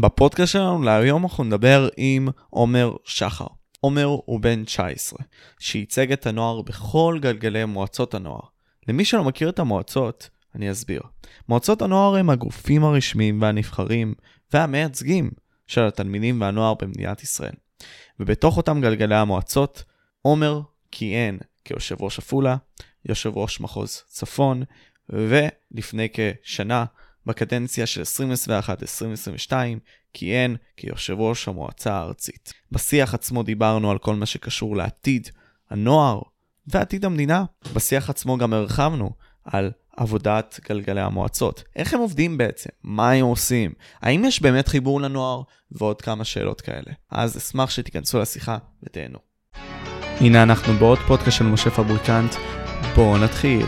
בפודקאסט שלנו להיום אנחנו נדבר עם עומר שחר. עומר הוא בן 19, שייצג את הנוער בכל גלגלי מועצות הנוער. למי שלא מכיר את המועצות, אני אסביר. מועצות הנוער הם הגופים הרשמיים והנבחרים והמייצגים של התלמידים והנוער במדינת ישראל. ובתוך אותם גלגלי המועצות, עומר כיהן כיושב ראש עפולה, יושב ראש מחוז צפון, ולפני כשנה, בקדנציה של 2021-2022, כיהן כיושב ראש המועצה הארצית. בשיח עצמו דיברנו על כל מה שקשור לעתיד הנוער ועתיד המדינה. בשיח עצמו גם הרחבנו על עבודת גלגלי המועצות. איך הם עובדים בעצם? מה הם עושים? האם יש באמת חיבור לנוער? ועוד כמה שאלות כאלה. אז אשמח שתיכנסו לשיחה ותהנו. הנה אנחנו בעוד פודקאסט של משה פבריקנט. בואו נתחיל.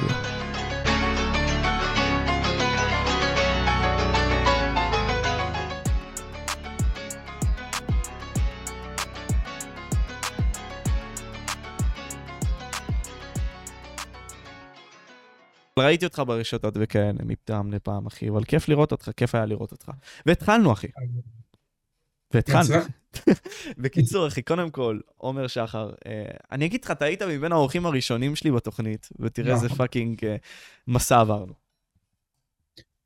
ראיתי אותך ברשתות וכאלה, מפעם לפעם, אחי, אבל כיף לראות אותך, כיף היה לראות אותך. והתחלנו, אחי. והתחלנו. בקיצור, אחי, קודם כל, עומר שחר, אה, אני אגיד לך, אתה היית מבין האורחים הראשונים שלי בתוכנית, ותראה איזה fucking אה, מסע עברנו.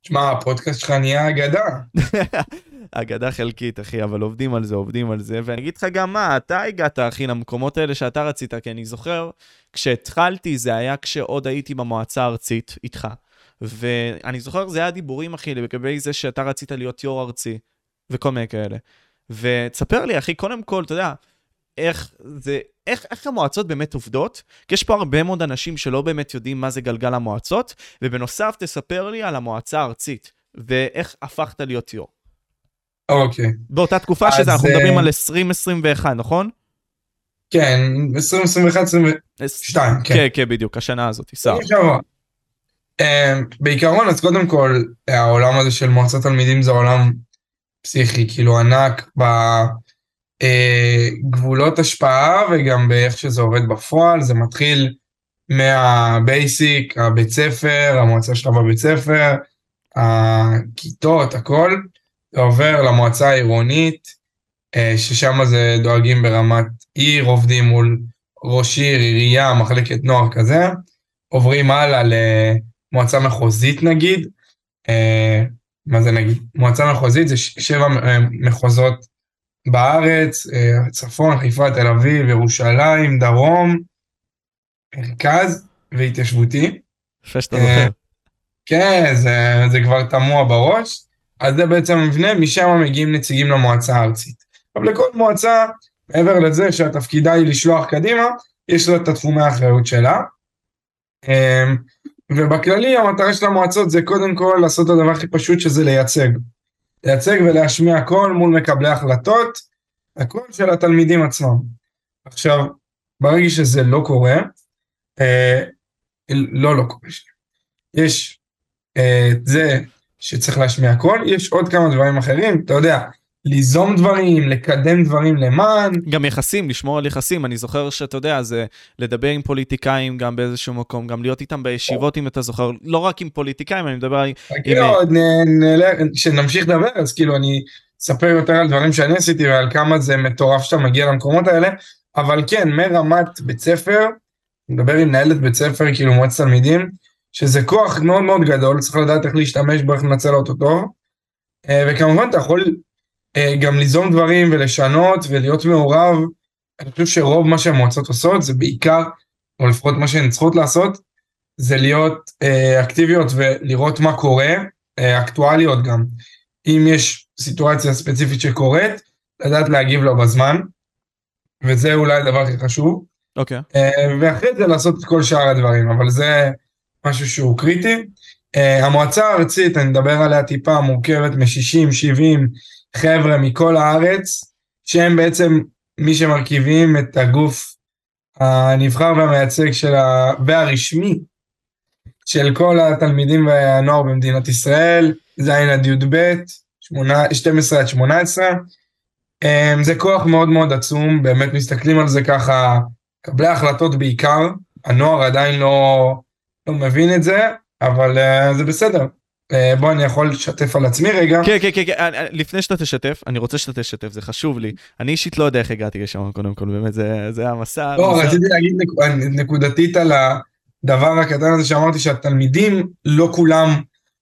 שמע, הפודקאסט שלך נהיה אגדה. אגדה חלקית, אחי, אבל עובדים על זה, עובדים על זה. ואני אגיד לך גם מה, אתה הגעת, אחי, למקומות האלה שאתה רצית, כי אני זוכר, כשהתחלתי, זה היה כשעוד הייתי במועצה הארצית איתך. ואני זוכר, זה היה דיבורים, אחי, לגבי זה שאתה רצית להיות יו"ר ארצי, וכל מיני כאלה. ותספר לי, אחי, קודם כל, אתה יודע, איך זה, איך, איך המועצות באמת עובדות, כי יש פה הרבה מאוד אנשים שלא באמת יודעים מה זה גלגל המועצות, ובנוסף תספר לי על המועצה הארצית, ואיך הפכת להיות יו"ר. אוקיי. באותה תקופה שזה, אנחנו מדברים על 2021, נכון? כן, 2021, 2022, כן. כן, כן, בדיוק, השנה הזאת, שר. בעיקרון, אז קודם כל, העולם הזה של מועצת תלמידים זה עולם פסיכי, כאילו ענק בגבולות השפעה וגם באיך שזה עובד בפועל, זה מתחיל מהבייסיק, הבית ספר, המועצה שלך בבית ספר, הכיתות, הכל. זה עובר למועצה העירונית, אה, ששם זה דואגים ברמת עיר, עובדים מול ראש עיר, עירייה, מחלקת נוער כזה, עוברים הלאה למועצה מחוזית נגיד, אה, מה זה נגיד? מועצה מחוזית זה שבע אה, מחוזות בארץ, צפון, חיפה, תל אביב, ירושלים, דרום, מרכז והתיישבותי. יפה שאתה זוכר. כן, זה, זה כבר תמוה בראש. אז זה בעצם המבנה, משם מגיעים נציגים למועצה הארצית. אבל לכל מועצה, מעבר לזה שהתפקידה היא לשלוח קדימה, יש לה את התחומי האחריות שלה. אמ, ובכללי המטרה של המועצות זה קודם כל לעשות את הדבר הכי פשוט שזה לייצג. לייצג ולהשמיע קול מול מקבלי החלטות, הקול של התלמידים עצמם. עכשיו, ברגע שזה לא קורה, אה, לא לא קורה, יש אה, זה שצריך להשמיע קול, יש עוד כמה דברים אחרים, אתה יודע, ליזום דברים, לקדם דברים למען. גם יחסים, לשמור על יחסים. אני זוכר שאתה יודע, זה לדבר עם פוליטיקאים גם באיזשהו מקום, גם להיות איתם בישיבות, אם אתה זוכר, לא רק עם פוליטיקאים, אני מדבר עם... כאילו, כשנמשיך לדבר, אז כאילו אני אספר יותר על דברים שאני עשיתי ועל כמה זה מטורף שאתה מגיע למקומות האלה, אבל כן, מרמת בית ספר, מדבר עם מנהלת בית ספר, כאילו מועצת תלמידים, שזה כוח מאוד מאוד גדול, צריך לדעת איך להשתמש בו, איך לנצל אותו טוב. אה, וכמובן אתה יכול אה, גם ליזום דברים ולשנות ולהיות מעורב. אני חושב שרוב מה שהמועצות עושות זה בעיקר, או לפחות מה שהן צריכות לעשות, זה להיות אה, אקטיביות ולראות מה קורה, אקטואליות גם. אם יש סיטואציה ספציפית שקורית, לדעת להגיב לו בזמן, וזה אולי הדבר הכי חשוב. אוקיי. Okay. ואחרי זה לעשות את כל שאר הדברים, אבל זה... משהו שהוא קריטי. Uh, המועצה הארצית, אני מדבר עליה טיפה, מורכבת מ-60-70 חבר'ה מכל הארץ, שהם בעצם מי שמרכיבים את הגוף הנבחר והמייצג של ה... והרשמי של כל התלמידים והנוער במדינת ישראל, ז' עד י"ב, 12 עד 18. Um, זה כוח מאוד מאוד עצום, באמת מסתכלים על זה ככה, קבלי החלטות בעיקר, הנוער עדיין לא, לא מבין את זה, אבל uh, זה בסדר. אה, בוא אני יכול לשתף על עצמי רגע. כן, כן, כן, אה, אה, לפני שאתה תשתף, אני רוצה שאתה תשתף, זה חשוב לי. אני אישית לא יודע איך הגעתי לשם, קודם כל, באמת, זה, זה המסע. לא, רציתי להגיד נק- נקודתית על הדבר הקטן הזה שאמרתי שהתלמידים לא כולם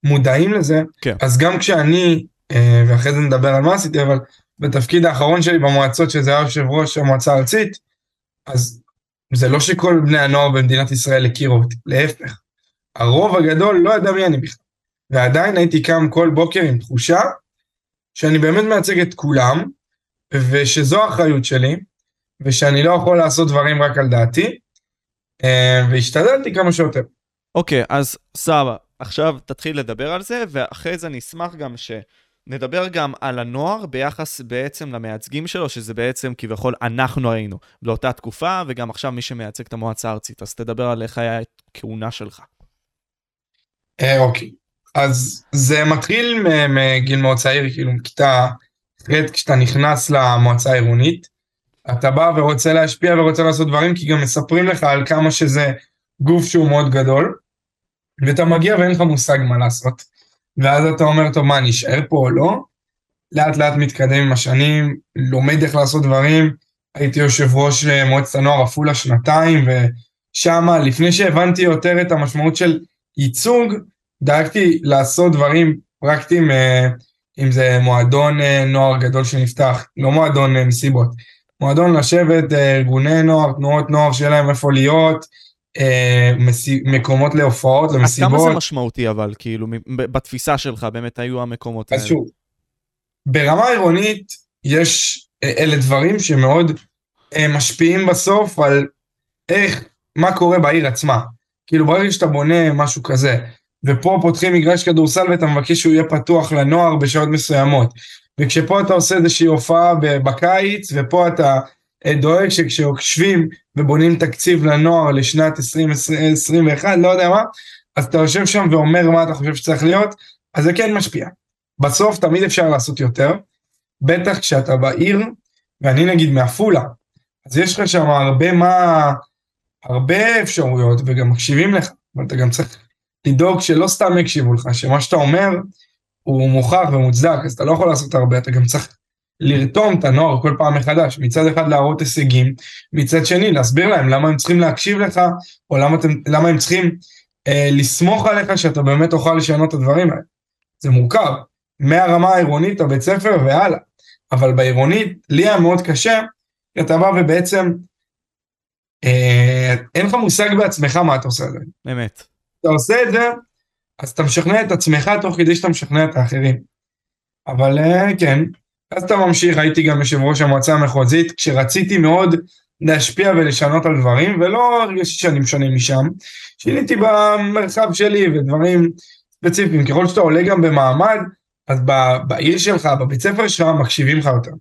מודעים לזה, כן. אז גם כשאני, ואחרי זה נדבר על מה עשיתי, אבל בתפקיד האחרון שלי במועצות, שזה היה יושב ראש המועצה הארצית, אז זה לא שכל בני הנוער במדינת ישראל הכירו אותי, להפך. הרוב הגדול לא ידע מי אני בכלל. ועדיין הייתי קם כל בוקר עם תחושה שאני באמת מייצג את כולם, ושזו האחריות שלי, ושאני לא יכול לעשות דברים רק על דעתי, אה, והשתדלתי כמה שיותר. אוקיי, אז סבבה, עכשיו תתחיל לדבר על זה, ואחרי זה אני אשמח גם שנדבר גם על הנוער ביחס בעצם למייצגים שלו, שזה בעצם כביכול אנחנו היינו באותה תקופה, וגם עכשיו מי שמייצג את המועצה הארצית. אז תדבר על איך היה הכהונה שלך. אה, אוקיי, אז זה מתחיל מגיל מאוד צעיר, כאילו מכיתה ח' כשאתה נכנס למועצה העירונית, אתה בא ורוצה להשפיע ורוצה לעשות דברים, כי גם מספרים לך על כמה שזה גוף שהוא מאוד גדול, ואתה מגיע ואין לך מושג מה לעשות. ואז אתה אומר, טוב, מה, אני אשאר פה או לא? לאט לאט מתקדם עם השנים, לומד איך לעשות דברים. הייתי יושב ראש אה, מועצת הנוער עפולה שנתיים, ושמה, לפני שהבנתי יותר את המשמעות של ייצוג, דאגתי לעשות דברים פרקטיים, אה, אם זה מועדון אה, נוער גדול שנפתח, לא מועדון אה, מסיבות, מועדון לשבת, ארגוני נוער, תנועות נוער, שיהיה להם איפה להיות, מקומות להופעות, אז כמה זה למסיבות. משמעותי אבל, כאילו, בתפיסה שלך באמת היו המקומות אז האלה? שוב, ברמה עירונית יש, אלה דברים שמאוד משפיעים בסוף על איך, מה קורה בעיר עצמה. כאילו ברגע שאתה בונה משהו כזה, ופה פותחים מגרש כדורסל ואתה מבקש שהוא יהיה פתוח לנוער בשעות מסוימות, וכשפה אתה עושה איזושהי הופעה בקיץ, ופה אתה אה, דואג שכשיושבים ובונים תקציב לנוער לשנת 2021, לא יודע מה, אז אתה יושב שם ואומר מה אתה חושב שצריך להיות, אז זה כן משפיע. בסוף תמיד אפשר לעשות יותר, בטח כשאתה בעיר, ואני נגיד מעפולה, אז יש לך שם הרבה מה, הרבה אפשרויות וגם מקשיבים לך, אבל אתה גם צריך לדאוג שלא סתם יקשיבו לך, שמה שאתה אומר הוא מוכח ומוצדק, אז אתה לא יכול לעשות הרבה, אתה גם צריך לרתום את הנוער כל פעם מחדש, מצד אחד להראות הישגים, מצד שני להסביר להם למה הם צריכים להקשיב לך, או למה, אתם, למה הם צריכים אה, לסמוך עליך שאתה באמת תוכל לשנות את הדברים האלה. זה מורכב, מהרמה העירונית, הבית ספר והלאה. אבל בעירונית, לי היה מאוד קשה, כי אתה בא ובעצם, אה, אין לך מושג בעצמך מה אתה עושה. באמת. אתה עושה את זה, אז אתה משכנע את עצמך תוך כדי שאתה משכנע את האחרים. אבל אה, כן, אז אתה ממשיך, הייתי גם יושב ראש המועצה המחוזית, כשרציתי מאוד להשפיע ולשנות על דברים, ולא הרגשתי שאני משנה משם. שיניתי במרחב שלי ודברים ספציפיים. ככל שאתה עולה גם במעמד, אז בעיר שלך, בבית ספר שלך, מקשיבים לך יותר.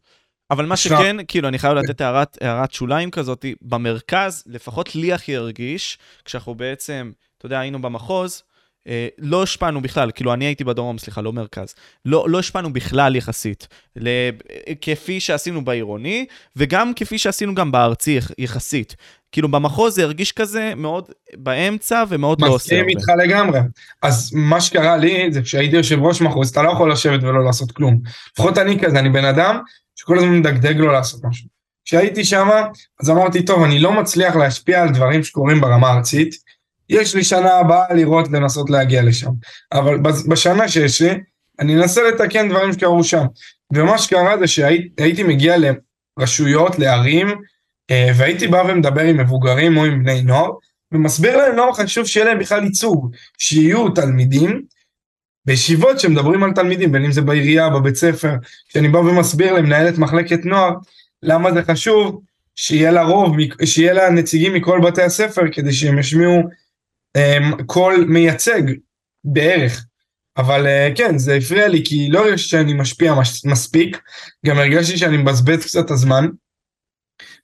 אבל מה שכן, כאילו, אני חייב לתת הערת, הערת שוליים כזאת, במרכז, לפחות לי הכי הרגיש, כשאנחנו בעצם, אתה יודע, היינו במחוז, אה, לא השפענו בכלל, כאילו, אני הייתי בדרום, סליחה, לא מרכז. לא, לא השפענו בכלל יחסית, ל, כפי שעשינו בעירוני, וגם כפי שעשינו גם בארצי יח- יחסית. כאילו, במחוז זה הרגיש כזה מאוד באמצע ומאוד לא עושה מסכים. איתך לגמרי. אז מה שקרה לי זה כשהייתי יושב ראש מחוז, אתה לא יכול לשבת ולא לעשות כלום. לפחות אני כזה, אני בן אדם שכל הזמן מדגדג לו לעשות משהו. כשהייתי שם, אז אמרתי, טוב, אני לא מצליח להשפיע על דברים שקורים ברמה הארצית, יש לי שנה הבאה לראות, לנסות להגיע לשם. אבל בשנה שיש לי, אני אנסה לתקן דברים שקרו שם. ומה שקרה זה שהייתי מגיע לרשויות, לערים, אה, והייתי בא ומדבר עם מבוגרים או עם בני נוער, ומסביר להם למה חשוב שיהיה להם בכלל ייצוג, שיהיו תלמידים בישיבות שמדברים על תלמידים, בין אם זה בעירייה, בבית ספר, כשאני בא ומסביר למנהלת מחלקת נוער, למה זה חשוב שיהיה לה רוב, שיהיה לה נציגים מכל בתי הספר, כדי שהם ישמיעו um, קול מייצג בערך. אבל uh, כן, זה הפריע לי, כי לא הרגשתי שאני משפיע מש, מספיק, גם הרגשתי שאני מבזבז קצת את הזמן.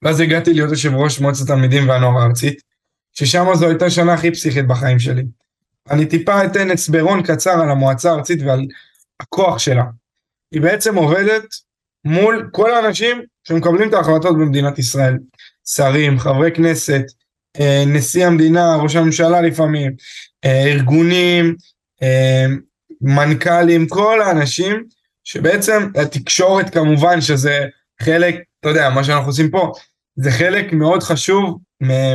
ואז הגעתי להיות יושב ראש מועצת התלמידים והנוער הארצית, ששם זו הייתה השנה הכי פסיכית בחיים שלי. אני טיפה אתן הסברון קצר על המועצה הארצית ועל הכוח שלה. היא בעצם עובדת מול כל האנשים שמקבלים את ההחלטות במדינת ישראל. שרים, חברי כנסת, אה, נשיא המדינה, ראש הממשלה לפעמים, אה, ארגונים, אה, מנכ"לים, כל האנשים שבעצם התקשורת כמובן שזה חלק, אתה יודע, מה שאנחנו עושים פה, זה חלק מאוד חשוב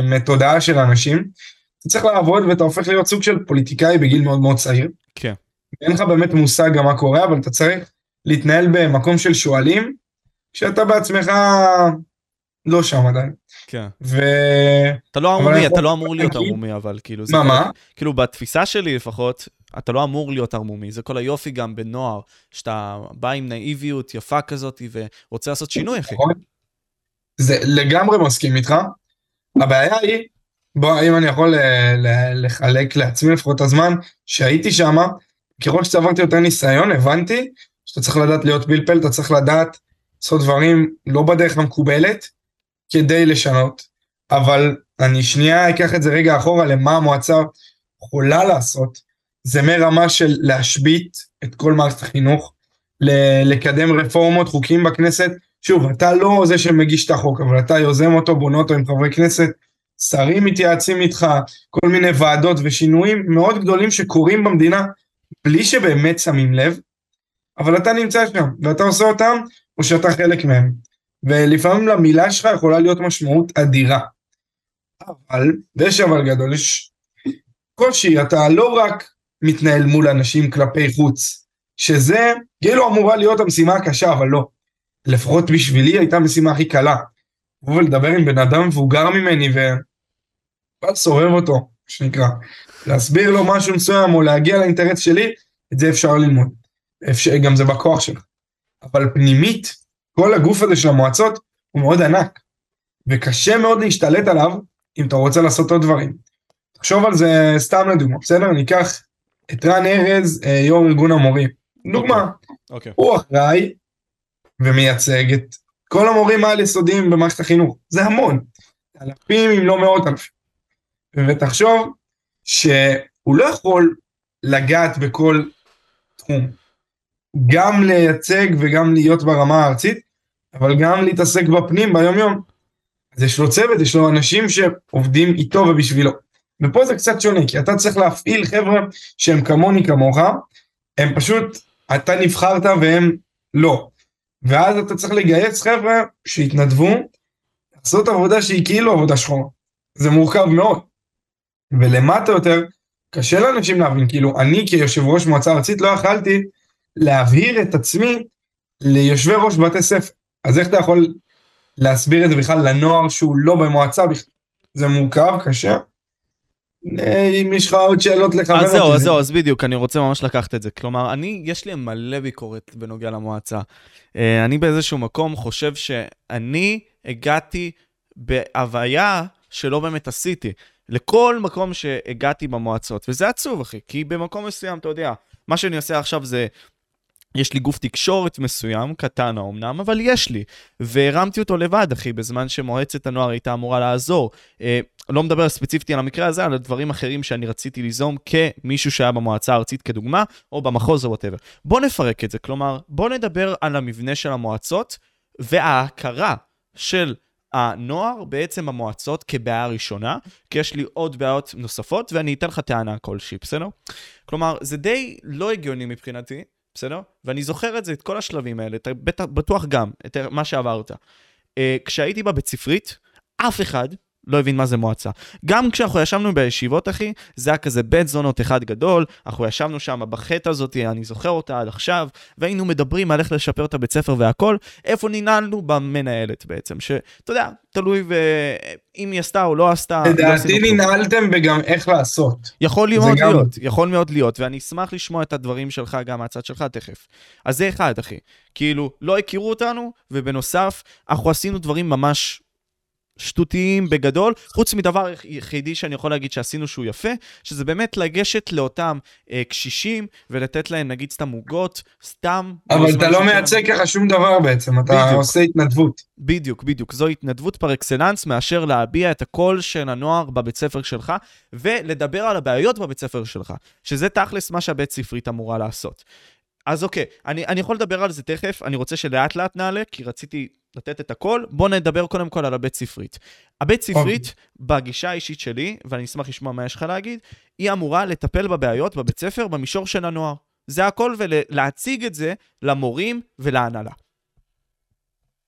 מתודעה של אנשים. אתה צריך לעבוד ואתה הופך להיות סוג של פוליטיקאי בגיל מאוד מאוד צעיר. כן. אין לך באמת מושג גם מה קורה, אבל אתה צריך להתנהל במקום של שועלים, כשאתה בעצמך לא שם עדיין. כן. ו... אתה לא ערמומי, אתה לא אמור להיות ערמומי, אבל כאילו... מה, מה? כאילו, בתפיסה שלי לפחות, אתה לא אמור להיות ערמומי. זה כל היופי גם בנוער, שאתה בא עם נאיביות יפה כזאת ורוצה לעשות שינוי, אחי. נכון. זה לגמרי מסכים איתך. הבעיה היא, בוא, אם אני יכול לחלק לעצמי לפחות את הזמן שהייתי שם, ככל שצברתי יותר ניסיון, הבנתי שאתה צריך לדעת להיות פלפל, אתה צריך לדעת לעשות דברים לא בדרך המקובלת, כדי לשנות. אבל אני שנייה אקח את זה רגע אחורה למה המועצה יכולה לעשות. זה מרמה של להשבית את כל מערכת החינוך, לקדם רפורמות, חוקים בכנסת. שוב, אתה לא זה שמגיש את החוק, אבל אתה יוזם אותו, בונה אותו עם חברי כנסת, שרים מתייעצים איתך, כל מיני ועדות ושינויים מאוד גדולים שקורים במדינה בלי שבאמת שמים לב, אבל אתה נמצא שם, ואתה עושה אותם, או שאתה חלק מהם. ולפעמים למילה שלך יכולה להיות משמעות אדירה. אבל, ויש אבל גדול, יש קושי, אתה לא רק מתנהל מול אנשים כלפי חוץ, שזה כאילו אמורה להיות המשימה הקשה, אבל לא. לפחות בשבילי הייתה המשימה הכי קלה. לבוא ולדבר עם בן אדם מבוגר ממני ולסובב אותו, מה שנקרא. להסביר לו משהו מסוים או להגיע לאינטרס שלי, את זה אפשר ללמוד. אפשר, גם זה בכוח שלך. אבל פנימית, כל הגוף הזה של המועצות הוא מאוד ענק, וקשה מאוד להשתלט עליו אם אתה רוצה לעשות עוד דברים. תחשוב על זה סתם לדוגמה, בסדר? ניקח את רן ארז, אה, יו"ר ארגון המורים. דוגמה. Okay. אוקיי. Okay. הוא אחראי ומייצג את כל המורים העל-יסודיים במערכת החינוך. זה המון. אלפים אם לא מאות אלפים. ותחשוב שהוא לא יכול לגעת בכל תחום. גם לייצג וגם להיות ברמה הארצית, אבל גם להתעסק בפנים ביום יום. אז יש לו צוות, יש לו אנשים שעובדים איתו ובשבילו. ופה זה קצת שונה, כי אתה צריך להפעיל חבר'ה שהם כמוני כמוך, הם פשוט, אתה נבחרת והם לא. ואז אתה צריך לגייס חבר'ה שיתנדבו, לעשות עבודה שהיא כאילו עבודה שחורה. זה מורכב מאוד. ולמטה יותר, קשה לאנשים להבין, כאילו, אני כיושב ראש מועצה ארצית לא יכלתי להבהיר את עצמי ליושבי ראש בתי ספר. אז איך אתה יכול להסביר את זה בכלל לנוער שהוא לא במועצה? זה מורכב, קשה. אם יש לך עוד שאלות לחבר אז זהו, אז זהו, אז בדיוק, אני רוצה ממש לקחת את זה. כלומר, אני, יש לי מלא ביקורת בנוגע למועצה. אה, אני באיזשהו מקום חושב שאני הגעתי בהוויה שלא באמת עשיתי. לכל מקום שהגעתי במועצות, וזה עצוב, אחי, כי במקום מסוים, אתה יודע, מה שאני עושה עכשיו זה יש לי גוף תקשורת מסוים, קטן האומנם, אבל יש לי. והרמתי אותו לבד, אחי, בזמן שמועצת הנוער הייתה אמורה לעזור. אה, לא מדבר ספציפית על המקרה הזה, על דברים אחרים שאני רציתי ליזום כמישהו שהיה במועצה הארצית כדוגמה, או במחוז או וואטאבר. בוא נפרק את זה, כלומר, בוא נדבר על המבנה של המועצות וההכרה של הנוער בעצם במועצות כבעיה ראשונה, כי יש לי עוד בעיות נוספות, ואני אתן לך טענה כלשהי, בסדר? כלומר, זה די לא הגיוני מבחינתי, בסדר? ואני זוכר את זה, את כל השלבים האלה, אתה בטח, בטוח גם, את מה שעברת. Uh, כשהייתי בבית ספרית, אף אחד לא הבין מה זה מועצה. גם כשאנחנו ישבנו בישיבות, אחי, זה היה כזה בית זונות אחד גדול, אנחנו ישבנו שם בחטא הזאת, אני זוכר אותה עד עכשיו, והיינו מדברים על איך לשפר את הבית ספר והכל, איפה ננעלנו? במנהלת בעצם, שאתה יודע, תלוי אם היא עשתה או לא עשתה. לא לדעתי לא ננעלתם וגם איך לעשות. יכול מאוד גם... להיות, יכול מאוד להיות, ואני אשמח לשמוע את הדברים שלך גם מהצד שלך תכף. אז זה אחד, אחי. כאילו, לא הכירו אותנו, ובנוסף, אנחנו עשינו דברים ממש שטותיים בגדול, חוץ מדבר יחידי שאני יכול להגיד שעשינו שהוא יפה, שזה באמת לגשת לאותם אה, קשישים ולתת להם נגיד סתם עוגות, סתם... אבל אתה לא מייצג ככה שום דבר בעצם, אתה בדיוק. עושה התנדבות. בדיוק, בדיוק. זו התנדבות פר אקסלנס מאשר להביע את הקול של הנוער בבית ספר שלך, ולדבר על הבעיות בבית ספר שלך, שזה תכלס מה שהבית ספרית אמורה לעשות. אז אוקיי, אני, אני יכול לדבר על זה תכף, אני רוצה שלאט לאט נעלה, כי רציתי לתת את הכל. בואו נדבר קודם כל על הבית ספרית. הבית ספרית. אוקיי. בגישה האישית שלי, ואני אשמח לשמוע מה יש לך להגיד, היא אמורה לטפל בבעיות בבית ספר במישור של הנוער. זה הכל, ולהציג את זה למורים ולהנהלה.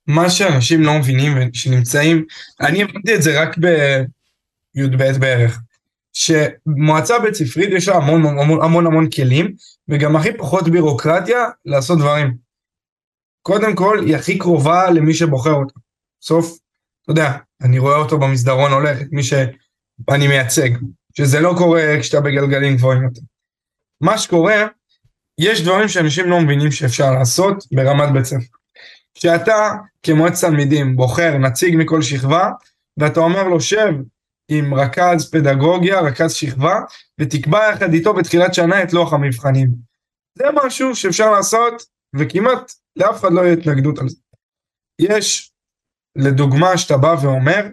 מה שאנשים לא מבינים ושנמצאים, אני הבנתי את זה רק בי"ב בערך, שמועצה בית ספרית יש לה המון המון המון המון כלים, וגם הכי פחות בירוקרטיה לעשות דברים. קודם כל, היא הכי קרובה למי שבוחר אותה. בסוף, אתה יודע, אני רואה אותו במסדרון הולך, את מי שאני מייצג, שזה לא קורה כשאתה בגלגלים גבוהים יותר. מה שקורה, יש דברים שאנשים לא מבינים שאפשר לעשות ברמת בית ספר. כשאתה כמועצת תלמידים בוחר נציג מכל שכבה, ואתה אומר לו שב עם רכז פדגוגיה, רכז שכבה, ותקבע יחד איתו בתחילת שנה את לוח המבחנים. זה משהו שאפשר לעשות, וכמעט לאף אחד לא יהיה התנגדות על זה. יש, לדוגמה, שאתה בא ואומר,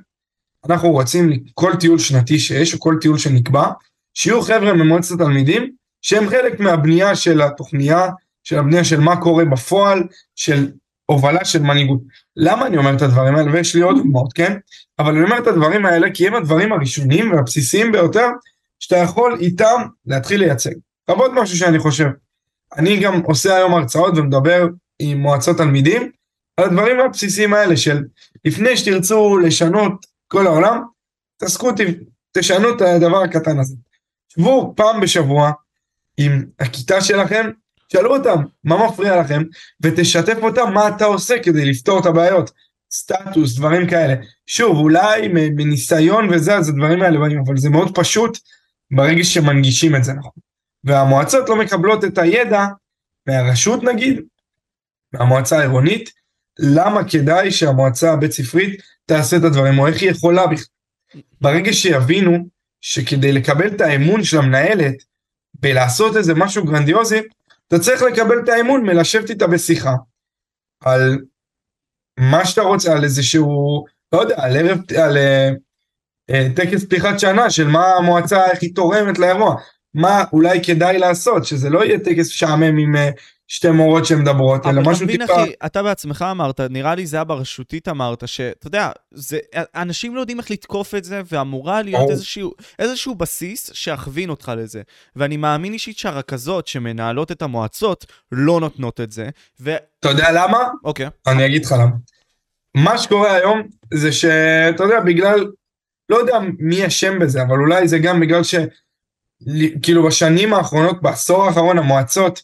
אנחנו רוצים כל טיול שנתי שיש, או כל טיול שנקבע, שיהיו חבר'ה ממועצת התלמידים, שהם חלק מהבנייה של התוכניה, של הבנייה של מה קורה בפועל, של הובלה של מנהיגות. למה אני אומר את הדברים האלה? ויש לי עוד דוגמאות, כן? אבל אני אומר את הדברים האלה כי הם הדברים הראשונים והבסיסיים ביותר שאתה יכול איתם להתחיל לייצג. עוד משהו שאני חושב. אני גם עושה היום הרצאות ומדבר עם מועצות תלמידים על הדברים הבסיסיים האלה של לפני שתרצו לשנות כל העולם, תעסקו, תשנו את הדבר הקטן הזה. שבו פעם בשבוע עם הכיתה שלכם שאלו אותם מה מפריע לכם ותשתף אותם מה אתה עושה כדי לפתור את הבעיות. סטטוס, דברים כאלה. שוב, אולי מניסיון וזה, אז הדברים האלה באים, אבל זה מאוד פשוט ברגע שמנגישים את זה נכון. והמועצות לא מקבלות את הידע מהרשות נגיד, מהמועצה העירונית, למה כדאי שהמועצה הבית ספרית תעשה את הדברים, או איך היא יכולה בכלל. ברגע שיבינו שכדי לקבל את האמון של המנהלת, בלעשות איזה משהו גרנדיוזי, אתה צריך לקבל את האמון מלשבת איתה בשיחה. על מה שאתה רוצה, על איזשהו, לא יודע, על ערב, על אה, טקס פתיחת שנה של מה המועצה, איך היא תורמת לאירוע. מה אולי כדאי לעשות, שזה לא יהיה טקס משעמם עם אה, שתי מורות שמדברות, אלא משהו טיפה... אבל תבין אחי, אתה בעצמך אמרת, נראה לי זה היה ברשותית אמרת, שאתה יודע, זה, אנשים לא יודעים איך לתקוף את זה, ואמורה להיות איזשהו, איזשהו בסיס שיכווין אותך לזה. ואני מאמין אישית שהרכזות שמנהלות את המועצות לא נותנות את זה, ו... אתה יודע למה? אוקיי. אני אגיד לך למה. מה שקורה היום זה שאתה יודע, בגלל, לא יודע מי אשם בזה, אבל אולי זה גם בגלל ש... כאילו בשנים האחרונות, בעשור האחרון, המועצות,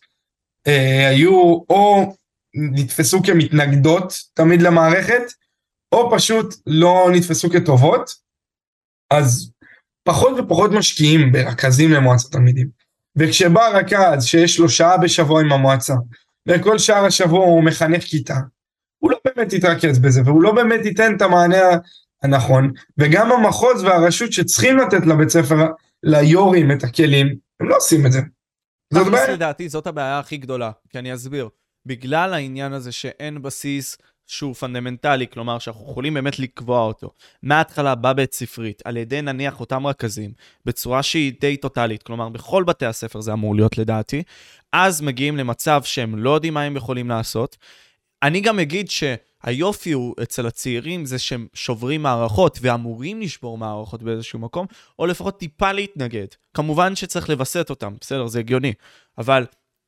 אה, היו או נתפסו כמתנגדות תמיד למערכת, או פשוט לא נתפסו כטובות, אז פחות ופחות משקיעים ברכזים למועצת תלמידים. וכשבא רכז שיש לו שעה בשבוע עם המועצה, וכל שאר השבוע הוא מחנך כיתה, הוא לא באמת יתרכז בזה, והוא לא באמת ייתן את המענה הנכון, וגם המחוז והרשות שצריכים לתת לבית ספר, ליו"רים את הכלים, הם לא עושים את זה. זאת בעיה. לדעתי זאת הבעיה הכי גדולה, כי אני אסביר. בגלל העניין הזה שאין בסיס שהוא פונדמנטלי, כלומר שאנחנו יכולים באמת לקבוע אותו, מההתחלה בבית ספרית, על ידי נניח אותם רכזים, בצורה שהיא די טוטאלית, כלומר בכל בתי הספר זה אמור להיות לדעתי, אז מגיעים למצב שהם לא יודעים מה הם יכולים לעשות. אני גם אגיד ש... היופי הוא אצל הצעירים זה שהם שוברים מערכות ואמורים לשבור מערכות באיזשהו מקום, או לפחות טיפה להתנגד. כמובן שצריך לווסת אותם, בסדר, זה הגיוני, אבל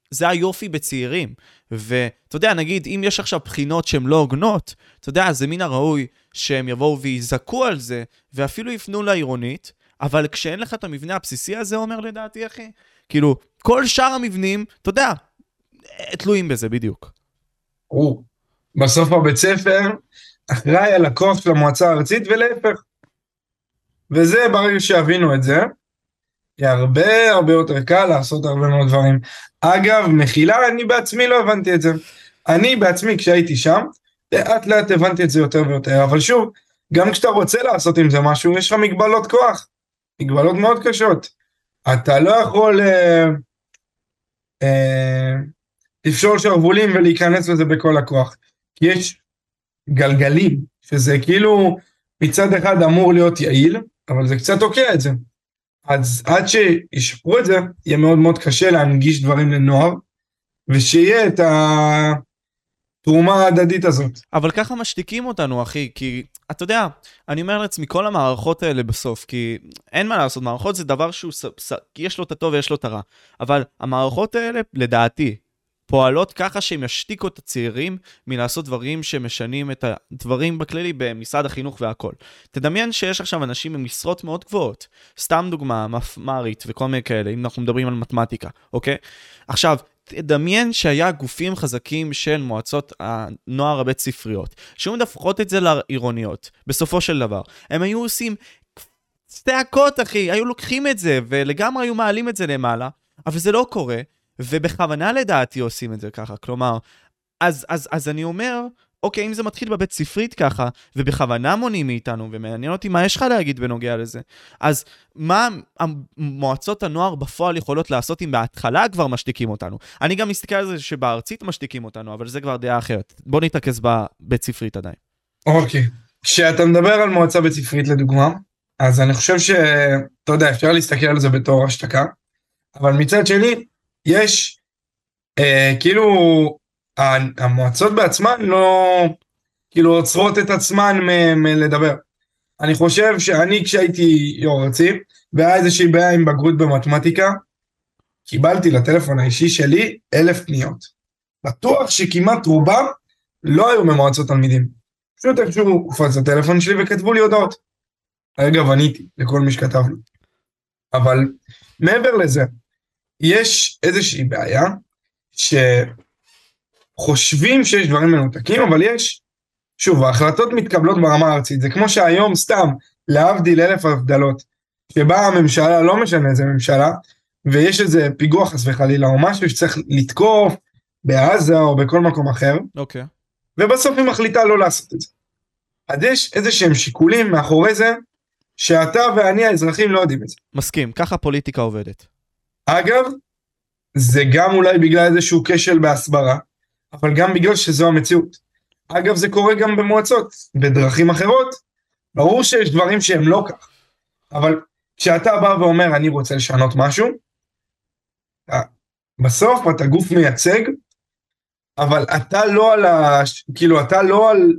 זה היופי בצעירים. ואתה יודע, נגיד, אם יש עכשיו בחינות שהן לא הוגנות, אתה יודע, זה מן הראוי שהם יבואו ויזעקו על זה, ואפילו יפנו לעירונית, אבל כשאין לך את המבנה הבסיסי הזה, אומר לדעתי, אחי, כאילו, כל שאר המבנים, אתה יודע, תלויים בזה בדיוק. ברור. בסוף בבית ספר אחראי על הכוח של המועצה הארצית ולהפך. וזה ברגע שיבינו את זה, יהיה הרבה הרבה יותר קל לעשות הרבה מאוד דברים. אגב, מחילה, אני בעצמי לא הבנתי את זה. אני בעצמי כשהייתי שם, לאט לאט הבנתי את זה יותר ויותר, אבל שוב, גם כשאתה רוצה לעשות עם זה משהו, יש לך מגבלות כוח, מגבלות מאוד קשות. אתה לא יכול אה, אה, לפשול שרוולים ולהיכנס לזה בכל הכוח. יש גלגלים, שזה כאילו מצד אחד אמור להיות יעיל, אבל זה קצת תוקע את זה. אז עד שישפרו את זה, יהיה מאוד מאוד קשה להנגיש דברים לנוער, ושיהיה את, ה... התרומה ההדדית הזאת. אבל ככה משתיקים אותנו, אחי, כי אתה יודע, אני אומר לעצמי, כל המערכות האלה בסוף, כי אין מה לעשות, מערכות זה דבר שהוא, ס, ס, יש לו את הטוב ויש לו את הרע, אבל המערכות האלה, לדעתי, פועלות ככה שהם ישתיקו את הצעירים מלעשות דברים שמשנים את הדברים בכללי במשרד החינוך והכל. תדמיין שיש עכשיו אנשים עם משרות מאוד גבוהות, סתם דוגמה, מפמ"רית וכל מיני כאלה, אם אנחנו מדברים על מתמטיקה, אוקיי? עכשיו, תדמיין שהיה גופים חזקים של מועצות הנוער הבית ספריות, שהיו מדווחות את זה לעירוניות, בסופו של דבר. הם היו עושים צעקות, אחי, היו לוקחים את זה, ולגמרי היו מעלים את זה למעלה, אבל זה לא קורה, ובכוונה לדעתי עושים את זה ככה. כלומר, אז, אז, אז אני אומר, אוקיי, אם זה מתחיל בבית ספרית ככה, ובכוונה מונעים מאיתנו, ומעניין אותי מה יש לך להגיד בנוגע לזה, אז מה מועצות הנוער בפועל יכולות לעשות אם בהתחלה כבר משתיקים אותנו? אני גם מסתכל על זה שבארצית משתיקים אותנו, אבל זה כבר דעה אחרת. בוא נתרכז בבית ספרית עדיין. אוקיי. כשאתה מדבר על מועצה בית ספרית לדוגמה, אז אני חושב שאתה יודע, אפשר להסתכל על זה בתור השתקה, אבל מצד שני, יש אה, כאילו המועצות בעצמן לא כאילו עוצרות את עצמן מלדבר. אני חושב שאני כשהייתי יו"ר ארצי והיה איזושהי בעיה עם בגרות במתמטיקה, קיבלתי לטלפון האישי שלי אלף פניות. בטוח שכמעט רובם לא היו ממועצות תלמידים. פשוט איכשהו הופץ הטלפון שלי וכתבו לי הודעות. אגב, עניתי לכל מי שכתב לי. אבל מעבר לזה, יש איזושהי בעיה שחושבים שיש דברים מנותקים, אבל יש, שוב, ההחלטות מתקבלות ברמה הארצית. זה כמו שהיום סתם, להבדיל אלף הבדלות, שבאה הממשלה, לא משנה איזה ממשלה, ויש איזה פיגוע חס וחלילה או משהו שצריך לתקוף בעזה או בכל מקום אחר, אוקיי. Okay. ובסוף היא מחליטה לא לעשות את זה. אז יש איזה שהם שיקולים מאחורי זה, שאתה ואני האזרחים לא יודעים את זה. מסכים, ככה פוליטיקה עובדת. אגב, זה גם אולי בגלל איזשהו כשל בהסברה, אבל גם בגלל שזו המציאות. אגב, זה קורה גם במועצות, בדרכים אחרות. ברור שיש דברים שהם לא כך, אבל כשאתה בא ואומר אני רוצה לשנות משהו, בסוף אתה גוף מייצג, אבל אתה לא על ה... כאילו, אתה לא על...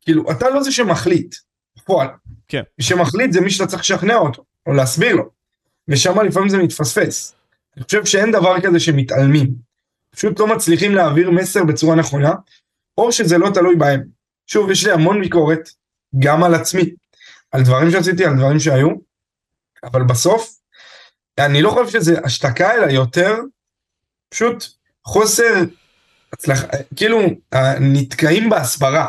כאילו, אתה לא זה שמחליט, בפועל. כן. מי שמחליט זה מי שאתה צריך לשכנע אותו, או להסביר לו. ושם לפעמים זה מתפספס. אני חושב שאין דבר כזה שמתעלמים. פשוט לא מצליחים להעביר מסר בצורה נכונה, או שזה לא תלוי בהם. שוב, יש לי המון ביקורת, גם על עצמי, על דברים שעשיתי, על דברים שהיו, אבל בסוף, אני לא חושב שזה השתקה, אלא יותר פשוט חוסר הצלחה, כאילו, נתקעים בהסברה.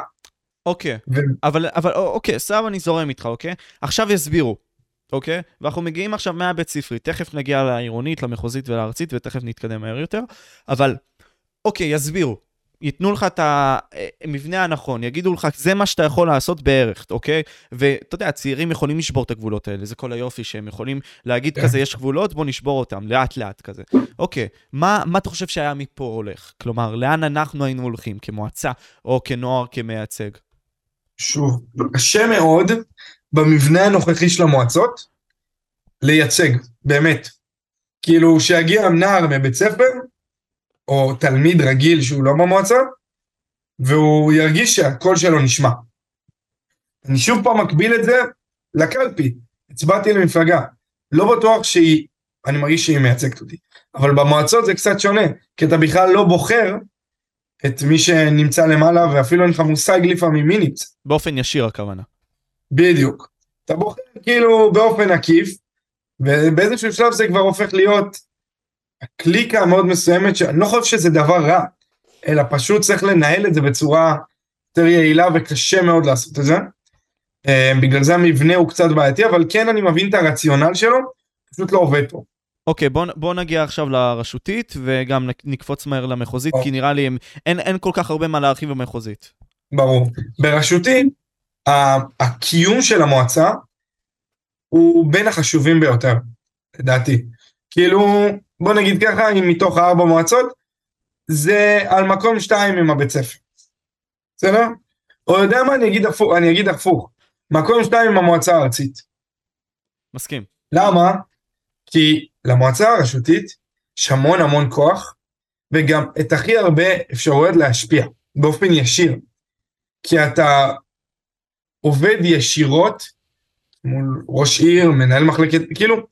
אוקיי, ו... אבל, אבל אוקיי, סבבה, אני זורם איתך, אוקיי? עכשיו יסבירו. אוקיי? ואנחנו מגיעים עכשיו מהבית ספרי, תכף נגיע לעירונית, למחוזית ולארצית, ותכף נתקדם מהר יותר, אבל אוקיי, יסבירו. ייתנו לך את המבנה הנכון, יגידו לך, זה מה שאתה יכול לעשות בערך, אוקיי? ואתה יודע, הצעירים יכולים לשבור את הגבולות האלה, זה כל היופי שהם יכולים להגיד כזה, יש גבולות, בוא נשבור אותם, לאט-לאט כזה. אוקיי, מה, מה אתה חושב שהיה מפה הולך? כלומר, לאן אנחנו היינו הולכים, כמועצה או כנוער כמייצג? שוב, קשה מאוד במבנה הנוכחי של המועצות לייצג, באמת. כאילו, שיגיע נער מבית ספר, או תלמיד רגיל שהוא לא במועצה, והוא ירגיש שהקול שלו נשמע. אני שוב פעם מקביל את זה לקלפי. הצבעתי למפלגה. לא בטוח שהיא, אני מרגיש שהיא מייצגת אותי. אבל במועצות זה קצת שונה, כי אתה בכלל לא בוחר את מי שנמצא למעלה, ואפילו אין לך מושג לפעמים מי נמצא. באופן ישיר הכוונה. בדיוק. אתה בוחר כאילו באופן עקיף, ובאיזשהו שלב זה כבר הופך להיות הקליקה המאוד מסוימת, שאני לא חושב שזה דבר רע, אלא פשוט צריך לנהל את זה בצורה יותר יעילה וקשה מאוד לעשות את זה. אה, בגלל זה המבנה הוא קצת בעייתי, אבל כן אני מבין את הרציונל שלו, פשוט לא עובד פה. אוקיי, okay, בוא, בוא נגיע עכשיו לרשותית, וגם נקפוץ מהר למחוזית, oh. כי נראה לי אין, אין כל כך הרבה מה להרחיב במחוזית. ברור. ברשותי, הקיום של המועצה הוא בין החשובים ביותר, לדעתי. כאילו, בוא נגיד ככה, אם מתוך ארבע מועצות, זה על מקום שתיים עם הבית ספר. בסדר? או יודע מה, אני אגיד הפוך, אני אגיד הפוך. מקום שתיים עם המועצה הארצית. מסכים. למה? כי למועצה הרשותית יש המון המון כוח, וגם את הכי הרבה אפשרויות להשפיע באופן ישיר. כי אתה עובד ישירות מול ראש עיר, מנהל מחלקת, כאילו,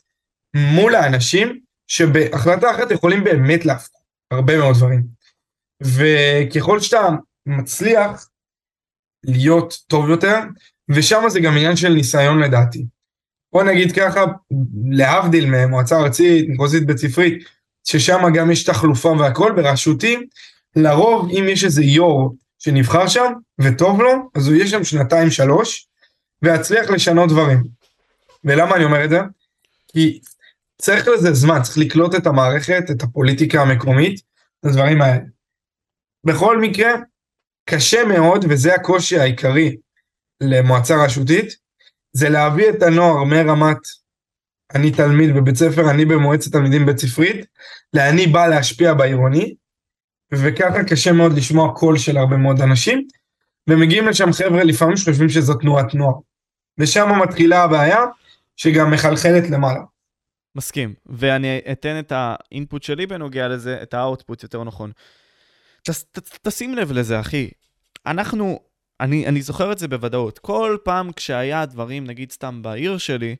מול האנשים שבהחלטה אחת יכולים באמת להפוך הרבה מאוד דברים. וככל שאתה מצליח להיות טוב יותר, ושם זה גם עניין של ניסיון לדעתי. בוא נגיד ככה, להבדיל ממועצה ארצית, מחוזית בית ספרית, ששם גם יש תחלופה והכל בראשותי, לרוב אם יש איזה יו"ר שנבחר שם וטוב לו, אז הוא יהיה שם שנתיים שלוש, ויצליח לשנות דברים. ולמה אני אומר את זה? כי צריך לזה זמן, צריך לקלוט את המערכת, את הפוליטיקה המקומית, את הדברים האלה. בכל מקרה, קשה מאוד, וזה הקושי העיקרי למועצה רשותית, זה להביא את הנוער מרמת אני תלמיד בבית ספר, אני במועצת תלמידים בית ספרית, לאני בא להשפיע בעירוני, וככה קשה מאוד לשמוע קול של הרבה מאוד אנשים, ומגיעים לשם חבר'ה לפעמים שחושבים שזו תנועת נוער. ושם מתחילה הבעיה, שגם מחלחלת למעלה. מסכים, ואני אתן את האינפוט שלי בנוגע לזה, את האוטפוט יותר נכון. ת, ת, תשים לב לזה, אחי. אנחנו, אני, אני זוכר את זה בוודאות. כל פעם כשהיה דברים, נגיד סתם בעיר שלי,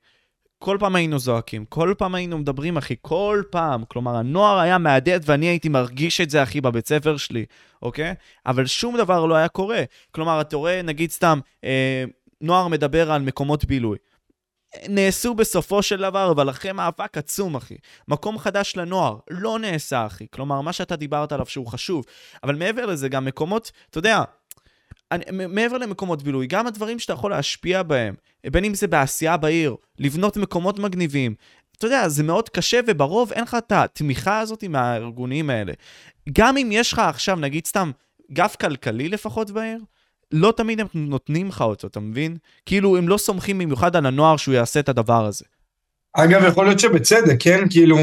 כל פעם היינו זועקים, כל פעם היינו מדברים, אחי, כל פעם. כלומר, הנוער היה מהדהד ואני הייתי מרגיש את זה, אחי, בבית ספר שלי, אוקיי? אבל שום דבר לא היה קורה. כלומר, אתה רואה, נגיד סתם, אה, נוער מדבר על מקומות בילוי. נעשו בסופו של דבר, אבל אחרי מאבק עצום, אחי. מקום חדש לנוער, לא נעשה, אחי. כלומר, מה שאתה דיברת עליו שהוא חשוב. אבל מעבר לזה, גם מקומות, אתה יודע, אני, מעבר למקומות בילוי, גם הדברים שאתה יכול להשפיע בהם, בין אם זה בעשייה בעיר, לבנות מקומות מגניבים, אתה יודע, זה מאוד קשה, וברוב אין לך את התמיכה הזאת מהארגונים האלה. גם אם יש לך עכשיו, נגיד סתם, גב כלכלי לפחות בעיר, לא תמיד הם נותנים לך אותו, אתה מבין? כאילו, הם לא סומכים במיוחד על הנוער שהוא יעשה את הדבר הזה. אגב, יכול להיות שבצדק, כן? כאילו,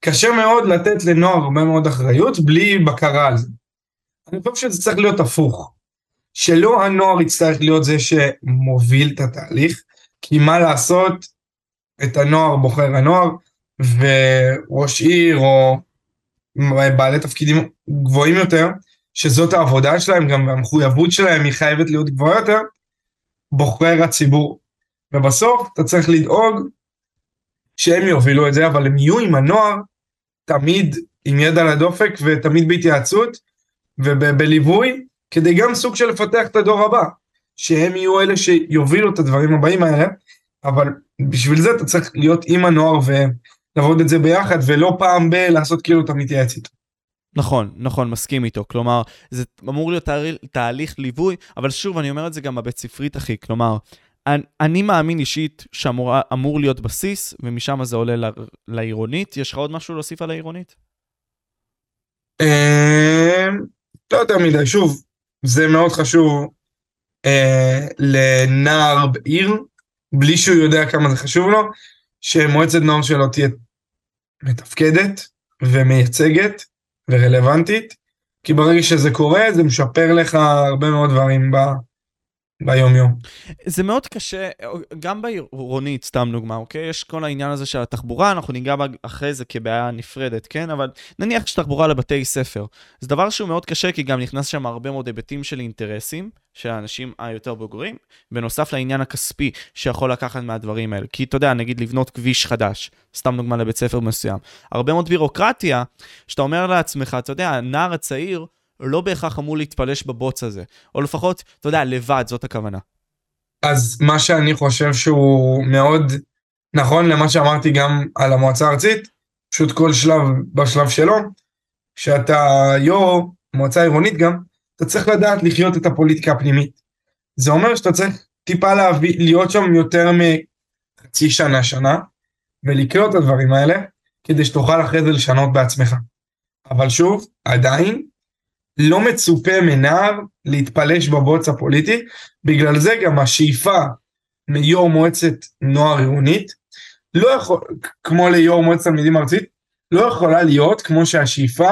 קשה מאוד לתת לנוער הרבה מאוד אחריות בלי בקרה על זה. אני חושב שזה צריך להיות הפוך. שלא הנוער יצטרך להיות זה שמוביל את התהליך, כי מה לעשות, את הנוער בוחר הנוער, וראש עיר או בעלי תפקידים גבוהים יותר, שזאת העבודה שלהם, גם המחויבות שלהם היא חייבת להיות גבוהה יותר, בוחר הציבור. ובסוף אתה צריך לדאוג שהם יובילו את זה, אבל הם יהיו עם הנוער תמיד עם יד על הדופק ותמיד בהתייעצות ובליווי, כדי גם סוג של לפתח את הדור הבא, שהם יהיו אלה שיובילו את הדברים הבאים האלה, אבל בשביל זה אתה צריך להיות עם הנוער ולעבוד את זה ביחד, ולא פעם ב- לעשות כאילו אתה מתייעץ איתו. נכון, נכון, מסכים איתו. כלומר, זה אמור להיות תהליך, תהליך ליווי, אבל שוב, אני אומר את זה גם בבית ספרית, אחי. כלומר, אני, אני מאמין אישית שאמור להיות בסיס, ומשם זה עולה לעירונית. יש לך עוד משהו להוסיף על העירונית? אמ, לא יותר מדי, שוב, זה מאוד חשוב אה, לנער בעיר, בלי שהוא יודע כמה זה חשוב לו, שמועצת נוער שלו תהיה מתפקדת ומייצגת ורלוונטית, כי ברגע שזה קורה זה משפר לך הרבה מאוד דברים ב... ביום יום. זה מאוד קשה, גם בעירונית, סתם דוגמה, אוקיי? יש כל העניין הזה של התחבורה, אנחנו ניגע אחרי זה כבעיה נפרדת, כן? אבל נניח שתחבורה לבתי ספר. זה דבר שהוא מאוד קשה, כי גם נכנס שם הרבה מאוד היבטים של אינטרסים, של האנשים היותר בוגרים, בנוסף לעניין הכספי שיכול לקחת מהדברים האלה. כי אתה יודע, נגיד לבנות כביש חדש, סתם דוגמה לבית ספר מסוים. הרבה מאוד בירוקרטיה, שאתה אומר לעצמך, אתה יודע, הנער הצעיר, לא בהכרח אמור להתפלש בבוץ הזה. או לפחות, אתה יודע, לבד, זאת הכוונה. אז מה שאני חושב שהוא מאוד נכון למה שאמרתי גם על המועצה הארצית, פשוט כל שלב בשלב שלו, כשאתה יו"ר מועצה עירונית גם, אתה צריך לדעת לחיות את הפוליטיקה הפנימית. זה אומר שאתה צריך טיפה להביא, להיות שם יותר מחצי שנה, שנה, ולקרוא את הדברים האלה, כדי שתוכל אחרי זה לשנות בעצמך. אבל שוב, עדיין, לא מצופה מנער להתפלש בבוץ הפוליטי, בגלל זה גם השאיפה מיו"ר מועצת נוער עירונית, לא יכול, כמו ליו"ר מועצת תלמידים ארצית, לא יכולה להיות כמו שהשאיפה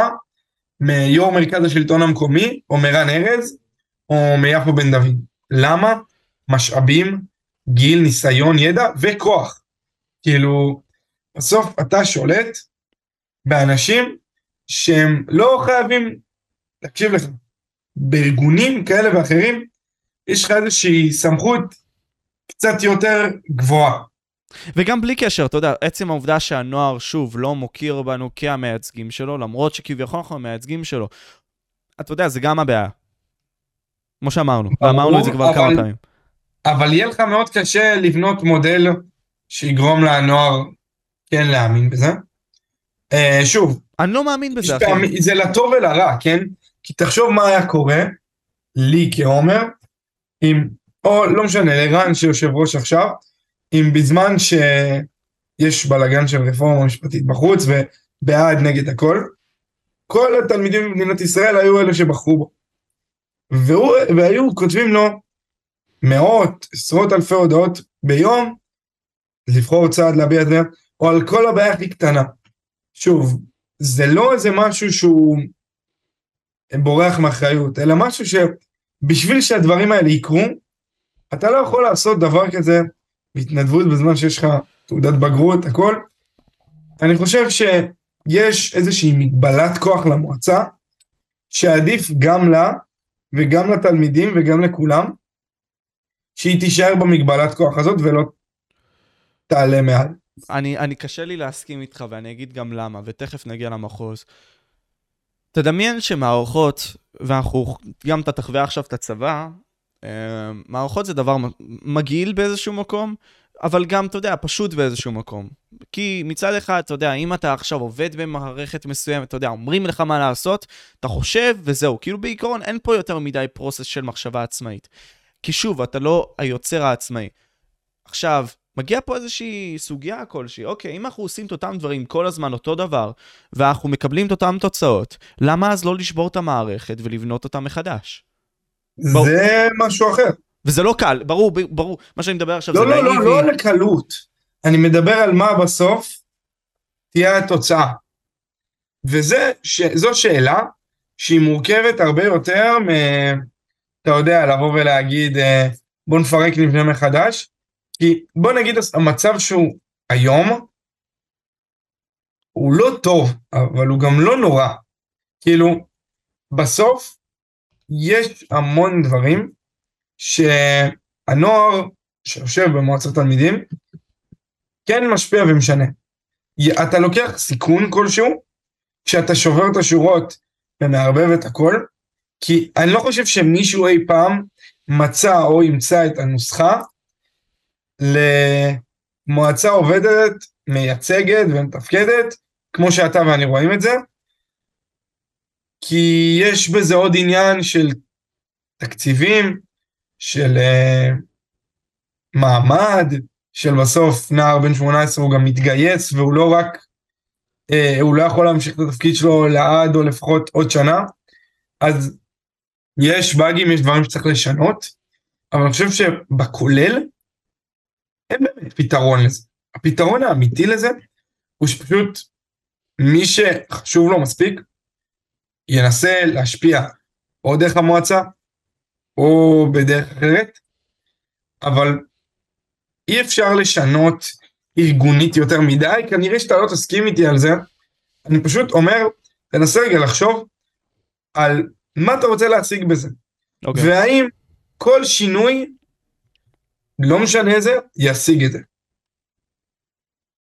מיו"ר מרכז השלטון המקומי, או מרן ארז, או מיפו בן דוד. למה? משאבים, גיל, ניסיון, ידע וכוח. כאילו, בסוף אתה שולט באנשים שהם לא חייבים, תקשיב לך, בארגונים כאלה ואחרים, יש לך איזושהי סמכות קצת יותר גבוהה. וגם בלי קשר, אתה יודע, עצם העובדה שהנוער, שוב, לא מוקיר בנו כהמייצגים שלו, למרות שכביכול אנחנו המייצגים שלו, אתה יודע, זה גם הבעיה. כמו שאמרנו, ואמרנו את זה כבר אבל- כמה פעמים. אבל יהיה לך מאוד קשה לבנות מודל שיגרום לנוער כן להאמין בזה. אה, שוב, אני לא מאמין בזה, אחי. זה לטוב ולרע, כן? כי תחשוב מה היה קורה לי כעומר, אם, או לא משנה, לרן שיושב ראש עכשיו, אם בזמן שיש בלאגן של רפורמה משפטית בחוץ ובעד נגד הכל, כל התלמידים במדינת ישראל היו אלה שבחרו בו. והוא, והיו כותבים לו מאות, עשרות אלפי הודעות ביום, לבחור צעד להביע את זה, או על כל הבעיה הכי קטנה. שוב, זה לא איזה משהו שהוא בורח מאחריות, אלא משהו שבשביל שהדברים האלה יקרו, אתה לא יכול לעשות דבר כזה בהתנדבות בזמן שיש לך תעודת בגרות, הכל. אני חושב שיש איזושהי מגבלת כוח למועצה, שעדיף גם לה וגם לתלמידים וגם לכולם, שהיא תישאר במגבלת כוח הזאת ולא תעלה מעל. אני, אני קשה לי להסכים איתך, ואני אגיד גם למה, ותכף נגיע למחוז. תדמיין שמערכות, ואנחנו, גם אתה תחווה עכשיו את הצבא, אה, מערכות זה דבר מגעיל באיזשהו מקום, אבל גם, אתה יודע, פשוט באיזשהו מקום. כי מצד אחד, אתה יודע, אם אתה עכשיו עובד במערכת מסוימת, אתה יודע, אומרים לך מה לעשות, אתה חושב וזהו. כאילו בעיקרון אין פה יותר מדי פרוסס של מחשבה עצמאית. כי שוב, אתה לא היוצר העצמאי. עכשיו, מגיע פה איזושהי סוגיה כלשהי, אוקיי, אם אנחנו עושים את אותם דברים כל הזמן אותו דבר, ואנחנו מקבלים את אותן תוצאות, למה אז לא לשבור את המערכת ולבנות אותה מחדש? ברור. זה משהו אחר. וזה לא קל, ברור, ברור, מה שאני מדבר עכשיו לא, זה לא, לא, נאיבי. לא לקלות. אני מדבר על מה בסוף תהיה התוצאה. וזה, ש... שאלה שהיא מורכבת הרבה יותר מ... אתה יודע, לבוא ולהגיד, אה, בוא נפרק נבנה מחדש. כי בוא נגיד, המצב שהוא היום, הוא לא טוב, אבל הוא גם לא נורא. כאילו, בסוף יש המון דברים שהנוער שיושב במועצת תלמידים כן משפיע ומשנה. אתה לוקח סיכון כלשהו, כשאתה שובר את השורות ומערבב את הכל, כי אני לא חושב שמישהו אי פעם מצא או ימצא את הנוסחה למועצה עובדת, מייצגת ומתפקדת, כמו שאתה ואני רואים את זה, כי יש בזה עוד עניין של תקציבים, של uh, מעמד, של בסוף נער בן 18 הוא גם מתגייס והוא לא רק, uh, הוא לא יכול להמשיך את התפקיד שלו לעד או לפחות עוד שנה, אז יש באגים, יש דברים שצריך לשנות, אבל אני חושב שבכולל אין באמת פתרון לזה. הפתרון האמיתי לזה הוא שפשוט מי שחשוב לו מספיק ינסה להשפיע או דרך המועצה או בדרך אחרת, אבל אי אפשר לשנות ארגונית יותר מדי, כנראה שאתה לא תסכים איתי על זה. אני פשוט אומר, תנסה רגע לחשוב על מה אתה רוצה להשיג בזה. אוקיי. והאם כל שינוי, לא משנה איזה, ישיג את זה.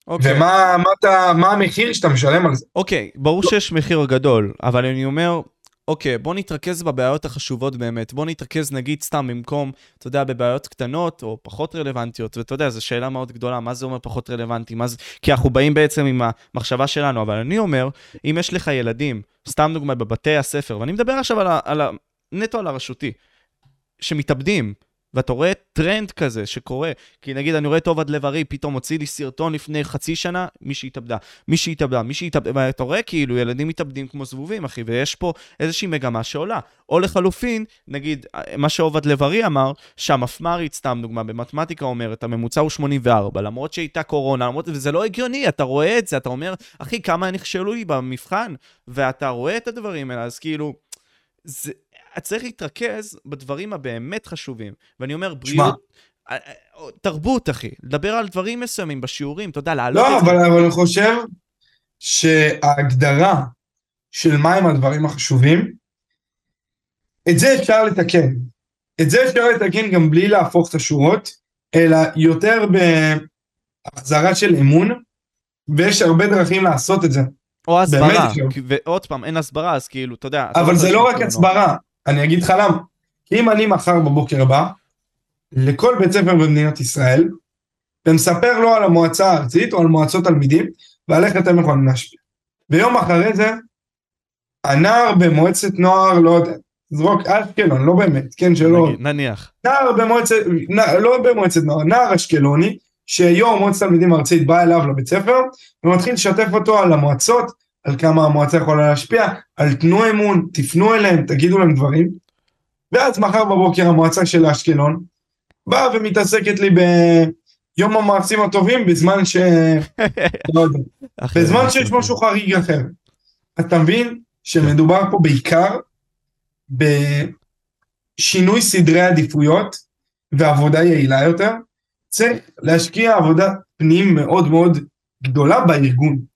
אוקיי. ומה מה אתה, מה המחיר שאתה משלם על זה. אוקיי, ברור שיש מחיר גדול, אבל אני אומר, אוקיי, בוא נתרכז בבעיות החשובות באמת. בוא נתרכז נגיד סתם במקום, אתה יודע, בבעיות קטנות או פחות רלוונטיות, ואתה יודע, זו שאלה מאוד גדולה, מה זה אומר פחות רלוונטי? מה זה... כי אנחנו באים בעצם עם המחשבה שלנו, אבל אני אומר, אם יש לך ילדים, סתם דוגמא, בבתי הספר, ואני מדבר עכשיו על ה... על ה... נטו על הרשותי, שמתאבדים, ואתה רואה טרנד כזה שקורה, כי נגיד אני רואה טוב עד לב ארי, פתאום הוציא לי סרטון לפני חצי שנה, מישהי התאבדה, מישהי התאבדה, מישהי התאבדה, ואתה רואה כאילו ילדים מתאבדים כמו זבובים, אחי, ויש פה איזושהי מגמה שעולה. או לחלופין, נגיד, מה שעובד לב ארי אמר, שהמפמ"רית, סתם דוגמה, במתמטיקה אומרת, הממוצע הוא 84, למרות שהייתה קורונה, למרות, וזה לא הגיוני, אתה רואה את זה, אתה אומר, אחי, כמה נכשלו לי במבחן, ואתה רואה את הדברים האלה, אז כאילו, זה, צריך להתרכז בדברים הבאמת חשובים. ואני אומר, בריאות... אה, תרבות, אחי. לדבר על דברים מסוימים בשיעורים, אתה יודע, לעלות לא, את זה. אבל אבל אני חושב שההגדרה של מהם הדברים החשובים, את זה אפשר לתקן. את זה אפשר לתקן גם בלי להפוך את השורות, אלא יותר בהחזרה של אמון, ויש הרבה דרכים לעשות את זה. או הסברה, ועוד פעם, אין הסברה, אז כאילו, אתה יודע. אתה אבל זה לא רק לעשות הסברה, אני אגיד לך למה. כי אם אני מחר בבוקר בא לכל בית ספר במדינת ישראל, ומספר לו על המועצה הארצית או על מועצות תלמידים, ועל איך אתם יכולים להשפיע. ויום אחרי זה, הנער במועצת נוער, לא יודע, זרוק אשקלון, לא באמת, כן, שלא, נניח. נער במועצת, נע, לא במועצת נוער, נער אשקלוני, שיו"ר מועצת תלמידים ארצית בא אליו לבית ספר, ומתחיל לשתף אותו על המועצות, על כמה המועצה יכולה להשפיע, על תנו אמון, תפנו אליהם, תגידו להם דברים. ואז מחר בבוקר המועצה של אשקלון באה ומתעסקת לי ביום המעשים הטובים בזמן ש... לא יודע, בזמן. שיש משהו חריג אחר. אתה מבין שמדובר פה בעיקר בשינוי סדרי עדיפויות ועבודה יעילה יותר. צריך להשקיע עבודת פנים מאוד מאוד גדולה בארגון.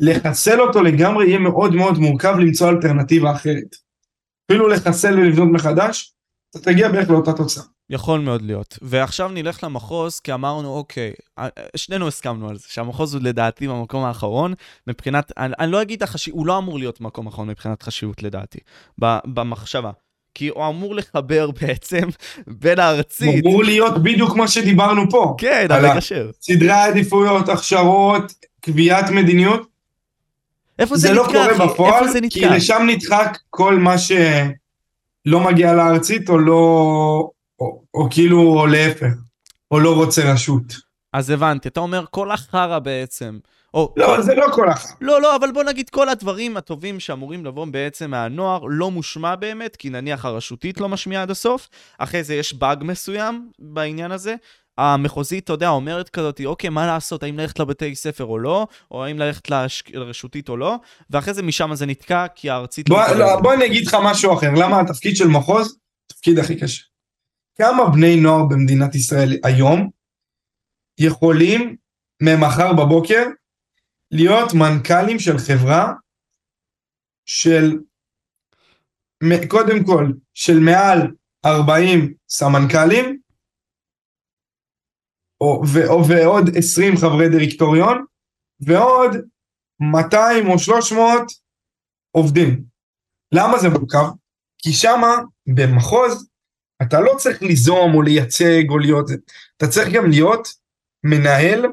לחסל אותו לגמרי יהיה מאוד מאוד מורכב למצוא אלטרנטיבה אחרת. אפילו לחסל ולבנות מחדש, אתה תגיע בערך לאותה תוצאה. יכול מאוד להיות. ועכשיו נלך למחוז, כי אמרנו, אוקיי, אה, שנינו הסכמנו על זה, שהמחוז הוא לדעתי במקום האחרון, מבחינת, אני, אני לא אגיד החשיבות, הוא לא אמור להיות מקום אחרון מבחינת חשיבות לדעתי, במחשבה. כי הוא אמור לחבר בעצם בין הארצית, אמור להיות בדיוק מה שדיברנו פה. כן, על ה- המגשר. סדרי עדיפויות, הכשרות, קביעת מדיניות, איפה זה, זה לא נתקע, אחי? קורה בפועל, איפה זה כי נתקע? לשם נדחק כל מה שלא מגיע לארצית או לא, או, או כאילו, או להפך, או לא רוצה רשות. אז הבנתי, אתה אומר כל החרא בעצם. או, לא, כל... זה לא כל אחת. לא, לא, אבל בוא נגיד כל הדברים הטובים שאמורים לבוא בעצם מהנוער לא מושמע באמת, כי נניח הרשותית לא משמיעה עד הסוף, אחרי זה יש באג מסוים בעניין הזה. המחוזית, אתה יודע, אומרת כזאת, אוקיי, מה לעשות, האם ללכת לבתי ספר או לא, או האם ללכת לש... לרשותית או לא, ואחרי זה משם זה נתקע, כי הארצית בוא, מקבלת. לא, בוא אני אגיד לך משהו אחר, למה התפקיד של מחוז, תפקיד הכי קשה. כמה בני נוער במדינת ישראל היום יכולים ממחר בבוקר להיות מנכ"לים של חברה של, קודם כל, של מעל 40 סמנכ"לים, או, ו, או, ועוד 20 חברי דירקטוריון, ועוד 200 או 300 עובדים. למה זה מורכב? כי שמה, במחוז, אתה לא צריך ליזום או לייצג או להיות. אתה צריך גם להיות מנהל,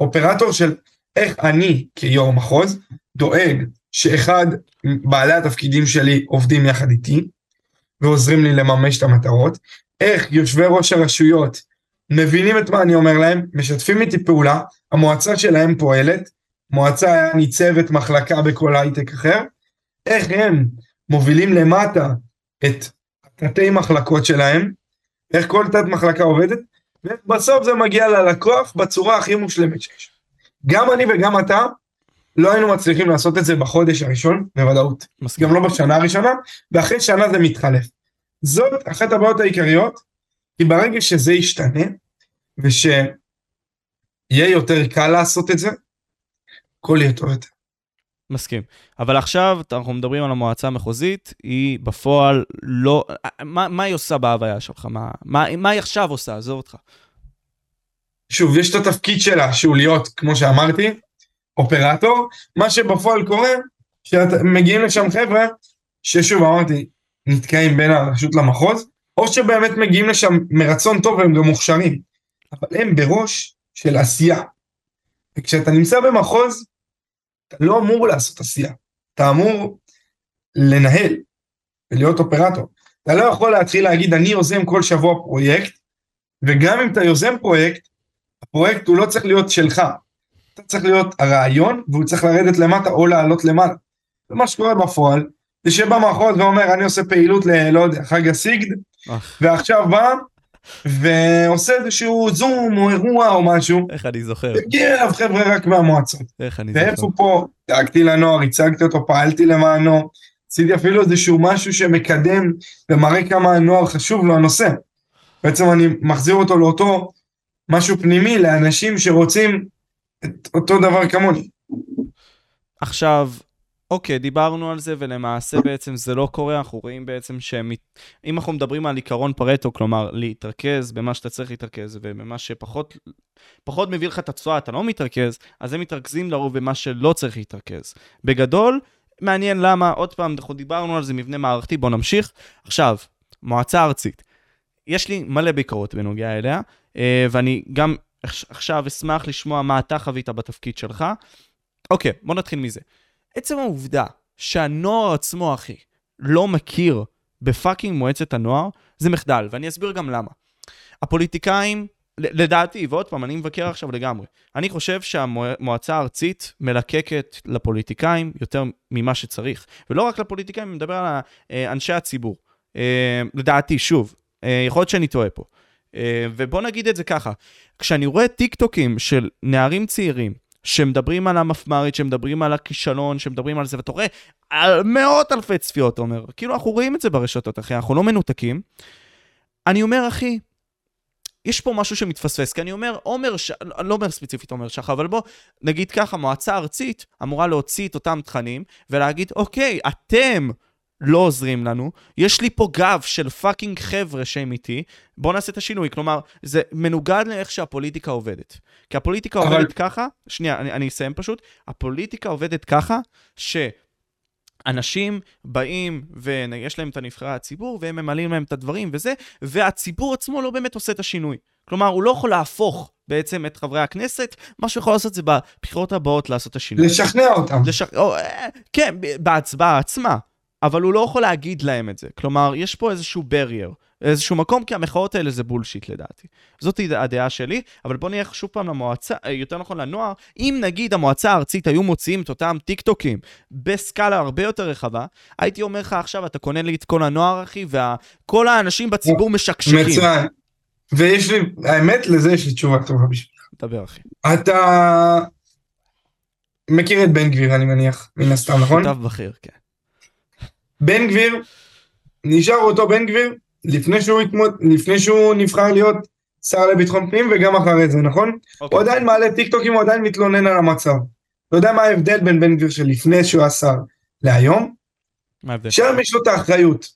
אופרטור של איך אני כיו"ר מחוז דואג שאחד בעלי התפקידים שלי עובדים יחד איתי ועוזרים לי לממש את המטרות, איך יושבי ראש הרשויות מבינים את מה אני אומר להם, משתפים איתי פעולה, המועצה שלהם פועלת, מועצה ניצבת מחלקה בכל הייטק אחר, איך הם מובילים למטה את תתי מחלקות שלהם, איך כל תת מחלקה עובדת, ובסוף זה מגיע ללקוח בצורה הכי מושלמת שיש. גם אני וגם אתה לא היינו מצליחים לעשות את זה בחודש הראשון, בוודאות. מסכים. גם לא בשנה הראשונה, ואחרי שנה זה מתחלף. זאת אחת הבעיות העיקריות, כי ברגע שזה ישתנה, ושיהיה יותר קל לעשות את זה, הכל יהיה טוב יותר. מסכים. אבל עכשיו אנחנו מדברים על המועצה המחוזית, היא בפועל לא... מה, מה היא עושה בהוויה שלך? מה, מה, מה היא עכשיו עושה? עזוב אותך. שוב, יש את התפקיד שלה, שהוא להיות, כמו שאמרתי, אופרטור, מה שבפועל קורה, שמגיעים לשם חבר'ה, ששוב אמרתי, נתקעים בין הרשות למחוז, או שבאמת מגיעים לשם מרצון טוב והם גם מוכשרים, אבל הם בראש של עשייה. וכשאתה נמצא במחוז, אתה לא אמור לעשות עשייה, אתה אמור לנהל ולהיות אופרטור. אתה לא יכול להתחיל להגיד, אני יוזם כל שבוע פרויקט, וגם אם אתה יוזם פרויקט, הפרויקט הוא לא צריך להיות שלך. אתה צריך להיות הרעיון, והוא צריך לרדת למטה או לעלות למעלה. ומה שקורה בפועל, זה שבא מחוז ואומר, אני עושה פעילות ל... לא יודע, חג הסיגד, ועכשיו בא, ועושה איזשהו זום או אירוע או משהו, איך אני זוכר? הגיע אליו חבר'ה רק מהמועצות. איך אני זוכר? ואיפה פה? דאגתי לנוער, הצגתי אותו, פעלתי למענו, עשיתי אפילו איזשהו משהו שמקדם ומראה כמה הנוער חשוב לו הנושא. בעצם אני מחזיר אותו לאותו משהו פנימי לאנשים שרוצים את אותו דבר כמוני. עכשיו, אוקיי, דיברנו על זה, ולמעשה בעצם זה לא קורה, אנחנו רואים בעצם שהם... אם אנחנו מדברים על עיקרון פרטו, כלומר, להתרכז במה שאתה צריך להתרכז, ובמה שפחות פחות מביא לך את התשואה, אתה לא מתרכז, אז הם מתרכזים לרוב במה שלא צריך להתרכז. בגדול, מעניין למה, עוד פעם, אנחנו דיברנו על זה, מבנה מערכתי, בואו נמשיך. עכשיו, מועצה ארצית. יש לי מלא ביקורות בנוגע אליה, אה, ואני גם עכשיו אשמח לשמוע מה אתה חווית בתפקיד שלך. אוקיי, בוא נתחיל מזה. עצם העובדה שהנוער עצמו, אחי, לא מכיר בפאקינג מועצת הנוער, זה מחדל, ואני אסביר גם למה. הפוליטיקאים, לדעתי, ועוד פעם, אני מבקר עכשיו לגמרי, אני חושב שהמועצה הארצית מלקקת לפוליטיקאים יותר ממה שצריך. ולא רק לפוליטיקאים, אני מדבר על אה, אנשי הציבור. אה, לדעתי, שוב, אה, יכול להיות שאני טועה פה. ובוא נגיד את זה ככה, כשאני רואה טיק טוקים של נערים צעירים, שמדברים על המפמ"רית, שמדברים על הכישלון, שמדברים על זה, ואתה רואה על מאות אלפי צפיות, אומר, כאילו אנחנו רואים את זה ברשתות, אחי, אנחנו לא מנותקים. אני אומר, אחי, יש פה משהו שמתפספס, כי אני אומר, עומר, ש... לא אומר ספציפית עומר שחר, אבל בוא נגיד ככה, מועצה ארצית אמורה להוציא את אותם תכנים ולהגיד, אוקיי, אתם לא עוזרים לנו, יש לי פה גב של fucking חבר'ה שהם איתי, בואו נעשה את השינוי. כלומר, זה מנוגד לאיך שהפוליטיקה עובדת. כי הפוליטיקה אבל... עובדת ככה, שנייה, אני, אני אסיים פשוט, הפוליטיקה עובדת ככה, ש... אנשים באים ויש להם את הנבחרי הציבור והם ממלאים להם את הדברים וזה, והציבור עצמו לא באמת עושה את השינוי. כלומר, הוא לא יכול להפוך בעצם את חברי הכנסת, מה שהוא יכול לעשות זה בבחירות הבאות לעשות את השינוי. לשכנע אותם. לשכ... או, אה, כן, בהצבעה עצמה. אבל הוא לא יכול להגיד להם את זה. כלומר, יש פה איזשהו ברייר, איזשהו מקום, כי המחאות האלה זה בולשיט לדעתי. זאת הדעה שלי, אבל בוא נלך שוב פעם למועצה, אה, יותר נכון לנוער, אם נגיד המועצה הארצית היו מוציאים את אותם טיקטוקים בסקאלה הרבה יותר רחבה, הייתי אומר לך עכשיו, אתה קונה לי את כל הנוער, אחי, וכל האנשים בציבור משקשקים. מצוין. ויש לי, האמת, לזה יש לי תשובה טובה בשבילך. דבר, אחי. אתה מכיר את בן גביר, אני מניח, מן הסתם, נכון? שותף בכיר, כן. בן גביר, נשאר אותו בן גביר לפני שהוא, התמוד, לפני שהוא נבחר להיות שר לביטחון פנים וגם אחרי זה, נכון? Okay. אוקיי. הוא עדיין מעלה טיק טוקים, הוא עדיין מתלונן על המצב. אתה יודע מה ההבדל בין בן גביר שלפני שהוא היה שר להיום? מה ההבדל? שם יש לו את האחריות.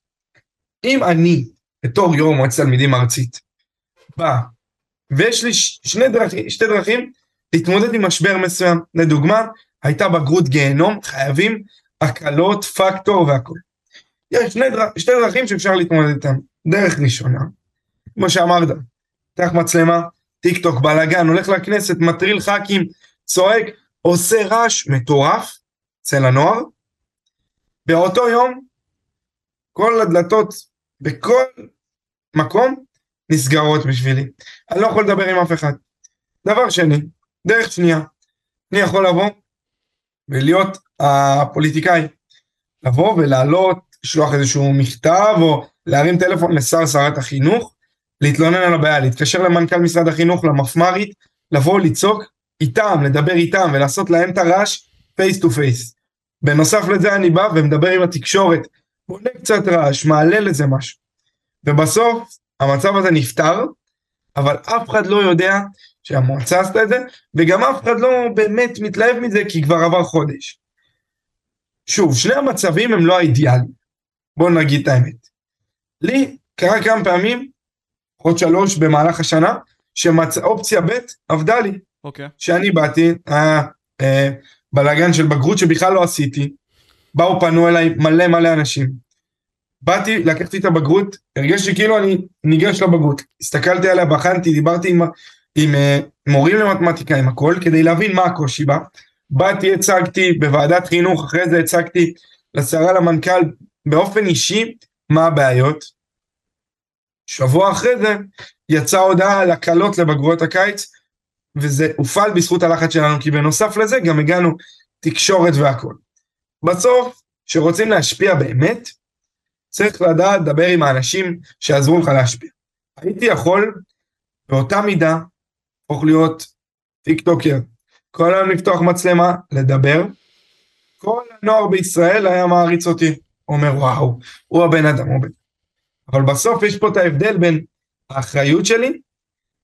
אם אני, בתור יו"ר מועצת תלמידים ארצית, בא, ויש לי שני דרכים, שתי דרכים להתמודד עם משבר מסוים. לדוגמה, הייתה בגרות גיהנום, חייבים הקלות, פקטור והכל. יש שני דר... שתי דרכים שאפשר להתמודד איתם. דרך ראשונה, כמו שאמרת, פתח מצלמה, טיק טוק, בלאגן, הולך לכנסת, מטריל ח"כים, צועק, עושה רעש מטורף אצל הנוער. באותו יום, כל הדלתות בכל מקום נסגרות בשבילי. אני לא יכול לדבר עם אף אחד. דבר שני, דרך שנייה, אני יכול לבוא ולהיות הפוליטיקאי, לבוא ולעלות לשלוח איזשהו מכתב או להרים טלפון לשר שרת החינוך, להתלונן על הבעיה, להתקשר למנכ"ל משרד החינוך, למפמ"רית, לבוא לצעוק איתם, לדבר איתם ולעשות להם את הרעש face to face. בנוסף לזה אני בא ומדבר עם התקשורת, בונה קצת רעש, מעלה לזה משהו. ובסוף המצב הזה נפתר, אבל אף אחד לא יודע שהמועצה עשתה את זה, וגם אף אחד לא באמת מתלהב מזה כי כבר עבר חודש. שוב, שני המצבים הם לא האידיאליים. בוא נגיד את האמת. לי קרה כמה פעמים, עוד שלוש במהלך השנה, שאופציה ב' עבדה לי. אוקיי. Okay. שאני באתי, היה אה, בלאגן של בגרות שבכלל לא עשיתי, באו פנו אליי מלא מלא אנשים. באתי, לקחתי את הבגרות, הרגשתי כאילו אני ניגש לבגרות. הסתכלתי עליה, בחנתי, דיברתי עם, עם אה, מורים למתמטיקה, עם הכל, כדי להבין מה הקושי בה. באתי, הצגתי בוועדת חינוך, אחרי זה הצגתי לשרה למנכ"ל באופן אישי מה הבעיות. שבוע אחרי זה יצאה הודעה על הקלות לבגרויות הקיץ, וזה הופעל בזכות הלחץ שלנו, כי בנוסף לזה גם הגענו תקשורת והכל. בסוף, כשרוצים להשפיע באמת, צריך לדעת לדבר עם האנשים שיעזרו לך להשפיע. הייתי יכול באותה מידה, הופך להיות טיק טוקר, כל היום לפתוח מצלמה, לדבר, כל הנוער בישראל היה מעריץ אותי. אומר וואו, הוא הבן אדם, הוא בן אבל בסוף יש פה את ההבדל בין האחריות שלי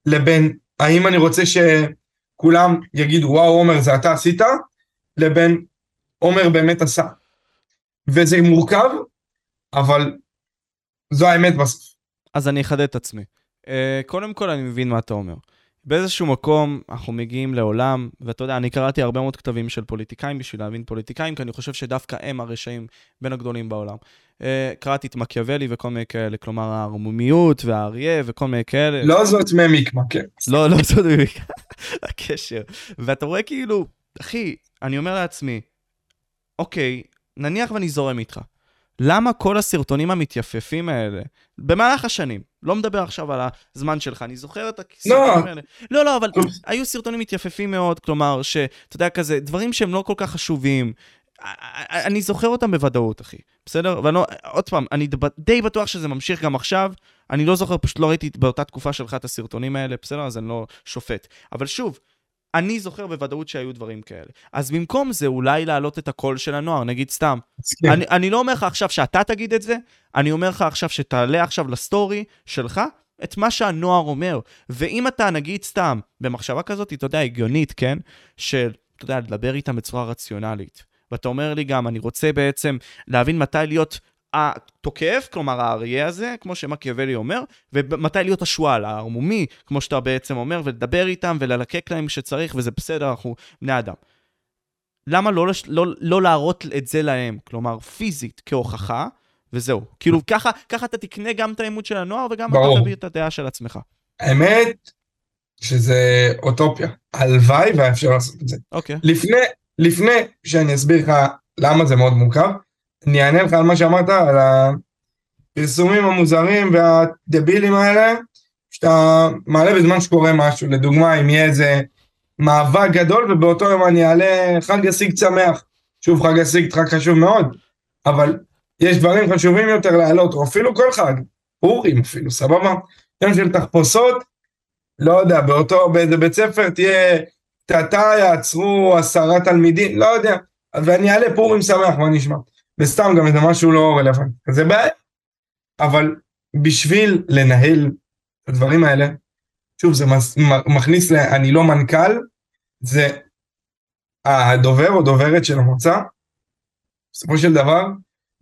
לבין האם אני רוצה שכולם יגידו וואו עומר זה אתה עשית, לבין עומר באמת עשה. וזה מורכב, אבל זו האמת בסוף. אז אני אחדד את עצמי. Uh, קודם כל אני מבין מה אתה אומר. באיזשהו מקום אנחנו מגיעים לעולם, ואתה יודע, אני קראתי הרבה מאוד כתבים של פוליטיקאים בשביל להבין פוליטיקאים, כי אני חושב שדווקא הם הרשעים בין הגדולים בעולם. Uh, קראתי את מקיאוולי וכל מיני כאלה, כלומר הערמומיות והאריה וכל מיני כאלה. לא זאת ממיקמה, כן. לא, לא זאת ממיקמה, הקשר. ואתה רואה כאילו, אחי, אני אומר לעצמי, אוקיי, נניח ואני זורם איתך. למה כל הסרטונים המתייפפים האלה, במהלך השנים, לא מדבר עכשיו על הזמן שלך, אני זוכר את הסרטונים לא. האלה. לא, לא, אבל היו סרטונים מתייפפים מאוד, כלומר, שאתה יודע, כזה, דברים שהם לא כל כך חשובים. אני זוכר אותם בוודאות, אחי, בסדר? ואני לא, עוד פעם, אני די בטוח שזה ממשיך גם עכשיו. אני לא זוכר, פשוט לא ראיתי באותה תקופה שלך את הסרטונים האלה, בסדר? אז אני לא שופט. אבל שוב, אני זוכר בוודאות שהיו דברים כאלה. אז במקום זה, אולי להעלות את הקול של הנוער, נגיד סתם. כן. אני, אני לא אומר לך עכשיו שאתה תגיד את זה, אני אומר לך עכשיו שתעלה עכשיו לסטורי שלך את מה שהנוער אומר. ואם אתה, נגיד סתם, במחשבה כזאת, אתה יודע, הגיונית, כן? של, אתה יודע, לדבר איתם בצורה רציונלית. ואתה אומר לי גם, אני רוצה בעצם להבין מתי להיות התוקף, כלומר האריה הזה, כמו שמקיאוולי אומר, ומתי להיות השועל, הערמומי, כמו שאתה בעצם אומר, ולדבר איתם וללקק להם כשצריך, וזה בסדר, אנחנו בני אדם. למה לא, לא, לא להראות את זה להם? כלומר, פיזית, כהוכחה, וזהו. כאילו, ככה, ככה אתה תקנה גם את העימות של הנוער, וגם ברור. אתה תביא את הדעה של עצמך. האמת, שזה אוטופיה. הלוואי והיה אפשר לעשות את זה. אוקיי. לפני, לפני שאני אסביר לך למה זה מאוד מורכב, אני אענה לך על מה שאמרת, על הפרסומים המוזרים והדבילים האלה, שאתה מעלה בזמן שקורה משהו, לדוגמה אם יהיה איזה מאבק גדול ובאותו יום אני אעלה חג הסיג שמח, שוב חג הסיג חג חשוב מאוד, אבל יש דברים חשובים יותר להעלות, או אפילו כל חג, פורים אפילו, סבבה? יום של תחפושות, לא יודע, באותו, באיזה בית ספר תהיה, תתה יעצרו עשרה תלמידים, לא יודע, ואני אעלה פורים שמח, מה נשמע? וסתם גם איזה משהו לא רלוונטי. זה בעיה. אבל בשביל לנהל את הדברים האלה, שוב, זה מכניס ל... אני לא מנכ"ל, זה הדובר או דוברת של המוצא, בסופו של דבר,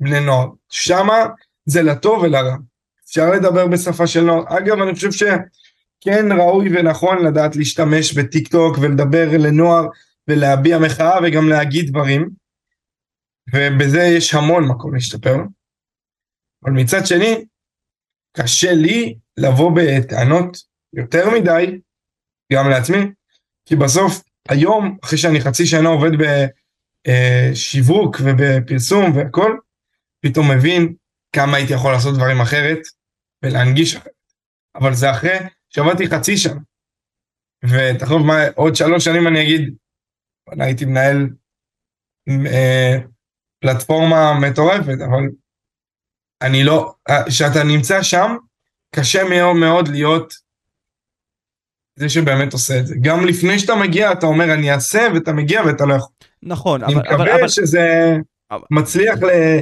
בני נוער. שמה זה לטוב ולרע. אפשר לדבר בשפה של נוער. אגב, אני חושב שכן ראוי ונכון לדעת להשתמש בטיק טוק ולדבר לנוער ולהביע מחאה וגם להגיד דברים. ובזה יש המון מקום להשתפר. אבל מצד שני, קשה לי לבוא בטענות יותר מדי, גם לעצמי, כי בסוף, היום, אחרי שאני חצי שנה עובד בשיווק ובפרסום והכל, פתאום מבין כמה הייתי יכול לעשות דברים אחרת ולהנגיש אחרת. אבל זה אחרי שעבדתי חצי שנה. ותחשוב מה, עוד שלוש שנים אני אגיד, הייתי מנהל אה, פלטפורמה מטורפת, אבל אני לא, כשאתה נמצא שם, קשה מאוד מאוד להיות זה שבאמת עושה את זה. גם לפני שאתה מגיע, אתה אומר אני אעשה, ואתה מגיע ואתה לא יכול. נכון, אני אבל... אני מקווה אבל, שזה אבל... מצליח ל...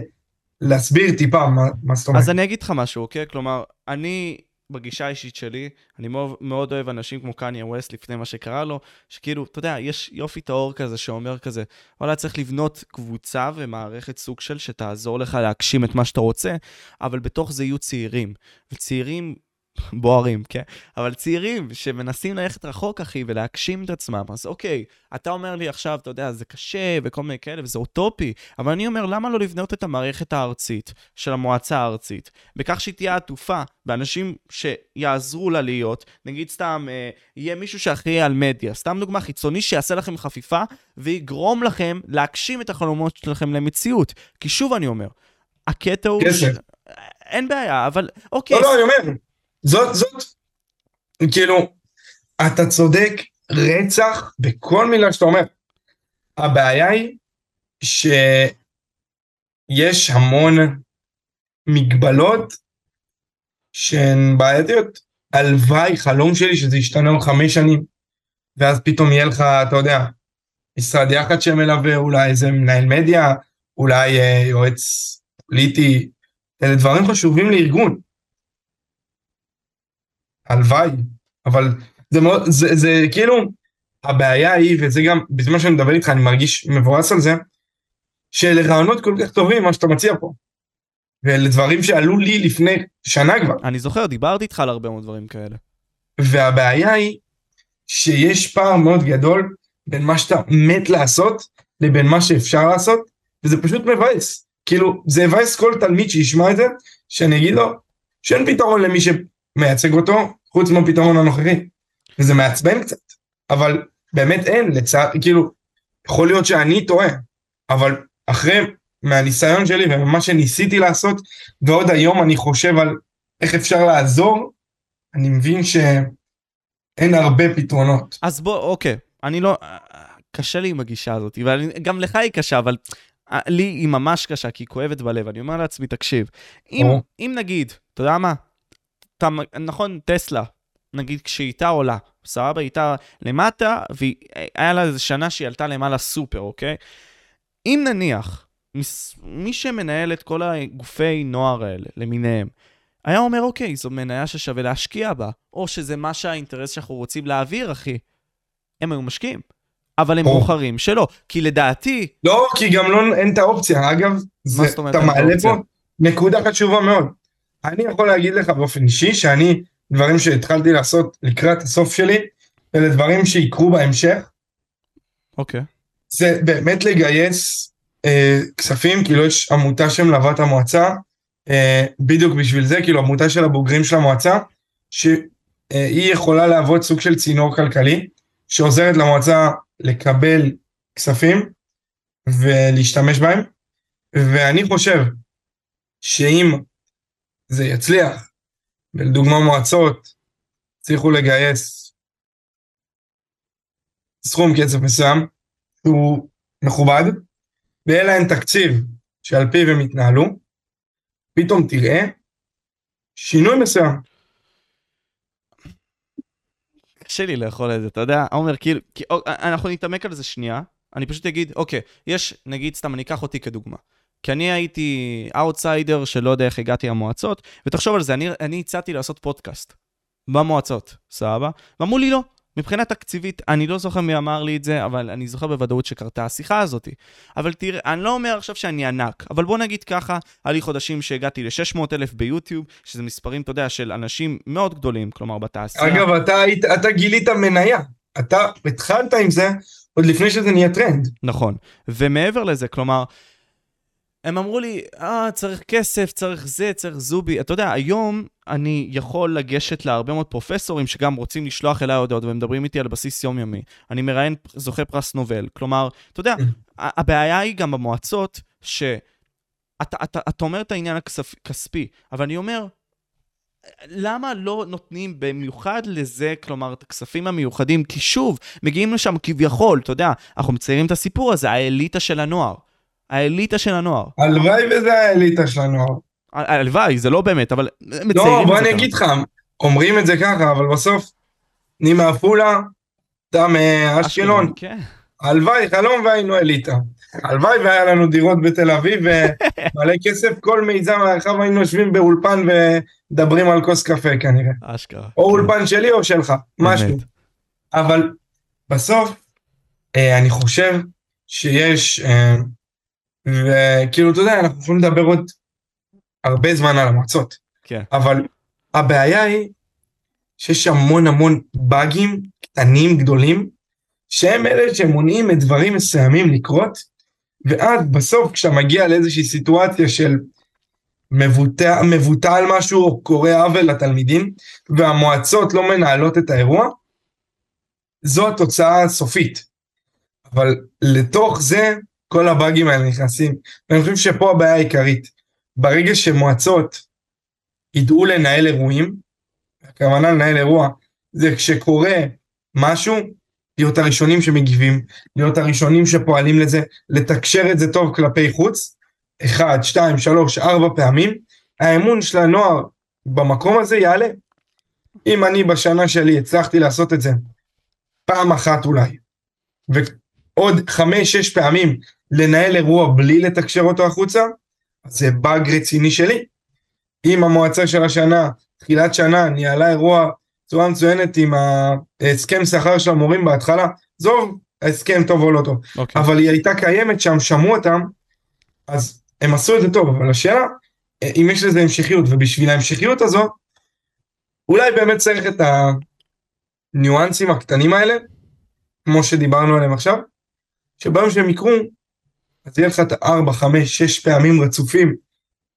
להסביר טיפה מה, מה זאת אומרת. אז אני אגיד לך משהו, אוקיי? כלומר, אני בגישה האישית שלי, אני מאוד, מאוד אוהב אנשים כמו קניה ווסט לפני מה שקרה לו, שכאילו, אתה יודע, יש יופי טהור כזה שאומר כזה, וואלה, צריך לבנות קבוצה ומערכת סוג של שתעזור לך להגשים את מה שאתה רוצה, אבל בתוך זה יהיו צעירים. וצעירים בוערים, כן? אבל צעירים שמנסים ללכת רחוק, אחי, ולהגשים את עצמם. אז אוקיי, אתה אומר לי עכשיו, אתה יודע, זה קשה וכל מיני כאלה, וזה אוטופי, אבל אני אומר, למה לא לבנות את המערכת הארצית של המועצה הארצית, בכך שהיא תהיה עטופה באנשים שיעזרו לה להיות, נגיד סתם, אה, יהיה מישהו שאחראי על מדיה, סתם דוגמה חיצוני שיעשה לכם חפיפה, ויגרום לכם להגשים את החלומות שלכם למציאות. כי שוב אני אומר, הקטע הוא... כסף. ש... אין בעיה, אבל אוקיי. לא, לא, אני אומר, זאת, זאת, כאילו, אתה צודק רצח בכל מילה שאתה אומר. הבעיה היא שיש המון מגבלות שהן בעייתיות. הלוואי, חלום שלי שזה ישתנה עוד חמש שנים, ואז פתאום יהיה לך, אתה יודע, משרד יחד שמלווה, אולי איזה מנהל מדיה, אולי אה, יועץ פוליטי, אלה דברים חשובים לארגון. הלוואי, אבל זה מאוד, זה, זה כאילו, הבעיה היא, וזה גם, בזמן שאני מדבר איתך אני מרגיש מבואס על זה, שאלה רעיונות כל כך טובים מה שאתה מציע פה. ואלה דברים שעלו לי לפני שנה כבר. אני זוכר, דיברתי איתך על הרבה מאוד דברים כאלה. והבעיה היא שיש פער מאוד גדול בין מה שאתה מת לעשות לבין מה שאפשר לעשות, וזה פשוט מבאס. כאילו, זה יבאס כל תלמיד שישמע את זה, שאני אגיד לו שאין פתרון למי שמייצג אותו, חוץ מהפתרון הנוכחי. וזה מעצבן קצת, אבל באמת אין, לצער, כאילו, יכול להיות שאני טועה, אבל אחרי, מהניסיון שלי וממה שניסיתי לעשות, ועוד היום אני חושב על איך אפשר לעזור, אני מבין שאין הרבה פתרונות. אז בוא, אוקיי, אני לא... קשה לי עם הגישה הזאת, וגם לך היא קשה, אבל לי היא ממש קשה, כי היא כואבת בלב. אני אומר לעצמי, תקשיב, אם, אם נגיד, אתה יודע מה? אתה, נכון, טסלה, נגיד כשהיא הייתה עולה, סבבה, היא הייתה למטה, והיה לה איזה שנה שהיא עלתה למעלה סופר, אוקיי? אם נניח, מי שמנהל את כל הגופי נוער האלה, למיניהם, היה אומר, אוקיי, זו מניה ששווה להשקיע בה, או שזה מה שהאינטרס שאנחנו רוצים להעביר, אחי. הם היו משקיעים. אבל הם בוחרים שלא, כי לדעתי... לא, כי גם לא, אין את האופציה. אגב, זה, מה זאת אומרת אתה מעלה פה נקודה חשובה מאוד. אני יכול להגיד לך באופן אישי, שאני, דברים שהתחלתי לעשות לקראת הסוף שלי, אלה דברים שיקרו בהמשך. אוקיי. זה באמת לגייס אה, כספים, כאילו יש עמותה שמלווה את המועצה, אה, בדיוק בשביל זה, כאילו עמותה של הבוגרים של המועצה, שהיא יכולה להוות סוג של צינור כלכלי, שעוזרת למועצה לקבל כספים ולהשתמש בהם, ואני חושב שאם זה יצליח, ולדוגמה מועצות הצליחו לגייס סכום כסף מסוים, שהוא מכובד, ויהיה להם תקציב שעל פיו הם יתנהלו, פתאום תראה שינוי מסוים. קשה לי לאכול את זה, אתה יודע, עומר, כאילו, כי, או, אנחנו נתעמק על זה שנייה, אני פשוט אגיד, אוקיי, יש, נגיד, סתם, אני אקח אותי כדוגמה. כי אני הייתי אאוטסיידר שלא יודע איך הגעתי למועצות, ותחשוב על זה, אני, אני הצעתי לעשות פודקאסט במועצות, סבבה? ואמרו לי לא, מבחינה תקציבית, אני לא זוכר מי אמר לי את זה, אבל אני זוכר בוודאות שקרתה השיחה הזאת. אבל תראה, אני לא אומר עכשיו שאני ענק, אבל בוא נגיד ככה, היה לי חודשים שהגעתי ל-600 אלף ביוטיוב, שזה מספרים, אתה יודע, של אנשים מאוד גדולים, כלומר בתעשייה. אגב, אתה, היית, אתה גילית מניה, אתה התחלת עם זה עוד לפני שזה נהיה טרנד. נכון, ומעבר לזה, כלומר, הם אמרו לי, אה, צריך כסף, צריך זה, צריך זובי. אתה יודע, היום אני יכול לגשת להרבה מאוד פרופסורים שגם רוצים לשלוח אליי הודעות ומדברים איתי על בסיס יומיומי. אני מראיין זוכה פרס נובל. כלומר, אתה יודע, הבעיה היא גם במועצות, שאתה אתה, אתה, אתה אומר את העניין הכספי, אבל אני אומר, למה לא נותנים במיוחד לזה, כלומר, את הכספים המיוחדים? כי שוב, מגיעים לשם כביכול, אתה יודע, אנחנו מציירים את הסיפור הזה, האליטה של הנוער. האליטה של הנוער. הלוואי וזה האליטה של הנוער. הלוואי, זה לא באמת, אבל לא, בוא אני אגיד לך, אומרים את זה ככה, אבל בסוף, אני מעפולה, אתה מאשקלון. כן. הלוואי, חלום והיינו אליטה. הלוואי והיה לנו דירות בתל אביב ומלא כסף, כל מיזם הרחב היינו יושבים באולפן ומדברים על כוס קפה כנראה. אשכרה. או אולפן שלי או שלך, משהו. אבל בסוף, אה, אני חושב שיש אה, וכאילו, אתה יודע, אנחנו יכולים לדבר עוד הרבה זמן על המועצות. כן. אבל הבעיה היא שיש המון המון באגים קטנים גדולים, שהם אלה שמונעים את דברים מסוימים לקרות, ואז בסוף כשאתה מגיע לאיזושהי סיטואציה של מבוטל, מבוטל משהו או קורה עוול לתלמידים, והמועצות לא מנהלות את האירוע, זו התוצאה הסופית. אבל לתוך זה כל הבאגים האלה נכנסים. ואני חושב שפה הבעיה העיקרית. ברגע שמועצות ידעו לנהל אירועים, הכוונה לנהל אירוע, זה כשקורה משהו, להיות הראשונים שמגיבים, להיות הראשונים שפועלים לזה, לתקשר את זה טוב כלפי חוץ, אחד, שתיים, שלוש, ארבע פעמים, האמון של הנוער במקום הזה יעלה. אם אני בשנה שלי הצלחתי לעשות את זה פעם אחת אולי, ועוד חמש-שש פעמים לנהל אירוע בלי לתקשר אותו החוצה, זה באג רציני שלי. אם המועצה של השנה, תחילת שנה, ניהלה אירוע בצורה מצוינת עם ההסכם שכר של המורים בהתחלה, עזוב ההסכם טוב או לא טוב, okay. אוקיי. אבל היא הייתה קיימת שם, שמעו אותם, אז הם עשו את זה טוב, אבל השאלה, אם יש לזה המשכיות, ובשביל ההמשכיות הזו, אולי באמת צריך את הניואנסים הקטנים האלה, כמו שדיברנו עליהם עכשיו, שביום שהם יקרו, אז יהיה לך את ארבע, חמש, שש פעמים רצופים,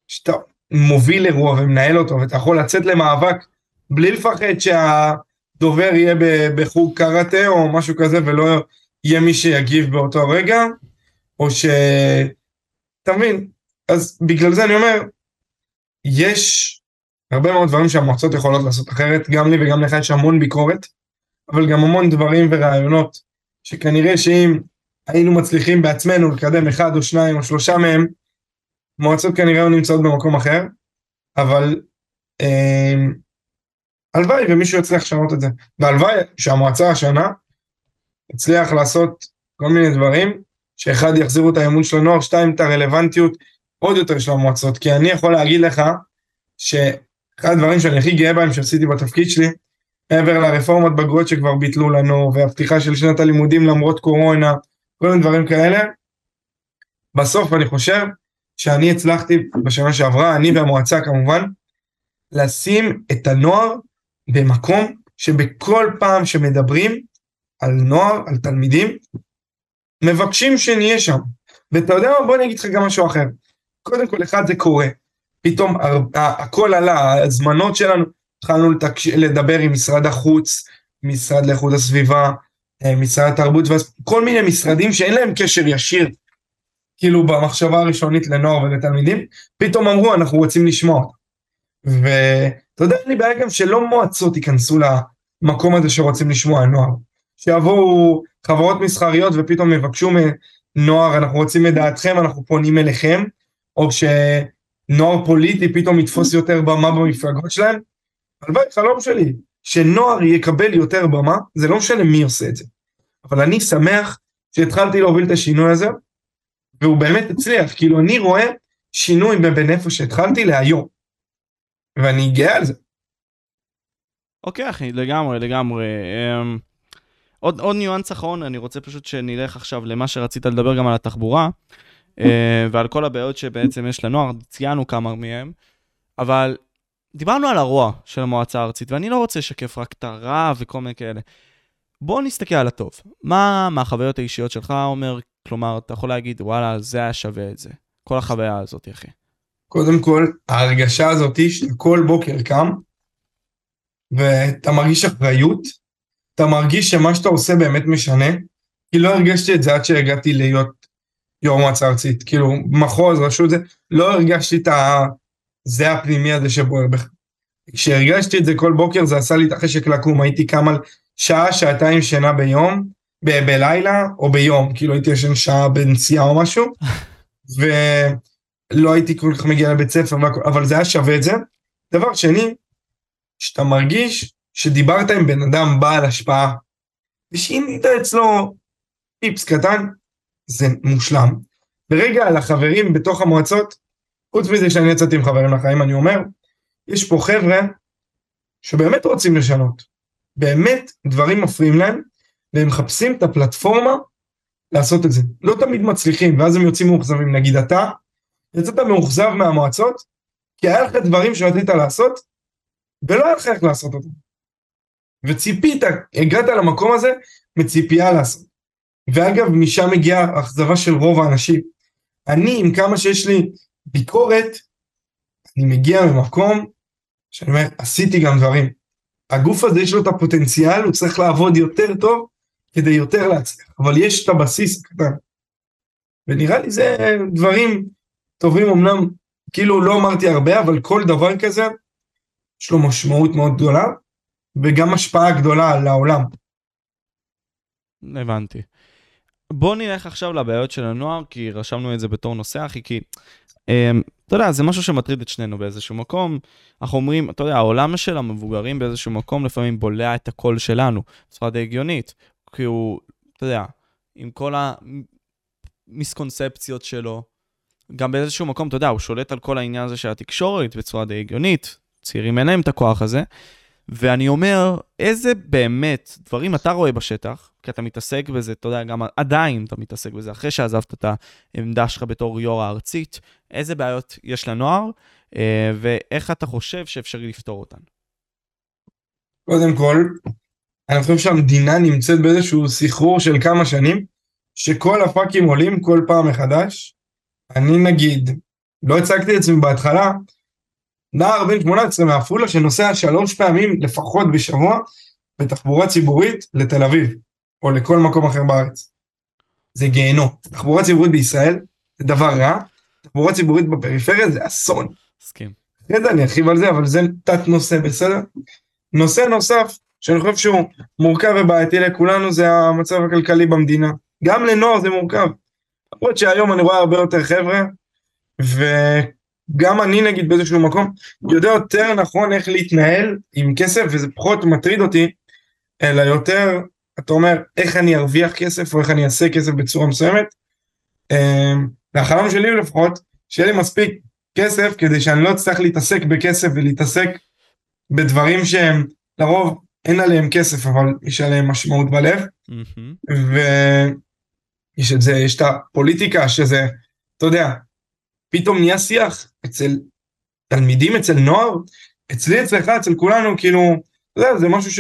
שאתה מוביל אירוע ומנהל אותו, ואתה יכול לצאת למאבק בלי לפחד שהדובר יהיה בחוג קראטה או משהו כזה, ולא יהיה מי שיגיב באותו רגע, או ש... אתה מבין? אז בגלל זה אני אומר, יש הרבה מאוד דברים שהמועצות יכולות לעשות אחרת, גם לי וגם לך יש המון ביקורת, אבל גם המון דברים ורעיונות, שכנראה שאם היינו מצליחים בעצמנו לקדם אחד או שניים או שלושה מהם, מועצות כנראה היו נמצאות במקום אחר, אבל אה, הלוואי ומישהו יצליח לשנות את זה, והלוואי שהמועצה השנה הצליח לעשות כל מיני דברים, שאחד יחזירו את האמון של הנוער, שתיים את הרלוונטיות עוד יותר של המועצות, כי אני יכול להגיד לך שאחד הדברים שאני הכי גאה בהם שעשיתי בתפקיד שלי, מעבר לרפורמת בגרויות שכבר ביטלו לנו, והפתיחה של שנת הלימודים למרות קורונה, כל מיני דברים כאלה, בסוף אני חושב שאני הצלחתי בשנה שעברה, אני והמועצה כמובן, לשים את הנוער במקום שבכל פעם שמדברים על נוער, על תלמידים, מבקשים שנהיה שם. ואתה יודע מה, בוא אני אגיד לך גם משהו אחר. קודם כל, אחד זה קורה. פתאום הכל עלה, ההזמנות שלנו, התחלנו לדבר עם משרד החוץ, משרד לאיכות הסביבה, משרד התרבות, כל מיני משרדים שאין להם קשר ישיר, כאילו במחשבה הראשונית לנוער ולתלמידים, פתאום אמרו אנחנו רוצים לשמוע ואתה יודע, אין לי בעיה גם שלא מועצות ייכנסו למקום הזה שרוצים לשמוע נוער. שיבואו חברות מסחריות ופתאום יבקשו מנוער, אנחנו רוצים את דעתכם, אנחנו פונים אליכם, או שנוער פוליטי פתאום יתפוס יותר במה במפלגות שלהם. הלוואי, חלום שלי, שנוער יקבל יותר במה, זה לא משנה מי עושה את זה. אבל אני שמח שהתחלתי להוביל את השינוי הזה, והוא באמת הצליח, כאילו אני רואה שינוי בין איפה שהתחלתי להיום. ואני גאה על זה. אוקיי אחי, לגמרי, לגמרי. Um... עוד, עוד ניואנס אחרון, אני רוצה פשוט שנלך עכשיו למה שרצית לדבר גם על התחבורה, אה, ועל כל הבעיות שבעצם יש לנוער, ציינו כמה מהם, אבל דיברנו על הרוע של המועצה הארצית, ואני לא רוצה לשקף רק את הרע וכל מיני כאלה. בוא נסתכל על הטוב. מה מהחוויות האישיות שלך אומר, כלומר, אתה יכול להגיד, וואלה, זה היה שווה את זה. כל החוויה הזאת, אחי. קודם כל, ההרגשה הזאת שכל בוקר קם, ואתה מרגיש אחריות, אתה מרגיש שמה שאתה עושה באמת משנה, כי לא הרגשתי את זה עד שהגעתי להיות יו"ר מועצה ארצית, כאילו מחוז, רשות זה, לא הרגשתי את ה... זה הפנימי הזה שבוער בך. כשהרגשתי את זה כל בוקר זה עשה לי את החשק לקום, הייתי קם על שעה, שעתיים שינה ביום, ב- בלילה או ביום, כאילו הייתי ישן שעה בנסיעה או משהו, ולא הייתי כל כך מגיע לבית ספר, אבל זה היה שווה את זה. דבר שני, שאתה מרגיש שדיברת עם בן אדם בעל השפעה, ושינית אצלו טיפס קטן, זה מושלם. ורגע על החברים בתוך המועצות, חוץ מזה שאני יצאתי עם חברים לחיים, אני אומר, יש פה חבר'ה שבאמת רוצים לשנות. באמת דברים מפריעים להם, והם מחפשים את הפלטפורמה לעשות את זה. לא תמיד מצליחים, ואז הם יוצאים מאוכזבים. נגיד אתה, יצאת מאוכזב מהמועצות, כי היה לך דברים שרצית לעשות, ולא היה לך איך לעשות אותם. וציפית, הגעת למקום הזה מציפייה לעשות. ואגב, משם מגיעה האכזבה של רוב האנשים. אני, עם כמה שיש לי ביקורת, אני מגיע ממקום שאני אומר, עשיתי גם דברים. הגוף הזה יש לו את הפוטנציאל, הוא צריך לעבוד יותר טוב כדי יותר להצליח, אבל יש את הבסיס הקטן. ונראה לי זה דברים טובים אמנם, כאילו לא אמרתי הרבה, אבל כל דבר כזה, יש לו משמעות מאוד גדולה, וגם השפעה גדולה על העולם. הבנתי. בוא נלך עכשיו לבעיות של הנוער, כי רשמנו את זה בתור נושא, אחי, כי אתה יודע, זה משהו שמטריד את שנינו באיזשהו מקום. אנחנו אומרים, אתה יודע, העולם של המבוגרים באיזשהו מקום לפעמים בולע את הקול שלנו, בצורה די הגיונית, כי הוא, אתה יודע, עם כל המיסקונספציות שלו, גם באיזשהו מקום, אתה יודע, הוא שולט על כל העניין הזה של התקשורת בצורה די הגיונית, צעירים אין להם את הכוח הזה, ואני אומר, איזה באמת דברים אתה רואה בשטח, כי אתה מתעסק בזה, אתה יודע, גם עדיין אתה מתעסק בזה, אחרי שעזבת את העמדה שלך בתור יו"ר הארצית, איזה בעיות יש לנוער, אה, ואיך אתה חושב שאפשרי לפתור אותן. קודם כל, אני חושב שהמדינה נמצאת באיזשהו סחרור של כמה שנים, שכל הפאקים עולים כל פעם מחדש. אני נגיד, לא הצגתי את עצמי בהתחלה, נער בן 18 מעפולה שנוסע שלוש פעמים לפחות בשבוע בתחבורה ציבורית לתל אביב, או לכל מקום אחר בארץ. זה גיהנום. תחבורה ציבורית בישראל זה דבר רע, תחבורה ציבורית בפריפריה זה אסון. מסכים. אחרי זה אני ארחיב על זה, אבל זה תת נושא, בסדר? נושא נוסף, שאני חושב שהוא מורכב ובעייתי לכולנו, זה המצב הכלכלי במדינה. גם לנוער זה מורכב. למרות שהיום אני רואה הרבה יותר חבר'ה, וגם אני נגיד באיזשהו מקום, יודע יותר נכון איך להתנהל עם כסף, וזה פחות מטריד אותי, אלא יותר, אתה אומר, איך אני ארוויח כסף, או איך אני אעשה כסף בצורה מסוימת. אמ, והחלום שלי לפחות, שיהיה לי מספיק כסף כדי שאני לא אצטרך להתעסק בכסף ולהתעסק בדברים שהם לרוב אין עליהם כסף אבל יש עליהם משמעות בלב. Mm-hmm. ויש את זה, יש את הפוליטיקה שזה, אתה יודע, פתאום נהיה שיח אצל תלמידים, אצל נוער, אצלי, אצלך, אצל כולנו, כאילו, אתה יודע, זה משהו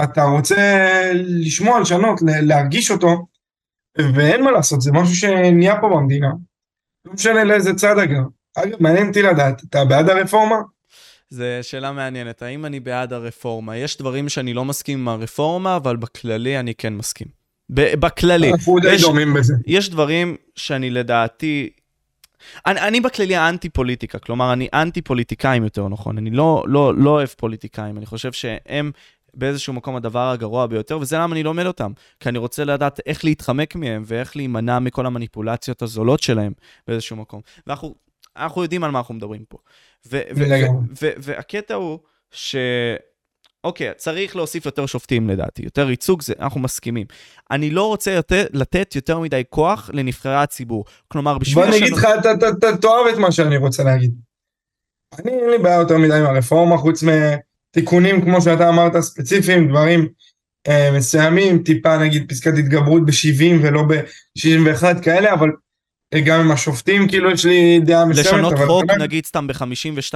שאתה רוצה לשמוע, לשנות, להרגיש אותו, ואין מה לעשות, זה משהו שנהיה פה במדינה. לא משנה לאיזה צד אגב. אגב, מעניין אותי לדעת, אתה בעד הרפורמה? זו שאלה מעניינת, האם אני בעד הרפורמה? יש דברים שאני לא מסכים עם הרפורמה, אבל בכללי אני כן מסכים. בכללי. אנחנו די דומים בזה. יש דברים שאני לדעתי... אני, אני בכללי האנטי פוליטיקה, כלומר, אני אנטי פוליטיקאים יותר נכון, אני לא, לא, לא אוהב פוליטיקאים, אני חושב שהם באיזשהו מקום הדבר הגרוע ביותר, וזה למה אני לומד אותם. כי אני רוצה לדעת איך להתחמק מהם ואיך להימנע מכל המניפולציות הזולות שלהם באיזשהו מקום. ואנחנו אנחנו יודעים על מה אנחנו מדברים פה. והקטע הוא ש... אוקיי, צריך להוסיף יותר שופטים לדעתי, יותר ייצוג, זה, אנחנו מסכימים. אני לא רוצה יותר, לתת יותר מדי כוח לנבחרי הציבור. כלומר, בשביל... בוא אני אגיד לך, אתה תאהב את מה שאני רוצה להגיד. אני, אין לי בעיה יותר מדי עם הרפורמה, חוץ מתיקונים, כמו שאתה אמרת, ספציפיים, דברים אה, מסוימים, טיפה נגיד פסקת התגברות ב-70 ולא ב-61 כאלה, אבל גם עם השופטים, כאילו יש לי דעה מסוימת. לשנות חוק, אבל... נגיד סתם ב-52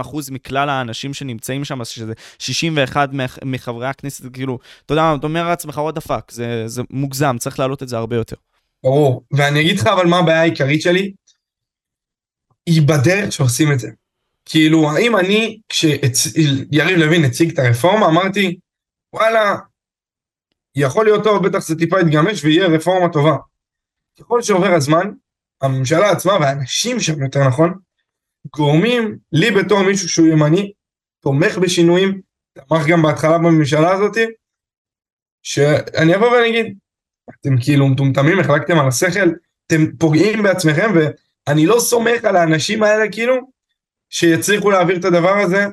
אחוז מכלל האנשים שנמצאים שם, שזה 61 מחברי הכנסת, כאילו, אתה יודע, אתה אומר לעצמך, what the fuck, זה, זה מוגזם, צריך להעלות את זה הרבה יותר. ברור, ואני אגיד לך אבל מה הבעיה העיקרית שלי, היא בדרך שעושים את זה. כאילו, האם אני, כשיריב לוין הציג את הרפורמה, אמרתי, וואלה, יכול להיות טוב, בטח זה טיפה יתגמש ויהיה רפורמה טובה. ככל שעובר הזמן, הממשלה עצמה והאנשים שם יותר נכון, גורמים לי בתור מישהו שהוא ימני, תומך בשינויים, תמך גם בהתחלה בממשלה הזאתי, שאני אבוא ואני אגיד, אתם כאילו מטומטמים, החלקתם על השכל, אתם פוגעים בעצמכם, ואני לא סומך על האנשים האלה כאילו, שיצליחו להעביר את הדבר הזה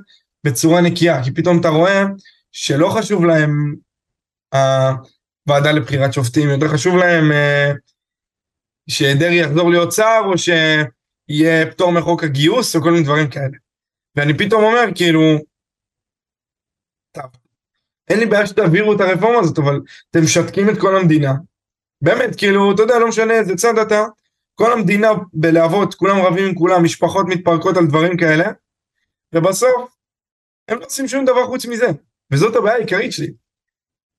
בצורה נקייה, כי פתאום אתה רואה שלא חשוב להם הוועדה לבחירת שופטים, יותר חשוב להם אה, שדרעי יחזור להיות שר, או שיהיה פטור מחוק הגיוס, או כל מיני דברים כאלה. ואני פתאום אומר, כאילו, טוב, אין לי בעיה שתעבירו את הרפורמה הזאת, אבל אתם משתקים את כל המדינה. באמת, כאילו, אתה יודע, לא משנה איזה צד אתה, כל המדינה בלהבות, כולם רבים עם כולם, משפחות מתפרקות על דברים כאלה, ובסוף, הם לא עושים שום דבר חוץ מזה. וזאת הבעיה העיקרית שלי.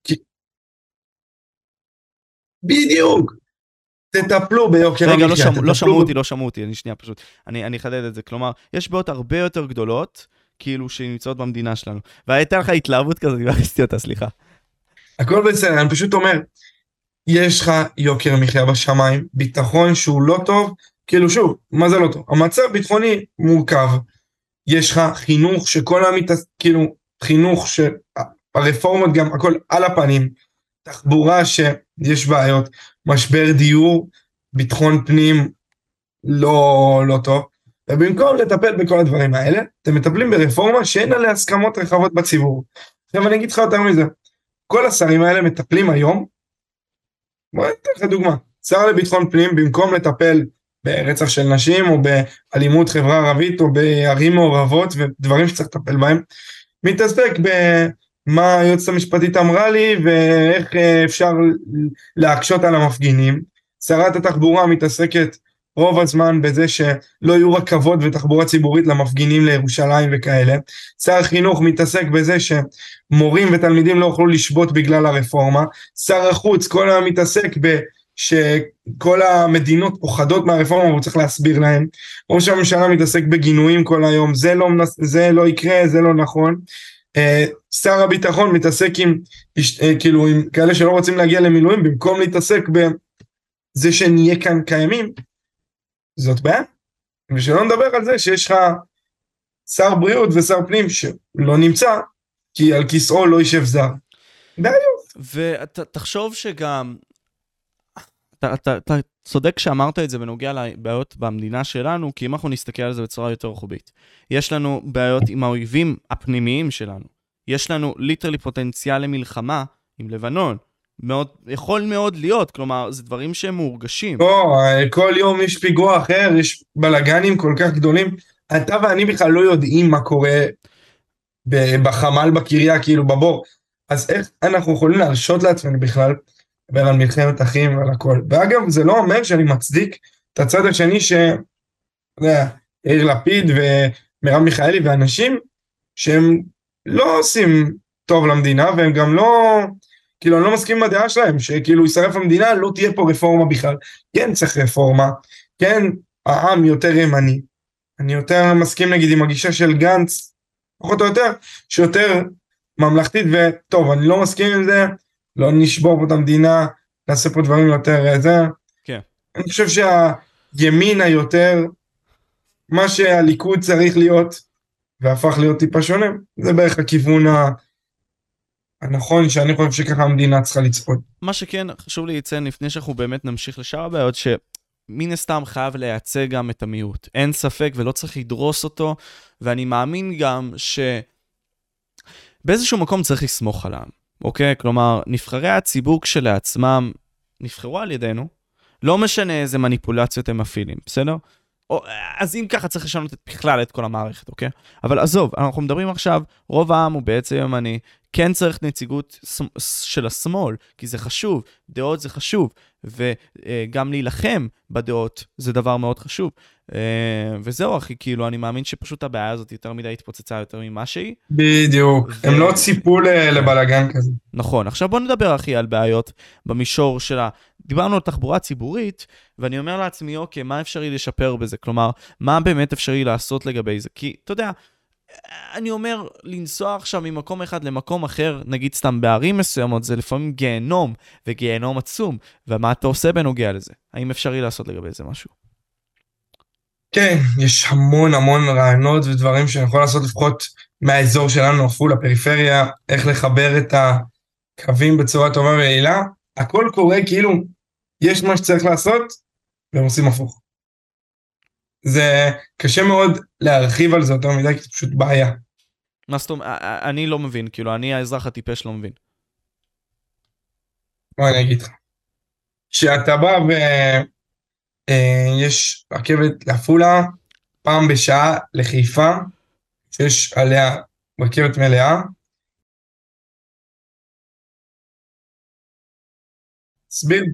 כי... בדיוק. תטפלו ביוקר המחיה. רגע, לא, שמע, לא שמעו אותי, לא שמעו אותי, אני שנייה פשוט, אני, אני אחדד את זה. כלומר, יש בעיות הרבה יותר גדולות, כאילו, שנמצאות במדינה שלנו. והייתה לך התלהבות כזאת, והכניסתי אותה, סליחה. הכל בסדר, אני פשוט אומר, יש לך יוקר מחיה בשמיים, ביטחון שהוא לא טוב, כאילו שוב, מה זה לא טוב? המצב ביטחוני מורכב, יש לך חינוך שכל המת... כאילו, חינוך שהרפורמות גם הכל על הפנים, תחבורה שיש בעיות, משבר דיור, ביטחון פנים לא, לא טוב, ובמקום לטפל בכל הדברים האלה, אתם מטפלים ברפורמה שאין עליה הסכמות רחבות בציבור. עכשיו אני אגיד לך יותר מזה, כל השרים האלה מטפלים היום, בוא אתן לך דוגמה, שר לביטחון פנים במקום לטפל ברצח של נשים או באלימות חברה ערבית או בערים מעורבות ודברים שצריך לטפל בהם. מתעסק במה היועצת המשפטית אמרה לי ואיך אפשר להקשות על המפגינים. שרת התחבורה מתעסקת רוב הזמן בזה שלא יהיו רכבות ותחבורה ציבורית למפגינים לירושלים וכאלה. שר החינוך מתעסק בזה שמורים ותלמידים לא יוכלו לשבות בגלל הרפורמה. שר החוץ כל היום מתעסק ב... שכל המדינות פוחדות מהרפורמה והוא צריך להסביר להם. ראש הממשלה מתעסק בגינויים כל היום, זה לא, זה לא יקרה, זה לא נכון. אה, שר הביטחון מתעסק עם, אה, כאילו, עם כאלה שלא רוצים להגיע למילואים, במקום להתעסק בזה שנהיה כאן קיימים, זאת בעיה. ושלא נדבר על זה שיש לך שר בריאות ושר פנים שלא נמצא, כי על כיסאו לא יישב זר. בעיות. ותחשוב שגם, אתה, אתה, אתה צודק כשאמרת את זה בנוגע לבעיות במדינה שלנו, כי אם אנחנו נסתכל על זה בצורה יותר רוחבית, יש לנו בעיות עם האויבים הפנימיים שלנו. יש לנו ליטרלי פוטנציאל למלחמה עם לבנון. מאוד, יכול מאוד להיות, כלומר, זה דברים שהם מורגשים. לא, כל יום יש פיגוע אחר, יש בלאגנים כל כך גדולים. אתה ואני בכלל לא יודעים מה קורה בחמ"ל בקריה, כאילו בבור. אז איך אנחנו יכולים להרשות לעצמנו בכלל לדבר על מלחמת אחים ועל הכל. ואגב, זה לא אומר שאני מצדיק את הצד השני ש... אתה יודע, יאיר לפיד ומרב מיכאלי ואנשים שהם לא עושים טוב למדינה והם גם לא... כאילו אני לא מסכים עם הדעה שלהם, שכאילו יישרף המדינה, לא תהיה פה רפורמה בכלל. כן צריך רפורמה, כן העם יותר ימני. אני יותר מסכים נגיד עם הגישה של גנץ, פחות או יותר, שיותר ממלכתית, וטוב, אני לא מסכים עם זה, לא נשבור פה את המדינה, נעשה פה דברים יותר אה, זה. כן. אני חושב שהימין היותר, מה שהליכוד צריך להיות, והפך להיות טיפה שונה, זה בערך הכיוון ה... הנכון שאני חושב שככה המדינה צריכה לצפות. מה שכן חשוב לי לציין לפני שאנחנו באמת נמשיך לשאר הבעיות, שמן הסתם חייב לייצג גם את המיעוט. אין ספק ולא צריך לדרוס אותו, ואני מאמין גם שבאיזשהו מקום צריך לסמוך על העם, אוקיי? כלומר, נבחרי הציבור כשלעצמם נבחרו על ידינו, לא משנה איזה מניפולציות הם מפעילים, בסדר? או, אז אם ככה צריך לשנות בכלל את כל המערכת, אוקיי? אבל עזוב, אנחנו מדברים עכשיו, רוב העם הוא בעצם ימני, כן צריך נציגות של השמאל, כי זה חשוב, דעות זה חשוב, וגם להילחם בדעות זה דבר מאוד חשוב. אה, וזהו, אחי, כאילו, אני מאמין שפשוט הבעיה הזאת יותר מדי התפוצצה יותר ממה שהיא. בדיוק, ו... הם לא ציפו לבלאגן כזה. נכון, עכשיו בוא נדבר, אחי, על בעיות במישור של ה... דיברנו על תחבורה ציבורית, ואני אומר לעצמי, אוקיי, מה אפשרי לשפר בזה? כלומר, מה באמת אפשרי לעשות לגבי זה? כי, אתה יודע, אני אומר, לנסוע עכשיו ממקום אחד למקום אחר, נגיד סתם בערים מסוימות, זה לפעמים גיהנום, וגיהנום עצום, ומה אתה עושה בנוגע לזה? האם אפשרי לעשות לגבי זה משהו? כן, יש המון המון רעיונות ודברים שאני יכול לעשות לפחות מהאזור שלנו, עפולה, לפריפריה, איך לחבר את הקווים בצורה טובה ויעילה. הכל קורה כאילו יש מה שצריך לעשות, והם עושים הפוך. זה קשה מאוד להרחיב על זה יותר מדי, כי זה פשוט בעיה. מה זאת אומרת? אני לא מבין, כאילו, אני האזרח הטיפש לא מבין. בוא אני אגיד לך. כשאתה בא ויש אה, רכבת לעפולה, פעם בשעה לחיפה, שיש עליה רכבת מלאה, תסביר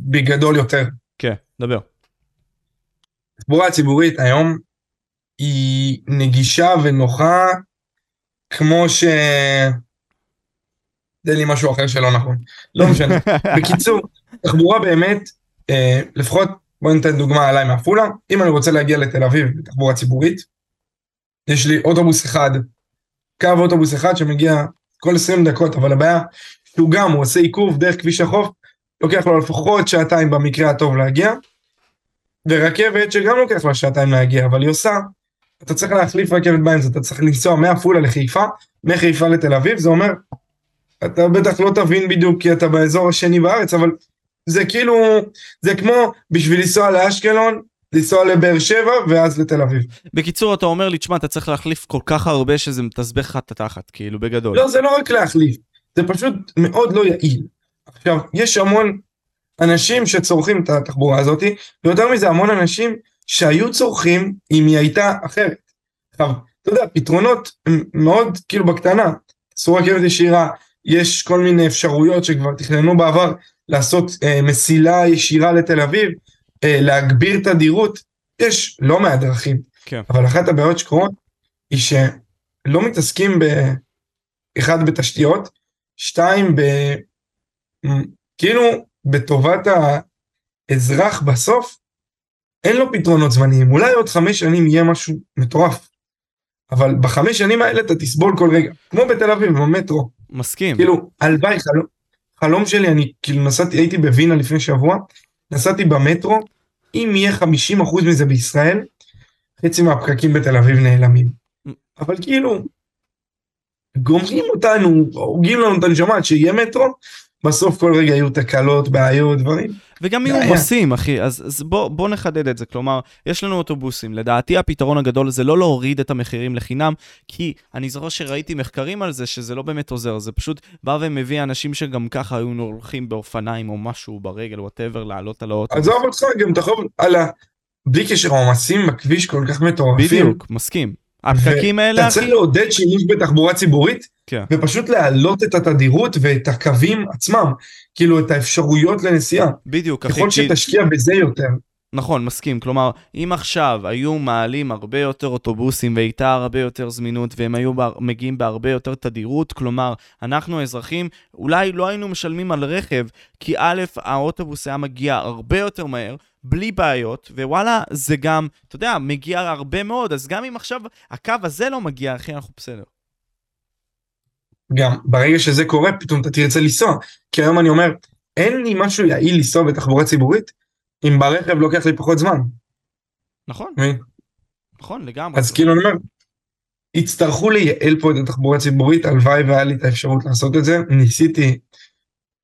בגדול יותר. כן, דבר. התחבורה הציבורית היום היא נגישה ונוחה כמו ש... תן לי משהו אחר שלא נכון. לא משנה. בקיצור, תחבורה באמת, אה, לפחות בוא ניתן דוגמה עליי מעפולה, אם אני רוצה להגיע לתל אביב בתחבורה ציבורית, יש לי אוטובוס אחד, קו אוטובוס אחד שמגיע כל 20 דקות, אבל הבעיה שהוא גם, הוא עושה עיכוב דרך כביש החוף, לוקח לו לפחות שעתיים במקרה הטוב להגיע, ורכבת שגם לוקח לה שעתיים להגיע, אבל היא עושה, אתה צריך להחליף רכבת באמצע, אתה צריך לנסוע מעפולה לחיפה, מחיפה לתל אביב, זה אומר, אתה בטח לא תבין בדיוק כי אתה באזור השני בארץ, אבל זה כאילו, זה כמו בשביל לנסוע לאשקלון, לנסוע לבאר שבע ואז לתל אביב. בקיצור, אתה אומר לי, תשמע, אתה צריך להחליף כל כך הרבה שזה מתסבך לך את התחת, כאילו, בגדול. לא, זה לא רק להחליף, זה פשוט מאוד לא יעיל. עכשיו, יש המון אנשים שצורכים את התחבורה הזאת, ויותר מזה המון אנשים שהיו צורכים אם היא הייתה אחרת. עכשיו, אתה יודע, פתרונות הם מאוד כאילו בקטנה, עשו רכבת ישירה, יש כל מיני אפשרויות שכבר תכננו בעבר לעשות אה, מסילה ישירה לתל אביב, אה, להגביר תדירות, יש לא מעט דרכים. כן. אבל אחת הבעיות שקורות היא שלא מתעסקים ב... אחד בתשתיות, שתיים ב... כאילו בטובת האזרח בסוף, אין לו פתרונות זמניים, אולי עוד חמש שנים יהיה משהו מטורף. אבל בחמש שנים האלה אתה תסבול כל רגע, כמו בתל אביב, במטרו. מסכים. כאילו, הלוואי, חלום, חלום שלי, אני כאילו נסעתי, הייתי בווינה לפני שבוע, נסעתי במטרו, אם יהיה 50% מזה בישראל, חצי מהפקקים בתל אביב נעלמים. אבל כאילו, גומרים אותנו, הורגים לנו את הנשמה, עד שיהיה מטרו, בסוף כל רגע יהיו תקלות, בעיות, דברים. וגם יהיו בעיה. עומסים, אחי, אז, אז בוא, בוא נחדד את זה. כלומר, יש לנו אוטובוסים. לדעתי הפתרון הגדול זה לא להוריד את המחירים לחינם, כי אני זוכר שראיתי מחקרים על זה שזה לא באמת עוזר, זה פשוט בא ומביא אנשים שגם ככה היו הולכים באופניים או משהו ברגל, whatever, לעלות על האוטובוס. עזוב אותך, גם תחשוב על ה... בלי קשר, העומסים בכביש כל כך מטורפים. בדיוק, מסכים. הפקקים האלה, אתה צריך לעודד שימוש בתחבורה ציבורית, כן. ופשוט להעלות את התדירות ואת הקווים עצמם, כאילו את האפשרויות לנסיעה. בדיוק, אחי, ככל כי- שתשקיע בזה יותר. נכון, מסכים. כלומר, אם עכשיו היו מעלים הרבה יותר אוטובוסים והייתה הרבה יותר זמינות והם היו בה, מגיעים בהרבה יותר תדירות, כלומר, אנחנו האזרחים אולי לא היינו משלמים על רכב, כי א', האוטובוס היה מגיע הרבה יותר מהר, בלי בעיות, ווואלה, זה גם, אתה יודע, מגיע הרבה מאוד, אז גם אם עכשיו הקו הזה לא מגיע, אחי, אנחנו בסדר. גם ברגע שזה קורה, פתאום אתה תרצה לנסוע. כי היום אני אומר, אין לי משהו יעיל לנסוע בתחבורה ציבורית, אם ברכב לוקח לי פחות זמן. נכון, מבין? נכון, לגמרי. אז כאילו אני אומר, יצטרכו לייעל פה את התחבורה הציבורית, הלוואי והיה לי את האפשרות לעשות את זה. ניסיתי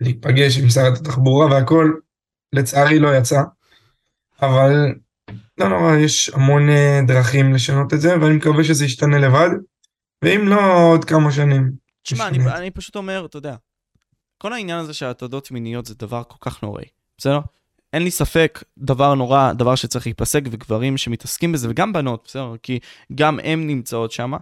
להיפגש עם שרת התחבורה והכל, לצערי לא יצא. אבל לא נורא, יש המון אה, דרכים לשנות את זה, ואני מקווה שזה ישתנה לבד, ואם לא, עוד כמה שנים. תשמע, אני. אני פשוט אומר, אתה יודע, כל העניין הזה של הטרדות מיניות זה דבר כל כך נוראי, בסדר? אין לי ספק, דבר נורא, דבר שצריך להיפסק, וגברים שמתעסקים בזה, וגם בנות, בסדר? כי גם הן נמצאות שם,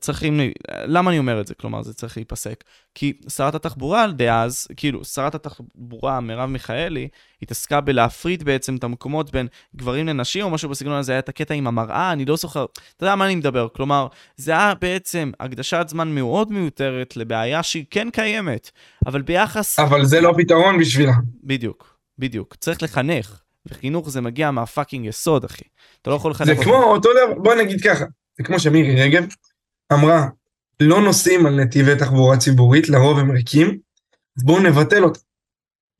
צריכים, למה אני אומר את זה? כלומר, זה צריך להיפסק. כי שרת התחבורה דאז, כאילו, שרת התחבורה, מרב מיכאלי, התעסקה בלהפריד בעצם את המקומות בין גברים לנשים, או משהו בסגנון הזה, היה את הקטע עם המראה, אני לא זוכר, אתה יודע מה אני מדבר, כלומר, זה היה בעצם הקדשת זמן מאוד מיותרת לבעיה שהיא כן קיימת, אבל ביחס... אבל זה לא פתרון בשבילה. בדיוק, בדיוק. צריך לחנך, וחינוך זה מגיע מהפאקינג יסוד, אחי. אתה לא יכול לחנך... זה. כמו אותו דבר, בוא נגיד ככה, זה כמו שמירי רגב אמרה, לא נוסעים על נתיבי תחבורה ציבורית, לרוב הם ריקים, אז בואו נבטל אותם.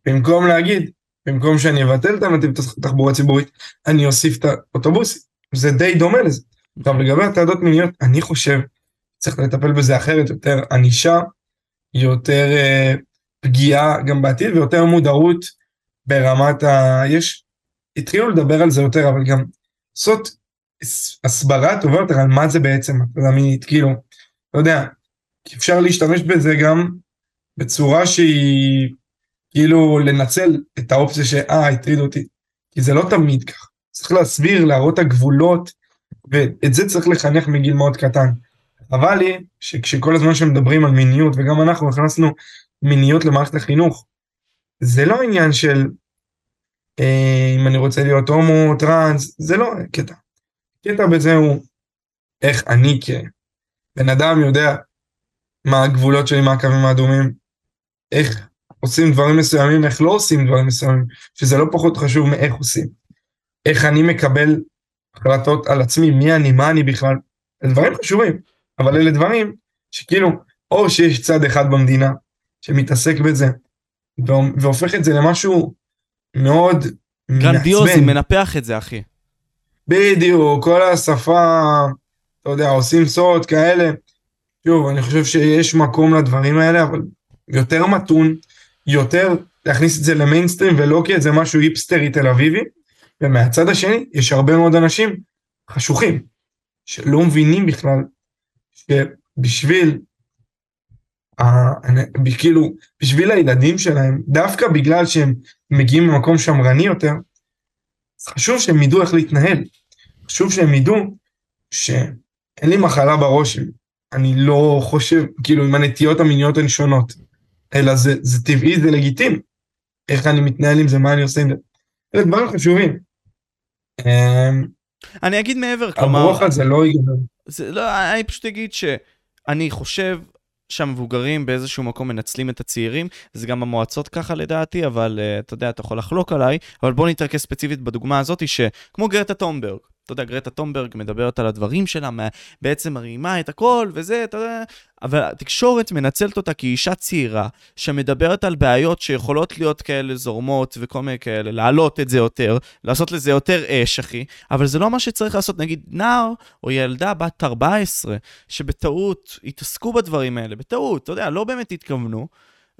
במקום להגיד, במקום שאני אבטל את הנתיב תחבורה ציבורית, אני אוסיף את האוטובוסים. זה די דומה לזה. עכשיו לגבי הטרדות מיניות, אני חושב, צריך לטפל בזה אחרת, יותר ענישה, יותר אה, פגיעה גם בעתיד ויותר מודעות ברמת ה... יש, התחילו לדבר על זה יותר, אבל גם לעשות הסברה טובה יותר על מה זה בעצם הטרדה מינית, כאילו, לא יודע, אפשר להשתמש בזה גם בצורה שהיא כאילו לנצל את האופציה שאה, הטריד אותי, כי זה לא תמיד ככה, צריך להסביר, להראות את הגבולות, ואת זה צריך לחנך מגיל מאוד קטן. חבל לי שכשכל הזמן שמדברים על מיניות, וגם אנחנו הכנסנו מיניות למערכת החינוך, זה לא עניין של אה, אם אני רוצה להיות הומו, טראנס, זה לא קטע. קטע בזה הוא איך אני כבן אדם יודע מה הגבולות שלי, מה הקווים האדומים, איך עושים דברים מסוימים, איך לא עושים דברים מסוימים, שזה לא פחות חשוב מאיך עושים. איך אני מקבל החלטות על עצמי, מי אני, מה אני בכלל, דברים חשובים, אבל אלה דברים שכאילו, או שיש צד אחד במדינה שמתעסק בזה, והופ- והופך את זה למשהו מאוד גרנדיוזי, מעצבן. מנפח את זה, אחי. בדיוק, כל השפה, אתה יודע, עושים סוד כאלה. שוב, אני חושב שיש מקום לדברים האלה, אבל יותר מתון, יותר להכניס את זה למיינסטרים ולא כאיזה משהו היפסטרי תל אביבי. ומהצד השני, יש הרבה מאוד אנשים חשוכים, שלא מבינים בכלל שבשביל, ה- כאילו, בשביל הילדים שלהם, דווקא בגלל שהם מגיעים ממקום שמרני יותר, אז חשוב שהם ידעו איך להתנהל. חשוב שהם ידעו שאין לי מחלה בראש, אני לא חושב, כאילו אם הנטיות המיניות הן שונות, אלא זה, זה טבעי, זה לגיטימי. איך אני מתנהל עם זה, מה אני עושה עם זה. אלה דברים חשובים. אמ, אני אגיד מעבר, כלומר... הוויכוח הזה לא ייגמר. זה לא, אני פשוט אגיד שאני חושב שהמבוגרים באיזשהו מקום מנצלים את הצעירים, זה גם המועצות ככה לדעתי, אבל uh, אתה יודע, אתה יכול לחלוק עליי, אבל בוא נתרכז ספציפית בדוגמה הזאת, שכמו גרטה תונברג, אתה יודע, גרטה תונברג מדברת על הדברים שלה, בעצם מרימה את הכל וזה, אתה יודע, אבל התקשורת מנצלת אותה כאישה צעירה, שמדברת על בעיות שיכולות להיות כאלה זורמות וכל מיני כאלה, להעלות את זה יותר, לעשות לזה יותר אש, אחי, אבל זה לא מה שצריך לעשות. נגיד נער או ילדה בת 14, שבטעות התעסקו בדברים האלה, בטעות, אתה יודע, לא באמת התכוונו.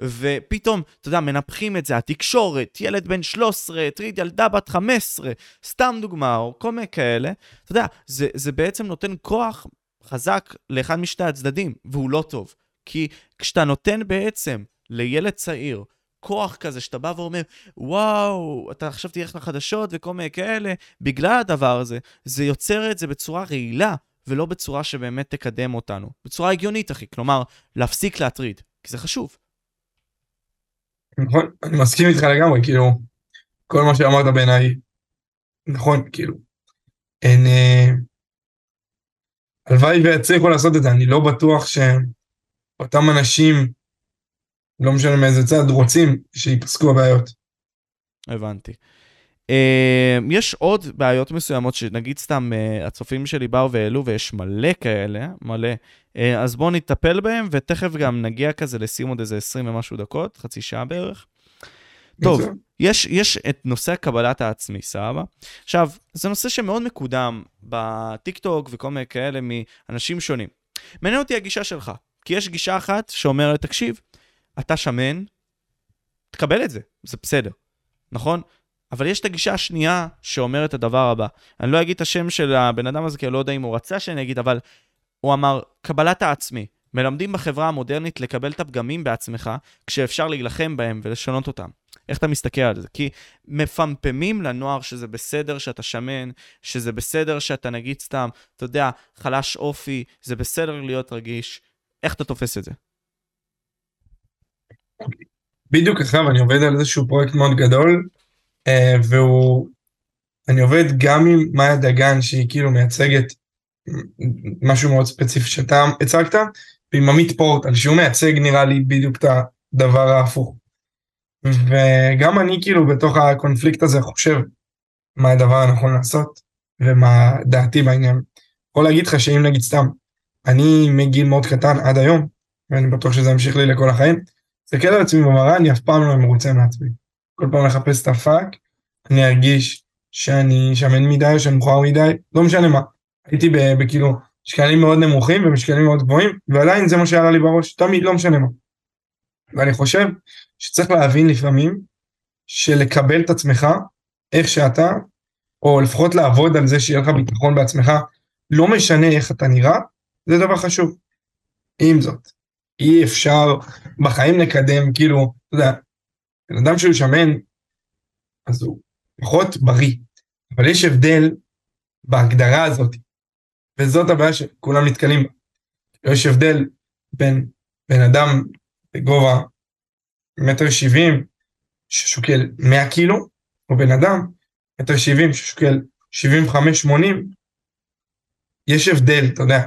ופתאום, אתה יודע, מנפחים את זה, התקשורת, ילד בן 13, טריד ילדה בת 15, סתם דוגמה, או כל מיני כאלה, אתה יודע, זה, זה בעצם נותן כוח חזק לאחד משתי הצדדים, והוא לא טוב. כי כשאתה נותן בעצם לילד צעיר כוח כזה, שאתה בא ואומר, וואו, אתה עכשיו תלך לחדשות וכל מיני כאלה, בגלל הדבר הזה, זה יוצר את זה בצורה רעילה, ולא בצורה שבאמת תקדם אותנו. בצורה הגיונית, אחי. כלומר, להפסיק להטריד, כי זה חשוב. נכון, אני מסכים איתך לגמרי, כאילו, כל מה שאמרת בעיניי נכון, כאילו, אין... אה, הלוואי ויצליחו לעשות את זה, אני לא בטוח שאותם אנשים, לא משנה מאיזה צד, רוצים שיפסקו הבעיות. הבנתי. Uh, יש עוד בעיות מסוימות שנגיד סתם uh, הצופים שלי באו והעלו ויש מלא כאלה, מלא. Uh, אז בואו נטפל בהם ותכף גם נגיע כזה לסיום עוד איזה 20 ומשהו דקות, חצי שעה בערך. טוב, יש, יש את נושא קבלת העצמי, סבבה? עכשיו, זה נושא שמאוד מקודם בטיק טוק וכל מיני כאלה מאנשים שונים. מעניין אותי הגישה שלך, כי יש גישה אחת שאומרת, תקשיב, אתה שמן, תקבל את זה, זה בסדר, נכון? אבל יש את הגישה השנייה שאומרת את הדבר הבא. אני לא אגיד את השם של הבן אדם הזה, כי אני לא יודע אם הוא רצה שאני אגיד, אבל הוא אמר, קבלת העצמי. מלמדים בחברה המודרנית לקבל את הפגמים בעצמך, כשאפשר להילחם בהם ולשנות אותם. איך אתה מסתכל על זה? כי מפמפמים לנוער שזה בסדר שאתה שמן, שזה בסדר שאתה נגיד סתם, אתה יודע, חלש אופי, זה בסדר להיות רגיש. איך אתה תופס את זה? בדיוק עכשיו אני עובד על איזשהו פרויקט מאוד גדול, אה, והוא, אני עובד גם עם מאיה דגן שהיא כאילו מייצגת משהו מאוד ספציפי שאתה הצגת, ועם עמית פורטל שהוא מייצג נראה לי בדיוק את הדבר ההפוך. וגם אני כאילו בתוך הקונפליקט הזה חושב מה הדבר הנכון לעשות ומה דעתי בעניין. יכול להגיד לך שאם נגיד סתם, אני מגיל מאוד קטן עד היום, ואני בטוח שזה ימשיך לי לכל החיים, מסתכל על עצמי במראה, אני אף פעם לא מרוצה מעצמי. כל פעם לחפש את הפאק, אני ארגיש שאני שמן מדי או שאני מכוער מדי, לא משנה מה. הייתי בכאילו משקלים מאוד נמוכים ומשקלים מאוד גבוהים, ועדיין זה מה שהיה לי בראש, תמיד לא משנה מה. ואני חושב שצריך להבין לפעמים שלקבל את עצמך איך שאתה, או לפחות לעבוד על זה שיהיה לך ביטחון בעצמך, לא משנה איך אתה נראה, זה דבר חשוב. עם זאת, אי אפשר בחיים לקדם, כאילו, אתה יודע, בן אדם שהוא שמן, אז הוא פחות בריא, אבל יש הבדל בהגדרה הזאת, וזאת הבעיה שכולם נתקלים בה. יש הבדל בין בן אדם בגובה מטר שבעים ששוקל 100 קילו, או בן אדם מטר שבעים ששוקל 75-80, יש הבדל, אתה יודע,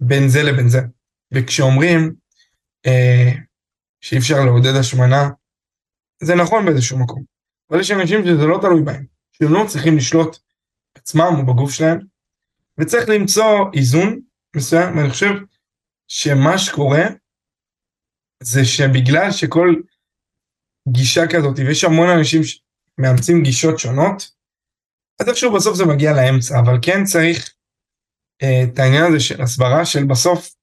בין זה לבין זה. וכשאומרים אה, שאי אפשר לעודד השמנה, זה נכון באיזשהו מקום. אבל יש אנשים שזה לא תלוי בהם, שהם לא צריכים לשלוט בעצמם או בגוף שלהם, וצריך למצוא איזון מסוים, ואני חושב שמה שקורה זה שבגלל שכל גישה כזאת, ויש המון אנשים שמאמצים גישות שונות, אז איכשהו בסוף זה מגיע לאמצע, אבל כן צריך אה, את העניין הזה של הסברה של בסוף,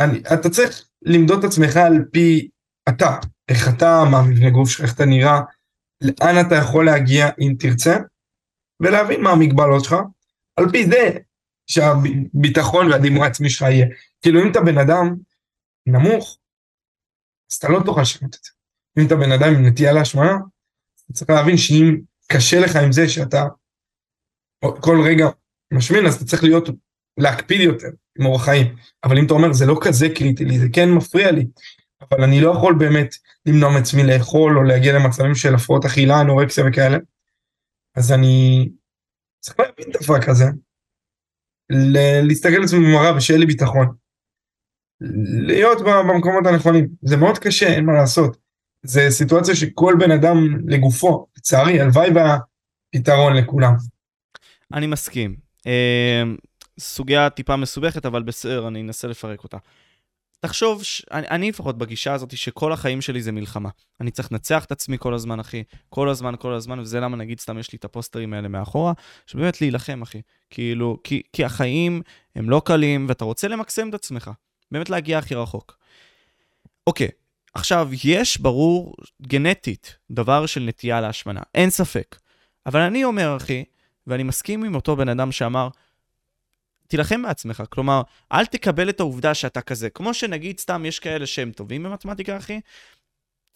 אני, אתה צריך למדוד את עצמך על פי אתה, איך אתה, מה מבנה גוף שלך, איך אתה נראה, לאן אתה יכול להגיע אם תרצה, ולהבין מה המגבלות שלך, על פי זה שהביטחון והדימוי העצמי שלך יהיה. כאילו אם אתה בן אדם נמוך, אז אתה לא תוכל לשנות את זה. אם אתה בן אדם עם נטייה להשמנה, אתה צריך להבין שאם קשה לך עם זה שאתה כל רגע משמין, אז אתה צריך להיות, להקפיד יותר עם אורח חיים. אבל אם אתה אומר, זה לא כזה קריטי לי, זה כן מפריע לי, אבל אני לא יכול באמת למנוע מעצמי לאכול או להגיע למצבים של הפרעות אכילה, אנורקסיה וכאלה, אז אני צריך להבין הפרק הזה, להסתכל על עצמי במראה ושיהיה לי ביטחון. להיות במקומות הנכונים, זה מאוד קשה, אין מה לעשות. זה סיטואציה שכל בן אדם לגופו, לצערי, הלוואי והפתרון לכולם. אני מסכים. אה, סוגיה טיפה מסובכת, אבל בסדר, אני אנסה לפרק אותה. תחשוב, ש... אני, אני לפחות בגישה הזאת שכל החיים שלי זה מלחמה. אני צריך לנצח את עצמי כל הזמן, אחי. כל הזמן, כל הזמן, וזה למה נגיד סתם יש לי את הפוסטרים האלה מאחורה, שבאמת להילחם, אחי. כאילו, כי, כי החיים הם לא קלים, ואתה רוצה למקסם את עצמך. באמת להגיע הכי רחוק. אוקיי, עכשיו, יש ברור גנטית דבר של נטייה להשמנה, אין ספק. אבל אני אומר, אחי, ואני מסכים עם אותו בן אדם שאמר, תילחם בעצמך. כלומר, אל תקבל את העובדה שאתה כזה. כמו שנגיד, סתם, יש כאלה שהם טובים במתמטיקה, אחי.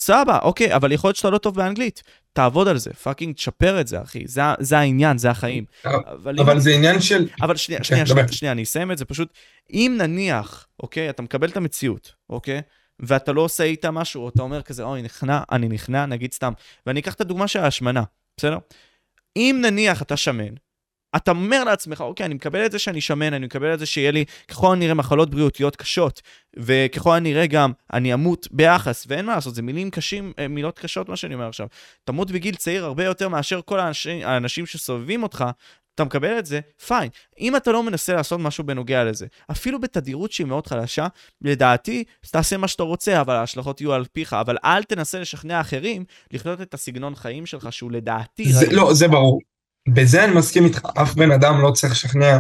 סבבה, אוקיי, אבל יכול להיות שאתה לא טוב באנגלית. תעבוד על זה, fucking תשפר את זה, אחי. זה, זה העניין, זה החיים. אבל, אבל אם... זה עניין של... אבל שנייה, okay, שנייה, שנייה, שנייה, אני אסיים את זה. פשוט, אם נניח, אוקיי, אתה מקבל את המציאות, אוקיי? ואתה לא עושה איתה משהו, או אתה אומר כזה, אוי, נכנע, אני נכנע, נגיד סתם. ואני אקח את הדוגמה של ההשמנה, בסדר? אם נניח אתה שמן, אתה אומר לעצמך, אוקיי, אני מקבל את זה שאני שמן, אני מקבל את זה שיהיה לי ככל הנראה מחלות בריאותיות קשות, וככל הנראה גם אני אמות ביחס, ואין מה לעשות, זה מילים קשים, אה, מילות קשות מה שאני אומר עכשיו. תמות בגיל צעיר הרבה יותר מאשר כל האנשים, האנשים שסובבים אותך, אתה מקבל את זה, פיין. אם אתה לא מנסה לעשות משהו בנוגע לזה, אפילו בתדירות שהיא מאוד חלשה, לדעתי, תעשה מה שאתה רוצה, אבל ההשלכות יהיו על פיך, אבל אל תנסה לשכנע אחרים לחיות את הסגנון חיים שלך, שהוא לדעתי... זה, לא, זה ברור. בזה אני מסכים איתך, אף בן אדם לא צריך לשכנע,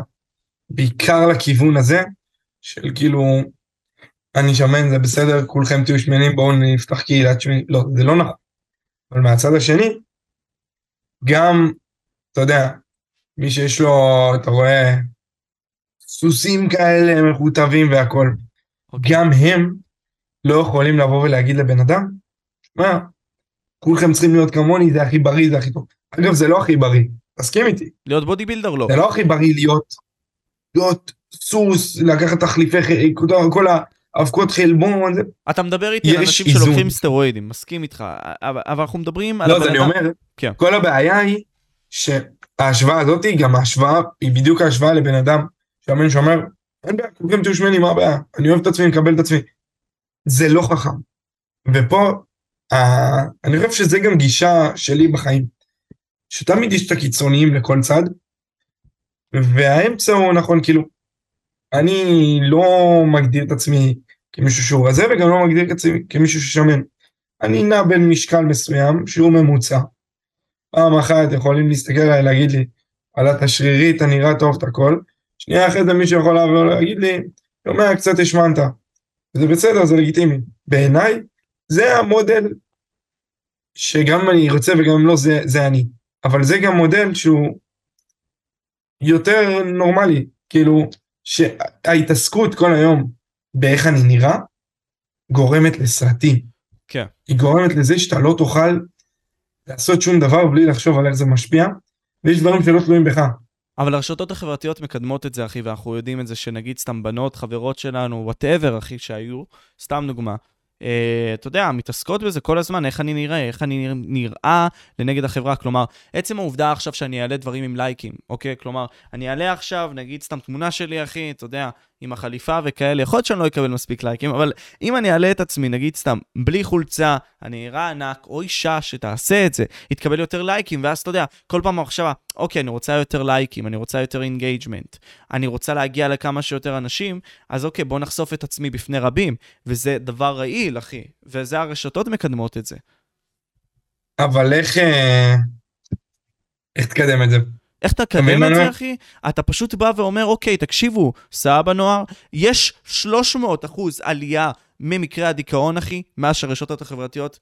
בעיקר לכיוון הזה, של כאילו, אני שמן, זה בסדר, כולכם תהיו שמנים, בואו נפתח קהילת שמנים, לא, זה לא נכון. אבל מהצד השני, גם, אתה יודע, מי שיש לו, אתה רואה, סוסים כאלה מכותבים okay. אוקיי. גם הם לא יכולים לבוא ולהגיד לבן אדם, מה, כולכם צריכים להיות כמוני, זה הכי בריא, זה הכי טוב. אגב, זה לא הכי בריא, תסכים איתי. להיות בודי בילדר לא. זה לא הכי בריא להיות, להיות סוס, לקחת תחליפי, כל האבקות חלבון. אתה מדבר איתי על אנשים איזון. שלוקחים סטרואידים, מסכים איתך, אבל, אבל אנחנו מדברים על... לא, אז אני אומר, כן. כל הבעיה היא שההשוואה הזאת, גם ההשוואה, היא בדיוק ההשוואה לבן אדם, שהאמן שאומר, אין בעיה, כולכם תהיו שמנים, מה הבעיה? אני אוהב את עצמי, מקבל את עצמי. זה לא חכם. ופה, אה, אני חושב שזה גם גישה שלי בחיים. שתמיד יש את הקיצוניים לכל צד, והאמצע הוא נכון, כאילו, אני לא מגדיר את עצמי כמישהו שהוא רזה, וגם לא מגדיר את עצמי כמישהו ששמן. אני נע בין משקל מסוים, שהוא ממוצע. פעם אחת יכולים להסתכל עליי, להגיד לי, על השרירית, אתה נראה טוב, את הכל. שנייה אחרי זה מישהו יכול לעבור להגיד לי, שומע, קצת השמנת. זה בסדר, זה לגיטימי. בעיניי, זה המודל שגם אני רוצה וגם לא, זה, זה אני. אבל זה גם מודל שהוא יותר נורמלי, כאילו שההתעסקות כל היום באיך אני נראה, גורמת לסרטים. כן. היא גורמת לזה שאתה לא תוכל לעשות שום דבר בלי לחשוב על איך זה משפיע, ויש דברים שלא תלויים בך. אבל הרשתות החברתיות מקדמות את זה, אחי, ואנחנו יודעים את זה שנגיד סתם בנות, חברות שלנו, וואטאבר, אחי, שהיו, סתם דוגמה, אתה יודע, מתעסקות בזה כל הזמן, איך אני נראה, איך אני נראה לנגד החברה. כלומר, עצם העובדה עכשיו שאני אעלה דברים עם לייקים, אוקיי? כלומר, אני אעלה עכשיו, נגיד סתם תמונה שלי, אחי, אתה יודע, עם החליפה וכאלה, יכול להיות שאני לא אקבל מספיק לייקים, אבל אם אני אעלה את עצמי, נגיד סתם, בלי חולצה, אני אראה ענק, או אישה שתעשה את זה, יתקבל יותר לייקים, ואז אתה יודע, כל פעם המחשבה, אוקיי, אני רוצה יותר לייקים, אני רוצה יותר engagement, אני רוצה להגיע לכמה שיותר אנשים, אז אוקיי, בוא נחשוף את עצמי בפני רבים, וזה דבר רעיל, אחי, וזה הרשתות מקדמות את זה. אבל איך... אה, איך תקדם את זה? איך אתה תקדם את זה, אחי? אתה פשוט בא ואומר, אוקיי, תקשיבו, סבא נוער, יש 300 אחוז עלייה ממקרי הדיכאון, אחי, מאז שהרשתות החברתיות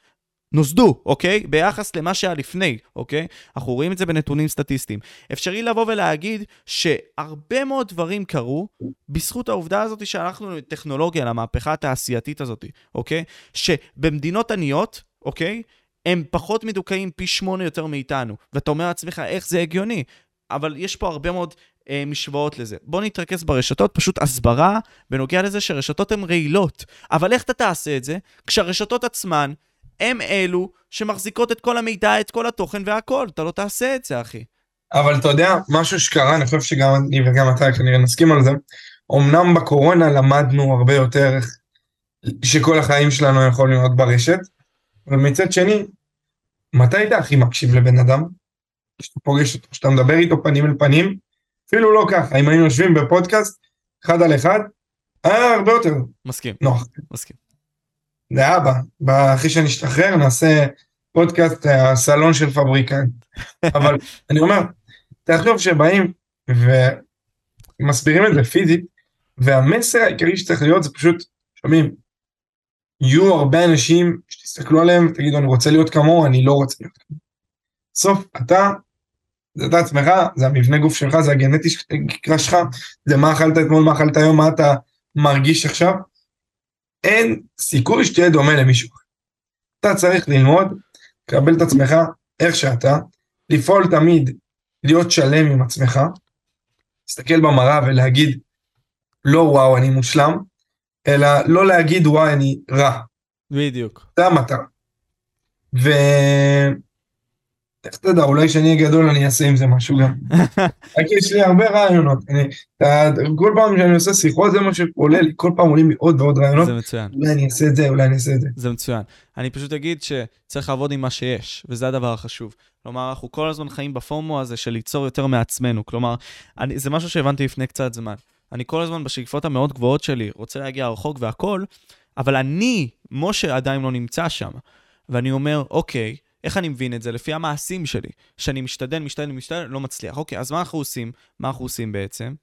נוסדו, אוקיי? ביחס למה שהיה לפני, אוקיי? אנחנו רואים את זה בנתונים סטטיסטיים. אפשרי לבוא ולהגיד שהרבה מאוד דברים קרו בזכות העובדה הזאת שהלכנו לטכנולוגיה, למהפכה התעשייתית הזאת, אוקיי? שבמדינות עניות, אוקיי? הם פחות מדוכאים פי שמונה יותר מאיתנו. ואתה אומר לעצמך, איך זה הגיוני? אבל יש פה הרבה מאוד אה, משוואות לזה. בוא נתרכז ברשתות, פשוט הסברה בנוגע לזה שרשתות הן רעילות. אבל איך אתה תעשה את זה? כשהרשתות עצמן הם אלו שמחזיקות את כל המידע, את כל התוכן והכל. אתה לא תעשה את זה, אחי. אבל אתה יודע, משהו שקרה, אני חושב שגם אני וגם אתה כנראה נסכים על זה, אמנם בקורונה למדנו הרבה יותר שכל החיים שלנו יכולים להיות ברשת, ומצד שני, מתי אתה הכי מקשיב לבן אדם? כשאתה פוגש אותו, כשאתה מדבר איתו פנים אל פנים, אפילו לא ככה, אם היינו יושבים בפודקאסט, אחד על אחד, היה הרבה יותר מסכים, נוח. מסכים. לאבא, אחרי שנשתחרר נעשה פודקאסט הסלון של פבריקנט. אבל אני אומר, תחשוב שבאים ומסבירים את זה פיזית, והמסר העיקרי שצריך להיות זה פשוט, שומעים, יהיו הרבה אנשים שתסתכלו עליהם ותגידו אני רוצה להיות כמוהו, אני לא רוצה להיות כמוהו. בסוף אתה, זה אתה עצמך, זה המבנה גוף שלך, זה הגנטיקה שלך, זה מה אכלת אתמול, מה אכלת היום, מה אתה מרגיש עכשיו. אין סיכוי שתהיה דומה למישהו. אתה צריך ללמוד, לקבל את עצמך איך שאתה, לפעול תמיד, להיות שלם עם עצמך, להסתכל במראה ולהגיד, לא וואו אני מושלם, אלא לא להגיד וואי אני רע. בדיוק. זה המטרה. ו... איך תדע, אולי כשאני אהיה גדול אני אעשה עם זה משהו גם. רק יש לי הרבה רעיונות. אני, אתה, כל פעם שאני עושה שיחות זה מה שעולה לי, כל פעם עולים לי עוד ועוד רעיונות. זה מצוין. אולי אני אעשה את זה, אולי אני אעשה את זה. זה מצוין. אני פשוט אגיד שצריך לעבוד עם מה שיש, וזה הדבר החשוב. כלומר, אנחנו כל הזמן חיים בפומו הזה של ליצור יותר מעצמנו. כלומר, אני, זה משהו שהבנתי לפני קצת זמן. אני כל הזמן בשאיפות המאוד גבוהות שלי רוצה להגיע רחוק והכול, אבל אני, משה עדיין לא נמצא שם. ואני אומר, אוקיי, איך אני מבין את זה? לפי המעשים שלי. שאני משתדל, משתדל, משתדל, לא מצליח. אוקיי, אז מה אנחנו עושים? מה אנחנו עושים בעצם?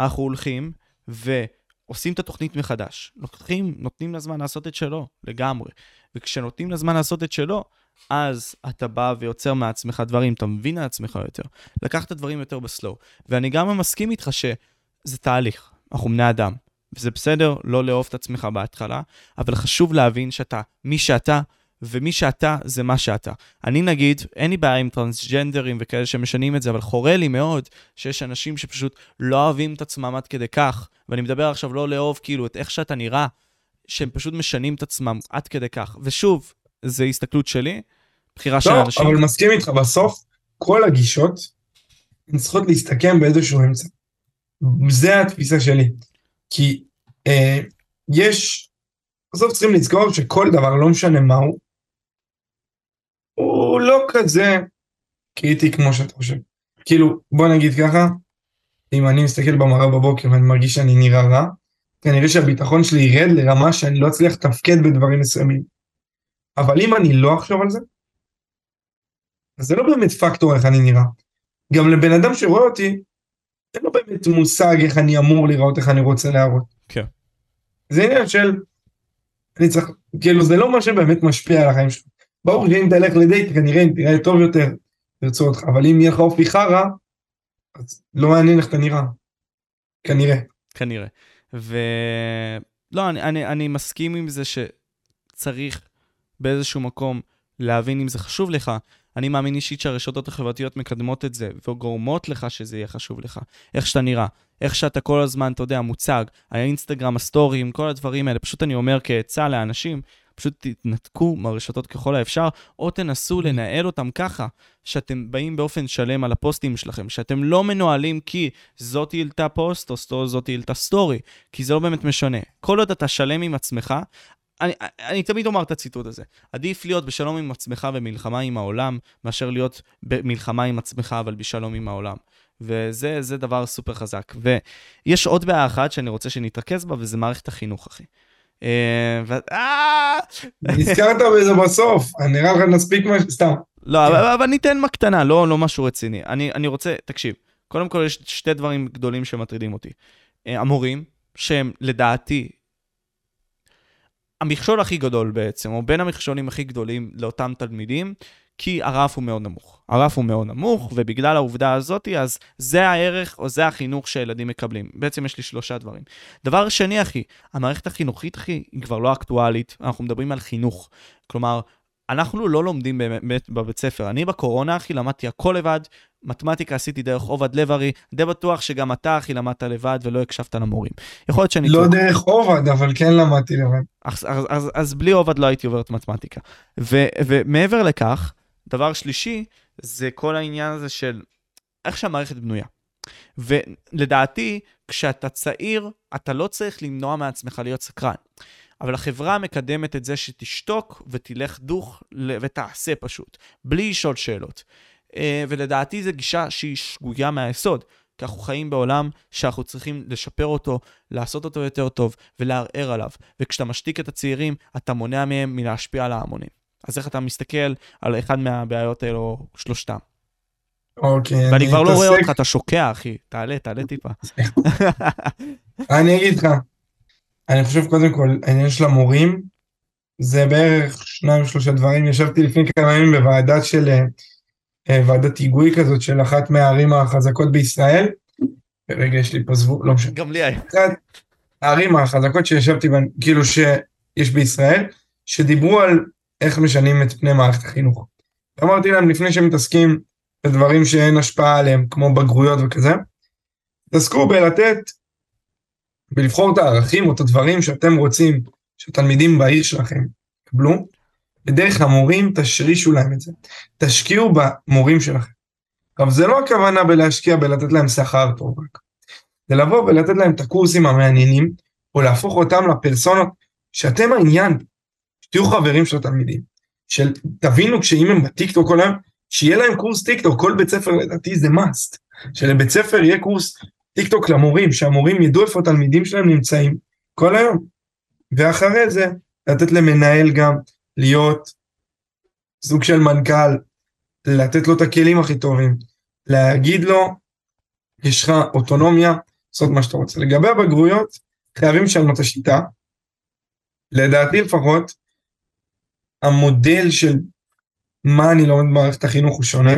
אנחנו הולכים ועושים את התוכנית מחדש. לוקחים, נותנים לה זמן לעשות את שלו, לגמרי. וכשנותנים לה זמן לעשות את שלו, אז אתה בא ויוצר מעצמך דברים, אתה מבין על עצמך יותר. לקח את הדברים יותר בסלואו. ואני גם מסכים איתך שזה תהליך, אנחנו בני אדם. וזה בסדר לא לאהוב את עצמך בהתחלה, אבל חשוב להבין שאתה מי שאתה, ומי שאתה זה מה שאתה. אני נגיד, אין לי בעיה עם טרנסג'נדרים וכאלה שמשנים את זה, אבל חורה לי מאוד שיש אנשים שפשוט לא אוהבים את עצמם עד כדי כך, ואני מדבר עכשיו לא לאהוב כאילו את איך שאתה נראה, שהם פשוט משנים את עצמם עד כדי כך. ושוב, זו הסתכלות שלי, בחירה של לא, אנשים. אבל מסכים איתך, בסוף כל הגישות הן צריכות להסתכם באיזשהו אמצע. זה התפיסה שלי. כי אה, יש, בסוף צריכים לזכור שכל דבר, לא משנה מהו, הוא לא כזה קריטי כמו שאתה חושב. כאילו, בוא נגיד ככה, אם אני מסתכל במראה בבוקר ואני מרגיש שאני נראה רע, כנראה שהביטחון שלי ירד לרמה שאני לא אצליח לתפקד בדברים מסוימים. אבל אם אני לא אחשוב על זה, אז זה לא באמת פקטור איך אני נראה. גם לבן אדם שרואה אותי, אין לו באמת מושג איך אני אמור לראות, איך אני רוצה להראות. כן. זה עניין של, אני צריך, כאילו זה לא מה שבאמת משפיע על החיים שלך. ברור שאם תלך לדייט כנראה אם תראה טוב יותר, ירצו אותך, אבל אם יהיה לך אופי חרא, אז לא מעניין איך אתה נראה. כנראה. כנראה. ולא, אני, אני, אני מסכים עם זה שצריך באיזשהו מקום להבין אם זה חשוב לך. אני מאמין אישית שהרשתות החברתיות מקדמות את זה וגורמות לך שזה יהיה חשוב לך. איך שאתה נראה, איך שאתה כל הזמן, אתה יודע, מוצג, האינסטגרם, הסטורים, כל הדברים האלה. פשוט אני אומר כעצה לאנשים, פשוט תתנתקו מהרשתות ככל האפשר, או תנסו לנהל אותם ככה, שאתם באים באופן שלם על הפוסטים שלכם, שאתם לא מנוהלים כי זאת העלתה פוסט או זאת העלתה סטורי, כי זה לא באמת משנה. כל עוד אתה שלם עם עצמך, אני, אני תמיד אומר את הציטוט הזה. עדיף להיות בשלום עם עצמך ומלחמה עם העולם, מאשר להיות במלחמה עם עצמך אבל בשלום עם העולם. וזה דבר סופר חזק. ויש עוד בעיה אחת שאני רוצה שנתרכז בה, וזה מערכת החינוך, אחי. אה, אה! נזכרת בזה בסוף, נראה לך נספיק משהו, סתם. לא, אבל ניתן מה קטנה, לא, לא משהו רציני. אני רוצה, תקשיב, קודם כל יש שתי דברים גדולים שמטרידים אותי. אה, המורים, שהם לדעתי המכשול הכי גדול בעצם, או בין המכשולים הכי גדולים לאותם תלמידים, כי הרף הוא מאוד נמוך. הרף הוא מאוד נמוך, ובגלל העובדה הזאת, אז זה הערך או זה החינוך שילדים מקבלים. בעצם יש לי שלושה דברים. דבר שני, אחי, המערכת החינוכית, אחי, היא כבר לא אקטואלית, אנחנו מדברים על חינוך. כלומר, אנחנו לא לומדים באמת בבית ספר. אני בקורונה, אחי, למדתי הכל לבד, מתמטיקה עשיתי דרך עובד לב-ארי, די בטוח שגם אתה, אחי, למדת לבד ולא הקשבת למורים. יכול להיות שאני... לא טוב. דרך עובד, אבל כן למדתי לבד. אז, אז, אז, אז בלי עובד לא הייתי עובר את מתמטיקה. ו, ומעבר לכך, דבר שלישי, זה כל העניין הזה של איך שהמערכת בנויה. ולדעתי, כשאתה צעיר, אתה לא צריך למנוע מעצמך להיות סקרן. אבל החברה מקדמת את זה שתשתוק ותלך דוך ותעשה פשוט, בלי לשאול שאלות. אה, ולדעתי זו גישה שהיא שגויה מהיסוד, כי אנחנו חיים בעולם שאנחנו צריכים לשפר אותו, לעשות אותו יותר טוב ולערער עליו. וכשאתה משתיק את הצעירים, אתה מונע מהם מלהשפיע על ההמונים. אז איך אתה מסתכל על אחד מהבעיות האלו, שלושתם? אוקיי, ואני כבר לא רואה אותך, אתה שוקע, אחי. תעלה, תעלה טיפה. אני אגיד לך, אני חושב קודם כל, העניין של המורים, זה בערך שניים שלושה דברים. ישבתי לפני כמה ימים בוועדה של, אה, ועדת היגוי כזאת של אחת מהערים החזקות בישראל. רגע, יש לי פה זבוב, לא משנה. גם לי היה. הערים החזקות שישבתי בהן, כאילו שיש בישראל, שדיברו על איך משנים את פני מערכת החינוך. אמרתי להם, לפני שמתעסקים בדברים שאין השפעה עליהם, כמו בגרויות וכזה, תעסקו בלתת ולבחור את הערכים או את הדברים שאתם רוצים שהתלמידים בעיר שלכם יקבלו, בדרך המורים תשרישו להם את זה. תשקיעו במורים שלכם. עכשיו זה לא הכוונה בלהשקיע בלתת להם שכר טוב רק. זה לבוא ולתת להם את הקורסים המעניינים, או להפוך אותם לפרסונות שאתם העניין, שתהיו חברים של התלמידים. של תבינו כשאם הם בטיקטוק כל היום, שיהיה להם קורס טיקטוק, כל בית ספר לדעתי זה must. שלבית ספר יהיה קורס טיקטוק למורים, שהמורים ידעו איפה התלמידים שלהם נמצאים כל היום. ואחרי זה, לתת למנהל גם להיות סוג של מנכ"ל, לתת לו את הכלים הכי טובים, להגיד לו, יש לך אוטונומיה, לעשות מה שאתה רוצה. לגבי הבגרויות, חייבים לשנות את השיטה. לדעתי לפחות, המודל של מה אני לומד במערכת החינוך הוא שונה.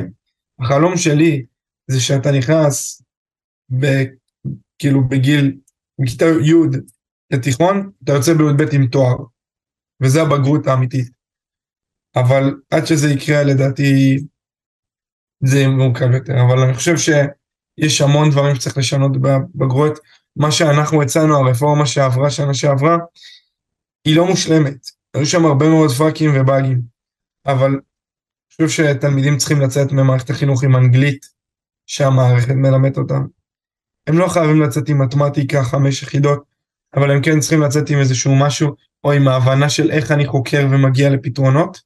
החלום שלי זה שאתה נכנס ב, כאילו בגיל, מכיתה י' לתיכון, אתה יוצא בי"ב עם תואר, וזה הבגרות האמיתית. אבל עד שזה יקרה לדעתי זה יהיה מורכב יותר, אבל אני חושב שיש המון דברים שצריך לשנות בבגרויות. מה שאנחנו הצענו, הרפורמה שעברה שנה שעברה, היא לא מושלמת. היו שם הרבה מאוד פאקים ובאגים, אבל אני חושב שתלמידים צריכים לצאת ממערכת החינוך עם אנגלית שהמערכת מלמדת אותם. הם לא חייבים לצאת עם מתמטיקה חמש יחידות, אבל הם כן צריכים לצאת עם איזשהו משהו, או עם ההבנה של איך אני חוקר ומגיע לפתרונות.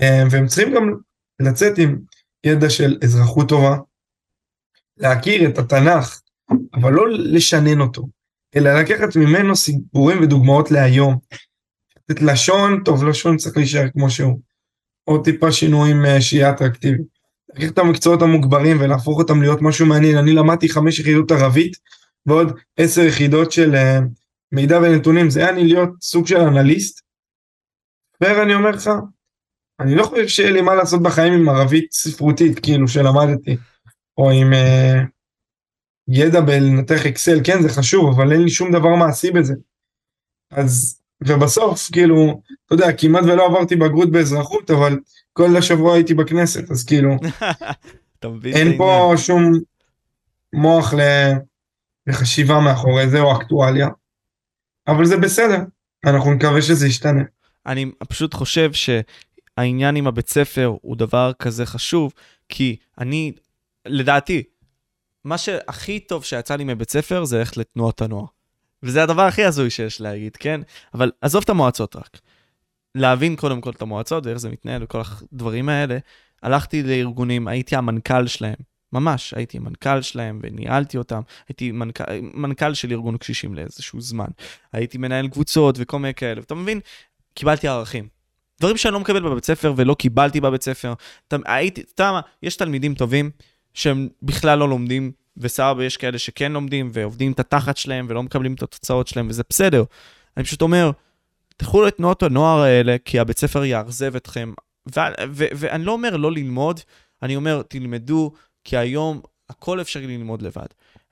אה, והם צריכים גם לצאת עם ידע של אזרחות טובה, להכיר את התנ"ך, אבל לא לשנן אותו, אלא לקחת ממנו סיפורים ודוגמאות להיום. את לשון, טוב, לשון צריך להישאר כמו שהוא. או טיפה שינויים אה, שיהיה אטרקטיבי. לקחת את המקצועות המוגברים ולהפוך אותם להיות משהו מעניין. אני למדתי חמש יחידות ערבית ועוד עשר יחידות של uh, מידע ונתונים, זה היה לי להיות סוג של אנליסט. ואני אומר לך, אני לא חושב שיהיה לי מה לעשות בחיים עם ערבית ספרותית, כאילו, שלמדתי, או עם uh, ידע בלנתח אקסל, כן, זה חשוב, אבל אין לי שום דבר מעשי בזה. אז, ובסוף, כאילו, אתה יודע, כמעט ולא עברתי בגרות באזרחות, אבל כל השבוע הייתי בכנסת, אז כאילו, אין פה שום מוח לחשיבה מאחורי זה או אקטואליה, אבל זה בסדר, אנחנו נקווה שזה ישתנה. אני פשוט חושב שהעניין עם הבית ספר הוא דבר כזה חשוב, כי אני, לדעתי, מה שהכי טוב שיצא לי מבית ספר זה ללכת לתנועות הנוער. וזה הדבר הכי הזוי שיש להגיד, כן? אבל עזוב את המועצות רק. להבין קודם כל את המועצות ואיך זה מתנהל וכל הדברים האלה. הלכתי לארגונים, הייתי המנכ"ל שלהם, ממש, הייתי מנכ"ל שלהם וניהלתי אותם. הייתי מנכ"ל, מנכ"ל של ארגון קשישים לאיזשהו זמן. הייתי מנהל קבוצות וכל מיני כאלה, ואתה מבין? קיבלתי ערכים. דברים שאני לא מקבל בבית ספר ולא קיבלתי בבית ספר. אתה, הייתי, אתה יש תלמידים טובים שהם בכלל לא לומדים, וסבבה, יש כאלה שכן לומדים ועובדים את התחת שלהם ולא מקבלים את התוצאות שלהם, וזה בסדר. אני פשוט אומר, תלכו לתנועות הנוער האלה, כי הבית ספר יאכזב אתכם. ואני לא אומר לא ללמוד, אני אומר, תלמדו, כי היום הכל אפשרי ללמוד לבד.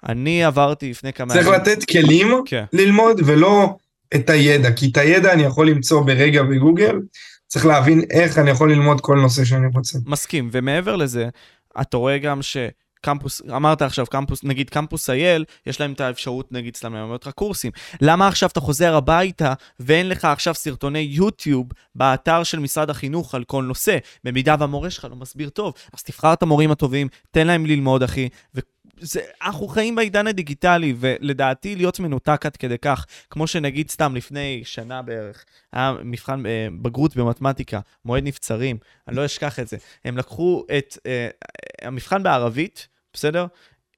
אני עברתי לפני כמה... צריך ימים... לתת כלים כן. ללמוד, ולא את הידע, כי את הידע אני יכול למצוא ברגע בגוגל, צריך להבין איך אני יכול ללמוד כל נושא שאני רוצה. מסכים, ומעבר לזה, אתה רואה גם ש... קמפוס, אמרת עכשיו קמפוס, נגיד קמפוס אייל, יש להם את האפשרות נגיד סתם ללמד אותך קורסים. למה עכשיו אתה חוזר הביתה ואין לך עכשיו סרטוני יוטיוב באתר של משרד החינוך על כל נושא? במידה והמורה שלך לא מסביר טוב, אז תבחר את המורים הטובים, תן להם ללמוד אחי, זה, אנחנו חיים בעידן הדיגיטלי, ולדעתי להיות מנותק עד כדי כך, כמו שנגיד סתם לפני שנה בערך, היה מבחן אה, בגרות במתמטיקה, מועד נבצרים, אני לא אשכח את זה. הם לקחו את אה, המבחן בערבית, בסדר?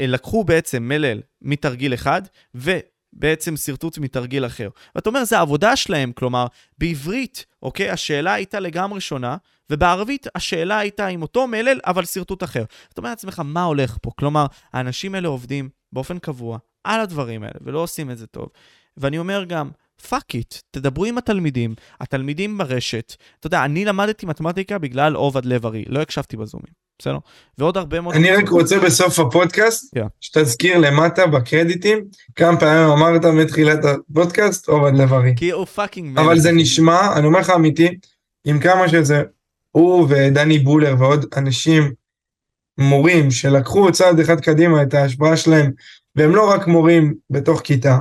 לקחו בעצם מלל מתרגיל אחד, ו... בעצם שרטוט מתרגיל אחר. ואתה אומר, זה העבודה שלהם, כלומר, בעברית, אוקיי, השאלה הייתה לגמרי שונה, ובערבית השאלה הייתה עם אותו מלל, אבל שרטוט אחר. אתה אומר לעצמך, מה הולך פה? כלומר, האנשים האלה עובדים באופן קבוע על הדברים האלה, ולא עושים את זה טוב. ואני אומר גם, fuck it, תדברו עם התלמידים, התלמידים ברשת. אתה יודע, אני למדתי מתמטיקה בגלל עובד לב-ארי, לא הקשבתי בזומים. בסדר? ועוד הרבה מאוד... אני רק רוצה בסוף הפודקאסט, yeah. שתזכיר למטה בקרדיטים, כמה פעמים אמרת מתחילת הפודקאסט, עובד לב-ארי. כי הוא fucking... אבל זה נשמע, אני אומר לך אמיתי, עם כמה שזה, הוא ודני בולר ועוד אנשים, מורים, שלקחו צעד אחד קדימה את ההשפעה שלהם, והם לא רק מורים בתוך כיתה,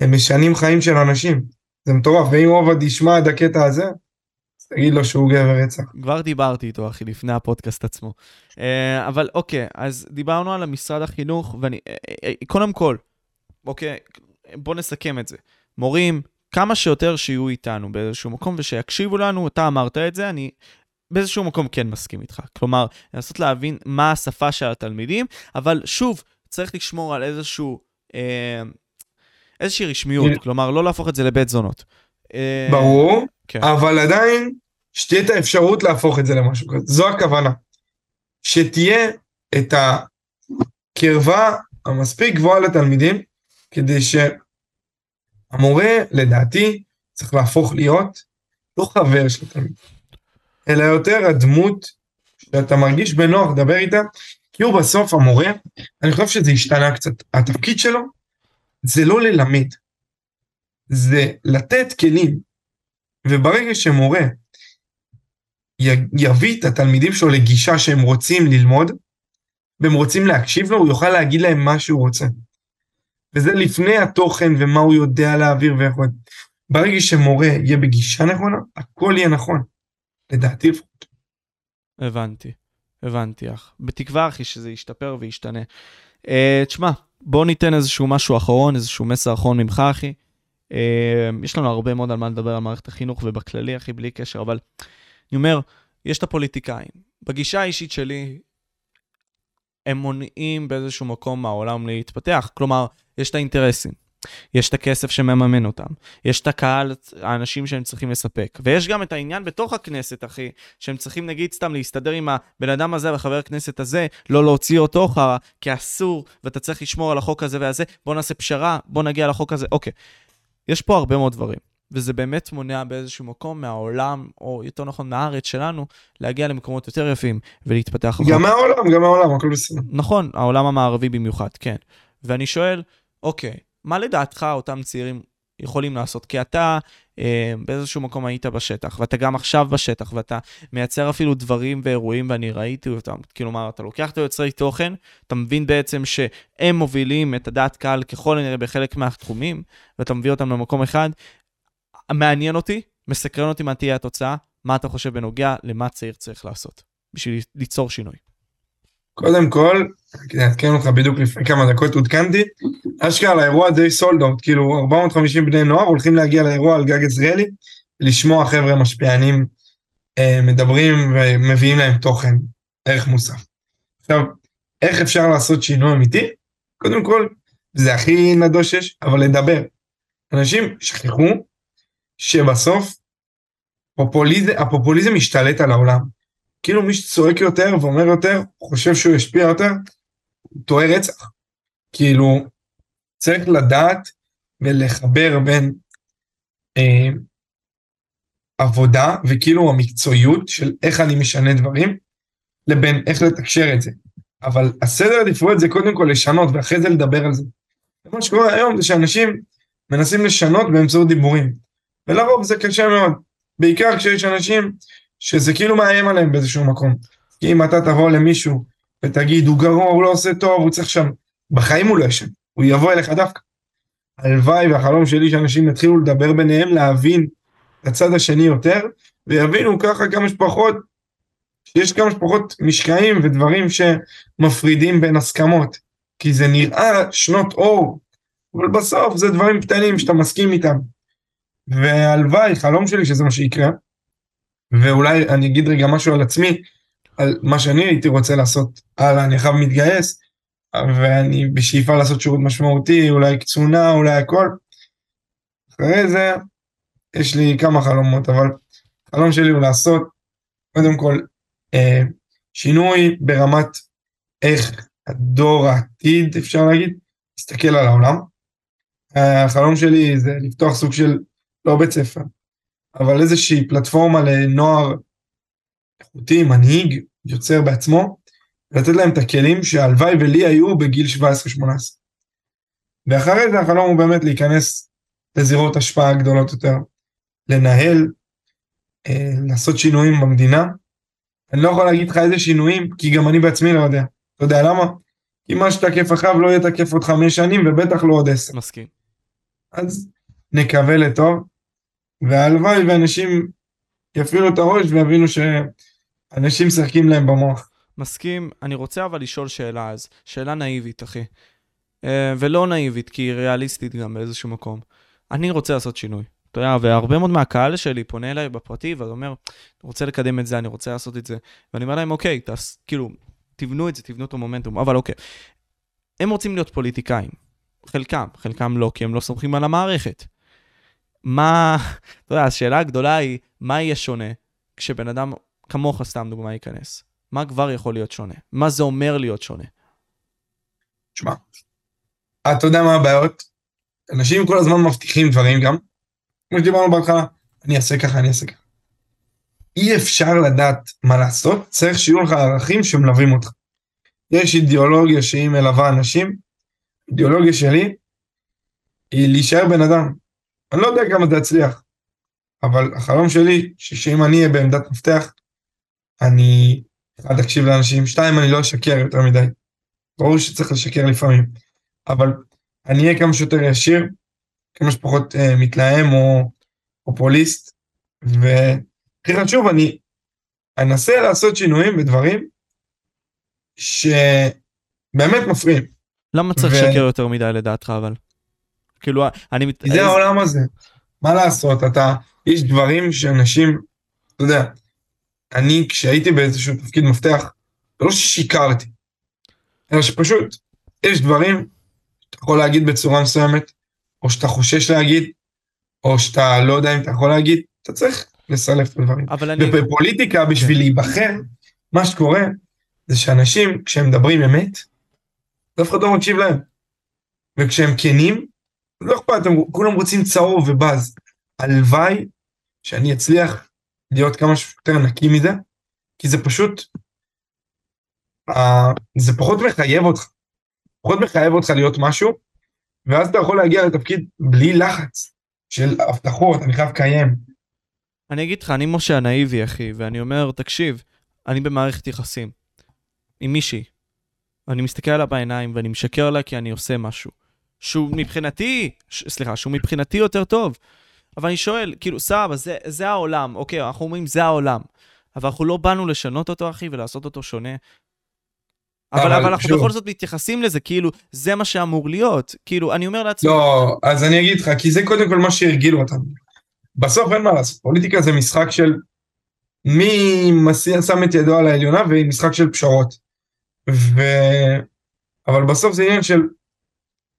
הם משנים חיים של אנשים. זה מטורף, ואם עובד ישמע את הקטע הזה, תגיד לו שהוא גבר רצח. כבר דיברתי איתו, אחי, לפני הפודקאסט עצמו. אה, אבל אוקיי, אז דיברנו על המשרד החינוך, ואני... אה, אה, קודם כל, אוקיי, בוא נסכם את זה. מורים, כמה שיותר שיהיו איתנו באיזשהו מקום ושיקשיבו לנו, אתה אמרת את זה, אני באיזשהו מקום כן מסכים איתך. כלומר, לנסות להבין מה השפה של התלמידים, אבל שוב, צריך לשמור על איזשהו... אה, איזושהי רשמיות, כלומר, לא להפוך את זה לבית זונות. ברור, כן. אבל עדיין שתהיה את האפשרות להפוך את זה למשהו כזה, זו הכוונה. שתהיה את הקרבה המספיק גבוהה לתלמידים, כדי שהמורה, לדעתי, צריך להפוך להיות לא חבר של תלמיד, אלא יותר הדמות שאתה מרגיש בנוח לדבר איתה, כי הוא בסוף המורה, אני חושב שזה השתנה קצת. התפקיד שלו זה לא ללמד, זה לתת כלים. וברגע שמורה יביא את התלמידים שלו לגישה שהם רוצים ללמוד, והם רוצים להקשיב לו, הוא יוכל להגיד להם מה שהוא רוצה. וזה לפני התוכן ומה הוא יודע להעביר ואיך הוא... ברגע שמורה יהיה בגישה נכונה, הכל יהיה נכון. לדעתי לפחות. הבנתי, הבנתי אח. בתקווה אחי שזה ישתפר וישתנה. Uh, תשמע, בוא ניתן איזשהו משהו אחרון, איזשהו מסר אחרון ממך אחי. Uh, יש לנו הרבה מאוד על מה לדבר על מערכת החינוך ובכללי אחי, בלי קשר, אבל אני אומר, יש את הפוליטיקאים. בגישה האישית שלי, הם מונעים באיזשהו מקום מהעולם להתפתח. כלומר, יש את האינטרסים, יש את הכסף שמממן אותם, יש את הקהל, האנשים שהם צריכים לספק, ויש גם את העניין בתוך הכנסת, אחי, שהם צריכים נגיד סתם להסתדר עם הבן אדם הזה וחבר הכנסת הזה, לא להוציא אותו חרא, כי אסור, ואתה צריך לשמור על החוק הזה והזה, בוא נעשה פשרה, בוא נגיע לחוק הזה, אוקיי. יש פה הרבה מאוד דברים. וזה באמת מונע באיזשהו מקום מהעולם, או יותר נכון מהארץ שלנו, להגיע למקומות יותר יפים ולהתפתח. גם מהעולם, גם מהעולם, הכל בסדר. נכון, העולם המערבי במיוחד, כן. ואני שואל, אוקיי, מה לדעתך אותם צעירים יכולים לעשות? כי אתה אה, באיזשהו מקום היית בשטח, ואתה גם עכשיו בשטח, ואתה מייצר אפילו דברים ואירועים, ואני ראיתי אותם. כלומר, אתה לוקח את היוצרי תוכן, אתה מבין בעצם שהם מובילים את הדעת קהל ככל הנראה בחלק מהתחומים, ואתה מביא אותם למקום אחד, מעניין אותי, מסקרן אותי מה תהיה התוצאה, מה אתה חושב בנוגע למה צעיר צריך לעשות בשביל ליצור שינוי. קודם כל, אני אעדכן אותך בדיוק לפני כמה דקות עודכנתי, אשכרה לאירוע די סולד אאוט, כאילו 450 בני נוער הולכים להגיע לאירוע על גג עזריאלי, לשמוע חבר'ה משפיענים אה, מדברים ומביאים להם תוכן, ערך מוסף. עכשיו, איך אפשר לעשות שינוי אמיתי? קודם כל, זה הכי נדוש שיש, אבל לדבר. אנשים שכחו שבסוף פופוליזם, הפופוליזם משתלט על העולם. כאילו מי שצועק יותר ואומר יותר, חושב שהוא ישפיע יותר, הוא טועה רצח. כאילו, צריך לדעת ולחבר בין אה, עבודה וכאילו המקצועיות של איך אני משנה דברים, לבין איך לתקשר את זה. אבל הסדר עדיפויות זה קודם כל לשנות ואחרי זה לדבר על זה. מה שקורה היום זה שאנשים מנסים לשנות באמצעות דיבורים. ולרוב זה קשה מאוד. בעיקר כשיש אנשים שזה כאילו מאיים עליהם באיזשהו מקום. כי אם אתה תבוא למישהו ותגיד, הוא גרוע, הוא לא עושה טוב, הוא צריך שם, בחיים הוא לא ישן, הוא יבוא אליך דווקא. הלוואי והחלום שלי שאנשים יתחילו לדבר ביניהם, להבין את הצד השני יותר, ויבינו ככה כמה שפחות, שיש כמה שפחות משקעים ודברים שמפרידים בין הסכמות. כי זה נראה שנות אור, אבל בסוף זה דברים קטנים שאתה מסכים איתם. והלוואי, חלום שלי שזה מה שיקרה. ואולי אני אגיד רגע משהו על עצמי, על מה שאני הייתי רוצה לעשות הלאה, אני חייב מתגייס, ואני בשאיפה לעשות שירות משמעותי, אולי קצונה, אולי הכל. אחרי זה, יש לי כמה חלומות, אבל החלום שלי הוא לעשות, קודם כל, אה, שינוי ברמת איך הדור העתיד, אפשר להגיד, מסתכל על העולם. החלום שלי זה לפתוח סוג של, לא בית ספר, אבל איזושהי פלטפורמה לנוער איכותי, מנהיג, יוצר בעצמו, לתת להם את הכלים שהלוואי ולי היו בגיל 17-18. ואחרי זה החלום הוא באמת להיכנס לזירות השפעה גדולות יותר, לנהל, אה, לעשות שינויים במדינה. אני לא יכול להגיד לך איזה שינויים, כי גם אני בעצמי לא יודע. אתה יודע למה? כי מה שתקף עכשיו לא יהיה תקף עוד חמש שנים, ובטח לא עוד עשר. מסכים. אז נקווה לטוב, והלוואי ואנשים יפעילו את הראש ויבינו שאנשים משחקים להם במוח. מסכים, אני רוצה אבל לשאול שאלה אז, שאלה נאיבית, אחי. אה, ולא נאיבית, כי היא ריאליסטית גם באיזשהו מקום. אני רוצה לעשות שינוי. אתה יודע, והרבה מאוד מהקהל שלי פונה אליי בפרטי ואומר, אני רוצה לקדם את זה, אני רוצה לעשות את זה. ואני אומר להם, אוקיי, תס, כאילו, תבנו את זה, תבנו את המומנטום, אבל אוקיי. הם רוצים להיות פוליטיקאים. חלקם, חלקם לא, כי הם לא סומכים על המערכת. מה, אתה יודע, השאלה הגדולה היא, מה יהיה שונה כשבן אדם כמוך, סתם דוגמה, ייכנס? מה כבר יכול להיות שונה? מה זה אומר להיות שונה? תשמע, אתה יודע מה הבעיות? אנשים כל הזמן מבטיחים דברים גם, כמו שדיברנו בהתחלה, אני אעשה ככה, אני אעשה ככה. אי אפשר לדעת מה לעשות, צריך שיהיו לך ערכים שמלווים אותך. יש אידיאולוגיה שהיא מלווה אנשים, אידיאולוגיה שלי היא להישאר בן אדם. אני לא יודע כמה זה יצליח, אבל החלום שלי, שאם אני אהיה בעמדת מפתח, אני, אחד, אקשיב לאנשים, שתיים, אני לא אשקר יותר מדי. ברור שצריך לשקר לפעמים, אבל אני אהיה כמה שיותר ישיר, כמה שפחות אה, מתלהם או פופוליסט, והכי חשוב, אני אנסה לעשות שינויים ודברים שבאמת מפריעים. למה צריך לשקר ו... יותר מדי לדעתך אבל? כאילו, אני... מת... זה העולם הזה. מה לעשות, אתה, יש דברים שאנשים, אתה יודע, אני כשהייתי באיזשהו תפקיד מפתח, לא ששיקרתי, אלא שפשוט, יש דברים שאתה יכול להגיד בצורה מסוימת, או שאתה חושש להגיד, או שאתה לא יודע אם אתה יכול להגיד, אתה צריך לסלף את הדברים. אבל אני... ובפוליטיקה, בשביל להיבחר, מה שקורה, זה שאנשים, כשהם מדברים אמת, אף אחד לא מקשיב להם. וכשהם כנים, לא אכפת, כולם רוצים צהוב ובאז. הלוואי שאני אצליח להיות כמה שיותר נקי מזה, כי זה פשוט, uh, זה פחות מחייב אותך. פחות מחייב אותך להיות משהו, ואז אתה יכול להגיע לתפקיד בלי לחץ של הבטחות, אני חייב לקיים. אני אגיד לך, אני משה הנאיבי, אחי, ואני אומר, תקשיב, אני במערכת יחסים עם מישהי. אני מסתכל עליה בעיניים ואני משקר לה כי אני עושה משהו. שהוא מבחינתי, ש, סליחה, שהוא מבחינתי יותר טוב. אבל אני שואל, כאילו, סבבה, זה, זה העולם, אוקיי, אנחנו אומרים, זה העולם. אבל אנחנו לא באנו לשנות אותו, אחי, ולעשות אותו שונה. אבל, אבל, אבל אנחנו שוב. בכל זאת מתייחסים לזה, כאילו, זה מה שאמור להיות. כאילו, אני אומר לעצמי... לא, אז אני אגיד לך, כי זה קודם כל מה שהרגילו אותנו. בסוף אין מה לעשות, פוליטיקה זה משחק של מי שם את ידו על העליונה ומשחק של פשרות. ו... אבל בסוף זה עניין של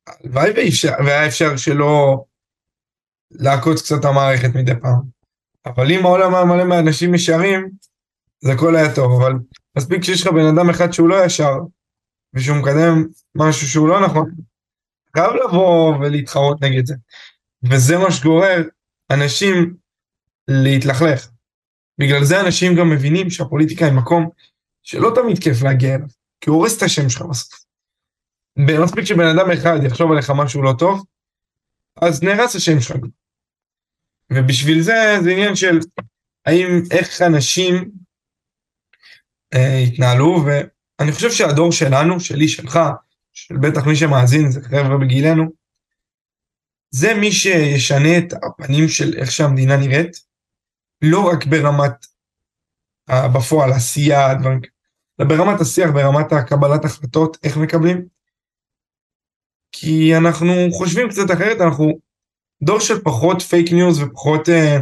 הלוואי והיה אפשר שלא לעקוץ קצת המערכת מדי פעם. אבל אם העולם היה מלא מאנשים ישרים, זה הכל היה טוב, אבל מספיק שיש לך בן אדם אחד שהוא לא ישר, ושהוא מקדם משהו שהוא לא נכון, חייב לבוא ולהתחרות נגד זה. וזה מה שגורר אנשים להתלכלך. בגלל זה אנשים גם מבינים שהפוליטיקה היא מקום שלא תמיד כיף להגיע אליו, כי הוא הורס את השם שלך בסוף. מספיק שבן אדם אחד יחשוב עליך משהו לא טוב, אז נהרס השם שלך. ובשביל זה זה עניין של האם, איך אנשים אה, התנהלו, ואני חושב שהדור שלנו, שלי, שלך, של בטח מי שמאזין, זה חבר'ה בגילנו, זה מי שישנה את הפנים של איך שהמדינה נראית, לא רק ברמת, בפועל, עשייה, אלא ברמת השיח, ברמת הקבלת החלטות, איך מקבלים. כי אנחנו חושבים קצת אחרת, אנחנו דור של פחות פייק ניוז ופחות אה,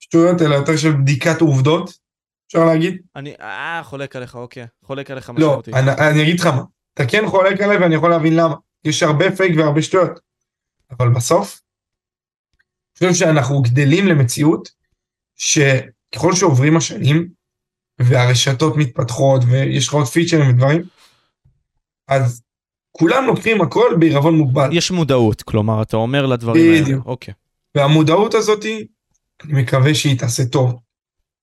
שטויות, אלא יותר של בדיקת עובדות, אפשר להגיד. אני, אה, חולק עליך, אוקיי. חולק עליך לא, משמעותית. אני, אני אגיד לך מה, אתה כן חולק עליי ואני יכול להבין למה. יש הרבה פייק והרבה שטויות. אבל בסוף, אני חושב שאנחנו גדלים למציאות שככל שעוברים השנים, והרשתות מתפתחות, ויש לך עוד פיצ'רים ודברים, אז כולם לוקחים הכל בעירבון מוגבל. יש מודעות, כלומר, אתה אומר לדברים האלה. בדיוק. אוקיי. והמודעות הזאתי, אני מקווה שהיא תעשה טוב.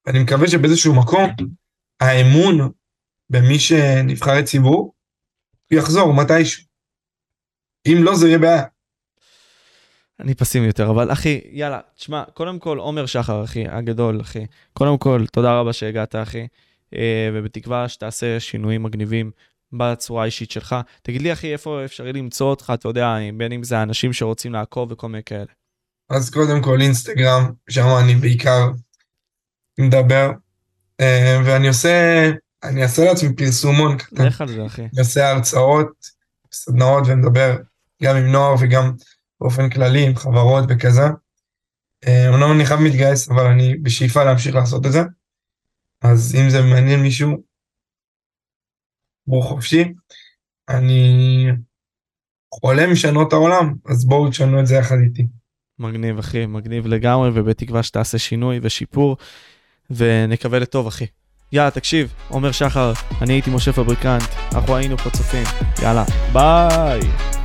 ואני מקווה שבאיזשהו מקום, האמון במי שנבחרי ציבור, יחזור מתישהו. אם לא, זה יהיה בעיה. אני פסימי יותר, אבל אחי, יאללה, תשמע, קודם כל, עומר שחר, אחי, הגדול, אחי. קודם כל, תודה רבה שהגעת, אחי, אה, ובתקווה שתעשה שינויים מגניבים בצורה האישית שלך. תגיד לי, אחי, איפה אפשרי למצוא אותך, אתה יודע, בין אם זה אנשים שרוצים לעקוב וכל מיני כאלה. אז קודם כל אינסטגרם, שם אני בעיקר מדבר, אה, ואני עושה, אני אעשה לעצמי פרסומון קטן. לך על זה, אחי. אני עושה הרצאות, סדנאות ומדבר גם עם נוער וגם באופן כללי עם חברות וכזה. אה, אומנם אני חייב מתגייס, אבל אני בשאיפה להמשיך לעשות את זה. אז אם זה מעניין מישהו, ברוך חופשי. אני חולם לשנות העולם, אז בואו תשנו את זה יחד איתי. מגניב, אחי, מגניב לגמרי, ובתקווה שתעשה שינוי ושיפור, ונקווה לטוב, אחי. יאללה, תקשיב, עומר שחר, אני הייתי משה פבריקנט, אנחנו היינו פה צופים. יאללה, ביי!